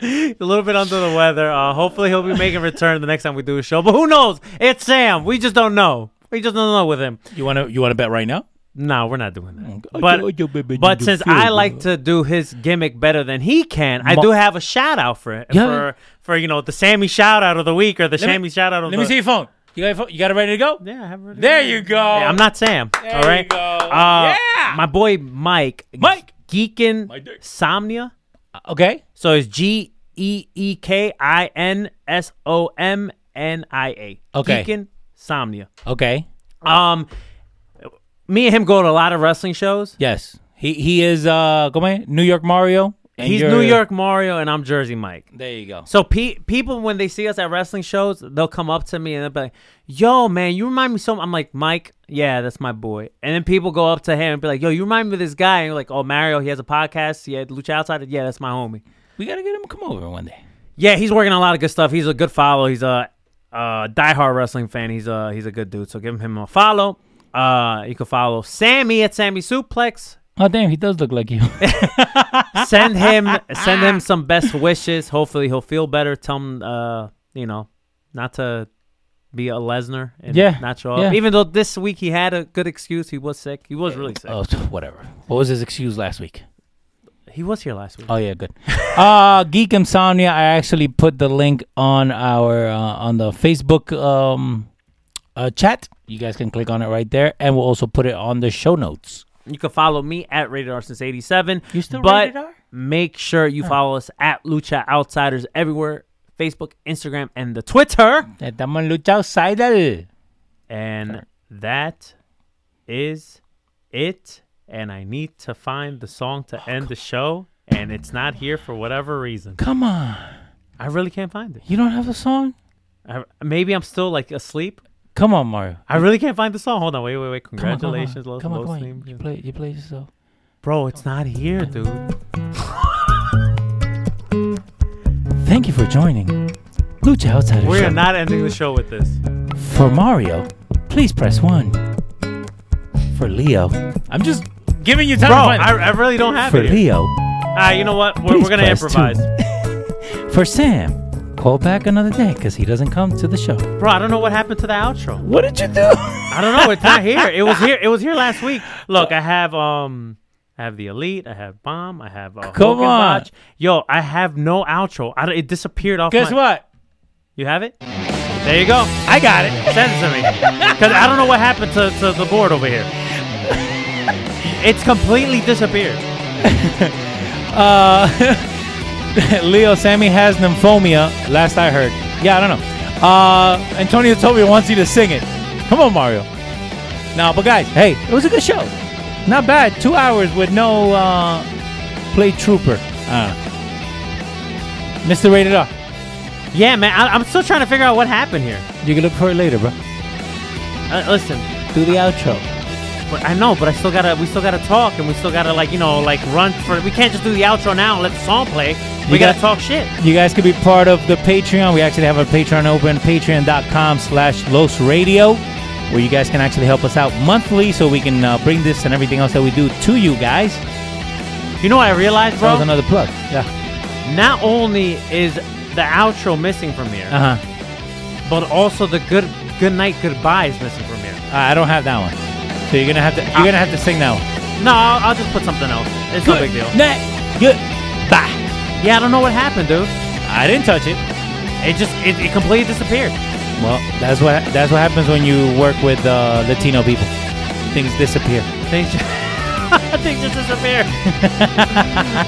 He's a little bit under the weather. Uh, hopefully, he'll be making a return the next time we do a show. But who knows? It's Sam. We just don't know. We just don't know with him. You want to you want to bet right now? No, we're not doing that. Okay. But Oh, but since I like to do his gimmick better than he can, I do have a shout out for it Yeah. for for you know the Sammy shout out of the week or the Let Sammy shout out of Let the. Let me see your phone. You got your phone? You got it ready to go? Yeah, I have it ready. There you go. Yeah, I'm not Sam. There all right. you go. Uh, Yeah. My boy Mike. Mike. Geekin. Somnia. Okay. So it's G E E K I N S O M N I A. Okay. Geekin Somnia. Okay. Um, me and him go to a lot of wrestling shows. Yes. He he is uh come on, New York Mario. and He's you're- New York Mario, and I'm Jersey Mike. There you go. So pe- people, when they see us at wrestling shows, they'll come up to me and they'll be like, "Yo, man, you remind me so." I'm like, "Mike, yeah, that's my boy." And then people go up to him and be like, "Yo, you remind me of this guy." And you're like, "Oh, Mario, he has a podcast. He had Lucha Outside. Yeah, that's my homie." We gotta get him to come over one day. Yeah, he's working on a lot of good stuff. He's a good follow. He's a uh, diehard wrestling fan. He's a he's a good dude. So give him a follow. Uh, you can follow Sammy at Sammy Suplex. Oh damn, he does look like you. Send him send him some best wishes. Hopefully he'll feel better. Tell him uh, you know, not to be a Lesnar and Yeah, not show up. yeah. Even though this week he had a good excuse. He was sick. He was really sick. oh, whatever. What was his excuse last week? He was here last week. Oh yeah, good. uh Geek Insomnia. I actually put the link on our uh, on the Facebook um uh, chat. You guys can click on it right there, and we'll also put it on the show notes. You can follow me at Rated R since '87. You still but rated R? make sure you follow us at Lucha Outsiders everywhere: Facebook, Instagram, and the Twitter. Estamos en lucha outsider. And that is it. And I need to find the song to end the show, and it's not here for whatever reason. Come on, I really can't find it. you don't have a song? I, maybe I'm still like asleep. Come on, Mario. I really can't find the song. Hold on, wait, wait, wait. Come on, come on. Congratulations, Come on, come on. You play, you play yourself. Bro, it's not here, dude. Thank you for joining Lucha Outsider We Show. are not ending the show with this. For Mario, please press one. For Leo, I'm just giving you time Bro, to find I. I really don't have For it. here. Leo, Ah, you know what? We're, we're gonna press two. improvise. for Sam, call back another day because he doesn't come to the show. Bro, I don't know what happened to the outro. What did you do? I don't know. It's not here. It was here. It was here last week. Look, I have um, I have the elite. I have bomb. I have uh, Come on. Botch. Yo, I have no outro. I don't, it disappeared off. Guess my- what? You have it. There you go. I got it. Send it to me. Because I don't know what happened to, to the board over here. It's completely disappeared. Uh, Leo Sammy has nymphomia. Last I heard. Yeah, I don't know. Uh, Antonio told me he wants you to sing it. Come on, Mario. No, but guys, hey, it was a good show. Not bad. Two hours with no uh, play trooper. Uh, Mr. Rated R. Yeah, man. I, I'm still trying to figure out what happened here. You can look for it later, bro. Uh, listen, Do the outro. But I know, but I still gotta. We still gotta talk, and we still gotta like you know like run for. We can't just do the outro now and let the song play. We You gotta got- talk shit. You guys can be part of the Patreon. We actually have a Patreon open, patreon.com slash Los Radio, where you guys can actually help us out monthly so we can uh, bring this and everything else that we do to you guys. You know what I realized, That was another plug. Yeah. Not only is the outro missing from here, Uh huh. but also the good good night goodbye is missing from here. I don't have that one. So you're gonna have to you're gonna have to sing now. No, I'll, I'll just put something else. It's no big deal. Night. Good. Bye. Yeah, I don't know what happened, dude. I didn't touch it. It just it, it completely disappeared. Well, that's what that's what happens when you work with uh, Latino people. Things disappear. Things just, things just disappeared.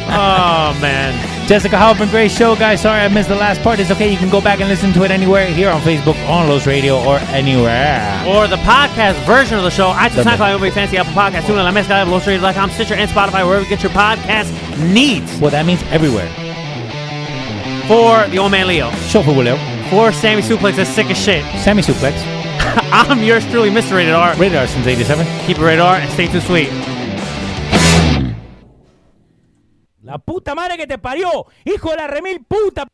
oh man. Jessica Hoffman, great show, guys. Sorry I missed the last part. It's okay. You can go back and listen to it anywhere here on Facebook, on Los Radio, or anywhere. Or the podcast version of the show, iTunes, The- SoundCloud, Everybody Fancy, Apple Podcast, TuneIn, La Mezcla, LosRadio.com, Stitcher, and Spotify, wherever you get your podcast needs. Well, that means everywhere. For the old man Leo. Show for Willow. For Sammy Suplex, that's sick as shit. Sammy Suplex. I'm yours truly, Mr. Rated R. Rated since 87. Keep it rated R and stay too sweet. La puta madre que te parió. Hijo de la remil puta.